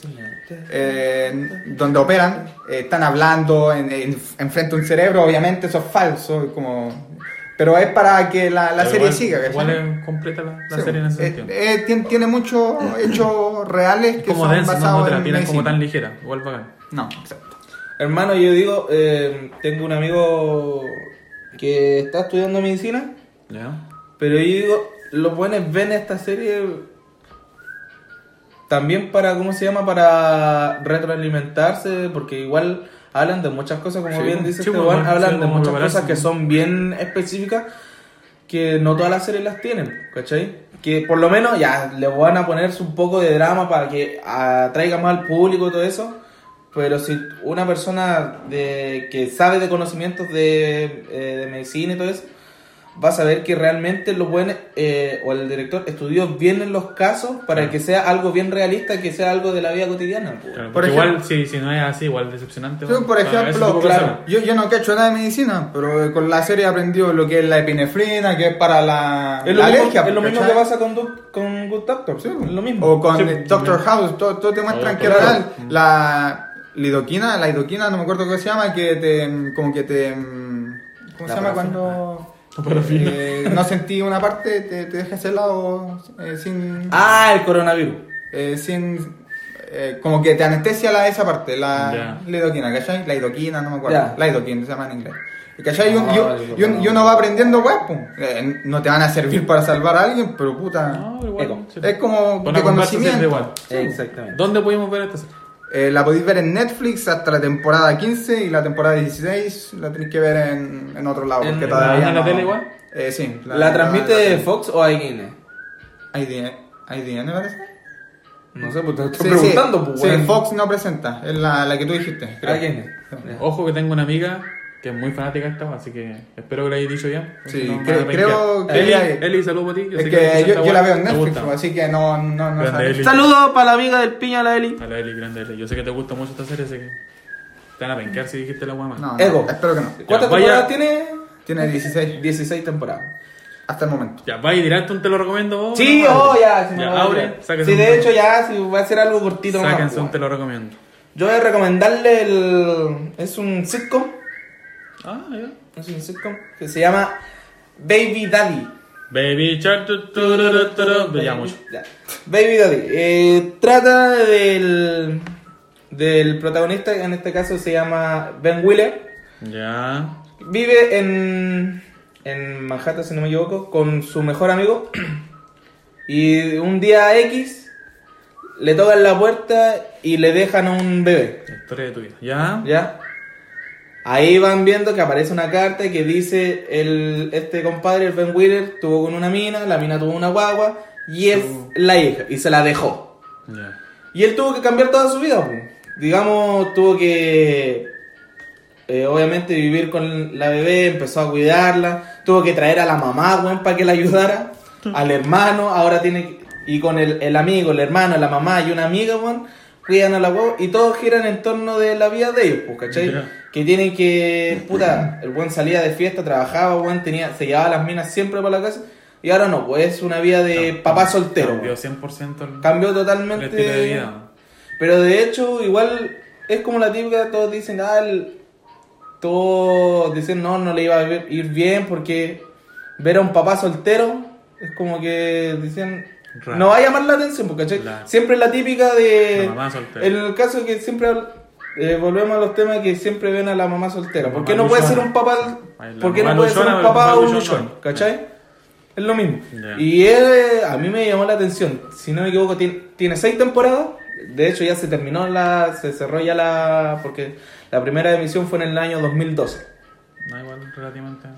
eh, donde operan, eh, están hablando en, en, enfrente a un cerebro, obviamente eso es falso, es como... Pero es para que la, la serie igual- siga, ¿cachai? Igual es completa la, la Sí, serie en ese eh, sentido. eh, tiene, tiene muchos hechos reales Es que como son densa, no, basados no te la en como tan ligera. Igual bacán. No, exacto. Hermano, yo digo, eh, tengo un amigo que está estudiando medicina, ¿Ya? pero yo digo, los buenos ven esta serie también para, ¿cómo se llama? Para retroalimentarse, porque igual hablan de muchas cosas, como Sí, bien dice sí, este sí, hablan de muchas cosas que son bien específicas, que no todas las series las tienen, ¿cachai? Que por lo menos ya le van a ponerse un poco de drama para que atraiga más al público y todo eso. Pero si una persona de, que sabe de conocimientos de, eh, de medicina y todo eso, va a saber que realmente lo bueno, eh, o el director estudió bien en los casos para que sea algo bien realista, que sea algo de la vida cotidiana. pues. Claro, Por ejemplo- igual, si, si no es así, igual decepcionante. Sí, bueno, por ejemplo, claro, yo, yo no cacho nada de medicina, pero eh, con la serie he aprendido lo que es la epinefrina, que es para la, Es lo la mismo, alergia. es lo mismo que pasa con, Du- con Good Doctor, Sí, es lo mismo. O con Sí, Doctor bien. House, todo, todo te muestran Oh, que es claro. real. La lidoquina, la lidoquina, no me acuerdo qué se llama, que te, como que te, mm, ¿cómo La se llama cuando Parafina. eh, no sentí una parte, te, te dejas helado eh, sin, Ah, el coronavirus. eh, sin, eh, como que te anestesia la, esa parte, la Ya. lidoquina, ¿cachai? La lidoquina, no me acuerdo, la lidoquina se llama en inglés. ¿Cachai? Y, un- y un- Ay, y un- y uno va aprendiendo, pues, pum. Eh, no te van a servir para salvar a alguien, pero puta, No, igual. Eco. sí. es como de conocimiento. igual. Exactamente. ¿Dónde pudimos ver esta serie? Eh, la podéis ver en Netflix hasta la temporada 15 y la temporada 16 la tenéis que ver en, en otro lado. ¿En- porque en todavía la- en la no- tele igual? Eh, sí. ¿La, transmite Fox o IGN? IDN, IDN parece. No sé, pues te estoy Sí, preguntando. sí. pues, Sí, weón. Fox no presenta, es la, la que tú dijiste. Ojo que tengo una amiga que es muy fanática de esta, así que espero que lo hayáis dicho ya. Sí, No cre- creo que Eli, Eli, saludos para ti. yo Es sé que yo, la veo en Netflix, pues, así que no, no, no. Saludos para la amiga del piña, la Eli. A la Eli, grande Eli. Yo sé que te gusta mucho esta serie, así que te van a penquear si dijiste la guama. No, no, Ego. espero que no. ¿Cuántas vaya- temporadas tiene? Tiene 16 16 temporadas. hasta el momento. Ya, vaya directo, te lo recomiendo. vos, Sí, ¿no? oh, ya. Si Ya, abre, sáquense Sí, un- de hecho, ya, si va a ser algo cortito Sáquense un weón. te lo recomiendo. Yo voy a recomendarle el. Es un sitcom. Ah, ya. Es un sitcom que se llama Baby Daddy. Baby Shark. Ya, mucho. Baby Daddy. Eh, trata del. Del protagonista, en este caso se llama Ben Wheeler. Ya. Vive en, en Manhattan, si no me equivoco, con su mejor amigo. Y un día X le tocan la puerta y le dejan un bebé. La historia de tu vida. Ya. ¿Ya? Ahí van viendo que aparece una carta que dice el, este compadre, el Ben Wheeler, tuvo con una mina, la mina tuvo una guagua y es la hija y se la dejó. Y él tuvo que cambiar toda su vida. Digamos, tuvo que, eh, obviamente, vivir con la bebé, empezó a cuidarla, tuvo que traer a la mamá, weón, para que la ayudara, al hermano, ahora tiene que- y con el, el amigo, el hermano, la mamá y una amiga, weón, cuidan a la guagua y todos giran en torno de la vida de ellos, pues, ¿cachai? Que tienen que, puta, el buen salía de fiesta, trabajaba, weón, tenía, se llevaba las minas siempre para la casa y ahora no, pues es una vida de papá soltero. Cambió weón. 100% el, Cambió el totalmente. estilo de vida. Pero de hecho, igual es como la típica, todos dicen, ah, el- todos dicen, no, no le iba a ir bien porque ver a un papá soltero es como que dicen, Raro. no va a llamar la atención, porque. Claro. siempre es la típica de... La mamá soltera. En el caso que siempre eh, volvemos a los temas que siempre ven a la mamá soltera. La ¿Por qué no puede ser un papá? ¿Por qué no puede ser un papá o un luchón no. ¿Cachai? Es lo mismo. Y a mí me llamó la atención. Si no me equivoco, tiene, tiene seis temporadas. De hecho, ya se terminó la. Se cerró ya la. Porque la primera emisión fue en el año 2012. No, igual, relativamente.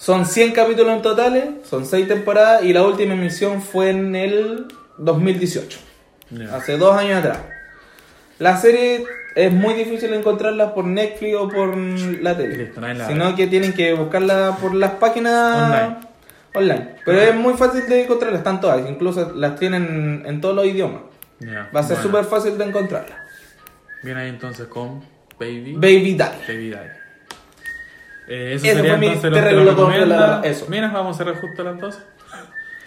Son 100 capítulos en totales, son 6 temporadas y la última emisión fue en el 2018, Ya. hace dos años atrás. La serie es muy difícil encontrarla por Netflix o por la tele, Listo, sino que tienen que buscarla por las páginas Online. online. Pero es muy fácil de encontrarla, están todas, incluso las tienen en todos los idiomas. Va a ser Bueno, súper fácil de encontrarla. Bien ahí entonces con Baby. Baby Daddy. Baby Daddy. Eh, eso Ese sería fue mi entonces lo que nos contra recomienda. eso. Mira, vamos a cerrar justo a las 12.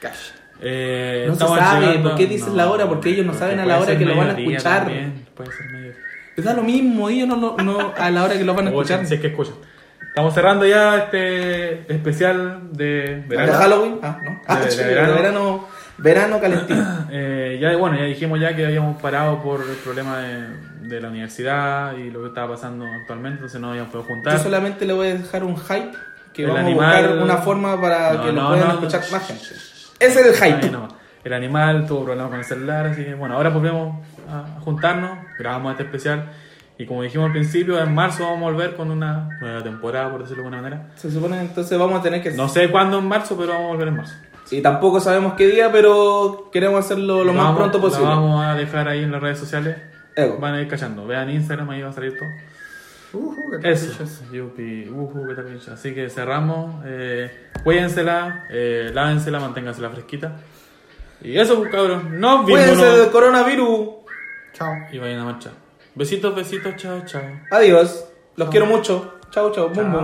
Cash. Eh, No se sabe, llegando- ¿por qué dicen la hora? Porque ellos no saben a la hora que lo van a escuchar. también, Puede ser mediodía. Les da lo mismo, ellos no, no, no a la hora que lo van a escuchar. si es que escuchan. Estamos cerrando ya este especial de ¿De verano. Halloween? Ah, no. Ah, De- de sí, de verano. verano. Verano, calentito. Eh, ya, bueno, ya dijimos ya que habíamos parado por el problema de, de la universidad y lo que estaba pasando actualmente, entonces no habíamos podido juntar. Yo solamente le voy a dejar un hype que El vamos animal- a buscar una forma para No, que lo no, puedan no, escuchar más gente. Ese es el hype. El animal tuvo problemas con el celular, así que bueno, ahora volvemos a juntarnos, grabamos este especial y como dijimos al principio, en marzo vamos a volver con una nueva temporada, por decirlo de alguna manera. Se supone entonces vamos a tener que... No sé cuándo en marzo, pero vamos a volver en marzo. Y tampoco sabemos qué día, pero queremos hacerlo lo más Vamos- pronto posible. vamos a dejar ahí en las redes sociales. Ego. Van a ir cachando. Vean Instagram, ahí va a salir todo. Ujú, qué tal, Eso. Yupi, qué tal, bicho. Así que cerramos. Eh, cuídensela, eh, lávensela, manténgansela fresquita. Y eso, pues, cabros. Nos vimos. Cuídense del coronavirus. Chao. Y vayan a marchar. Besitos, besitos, chao, chao. Adiós. Los quiero mucho. Chau, chau. Bum, bum.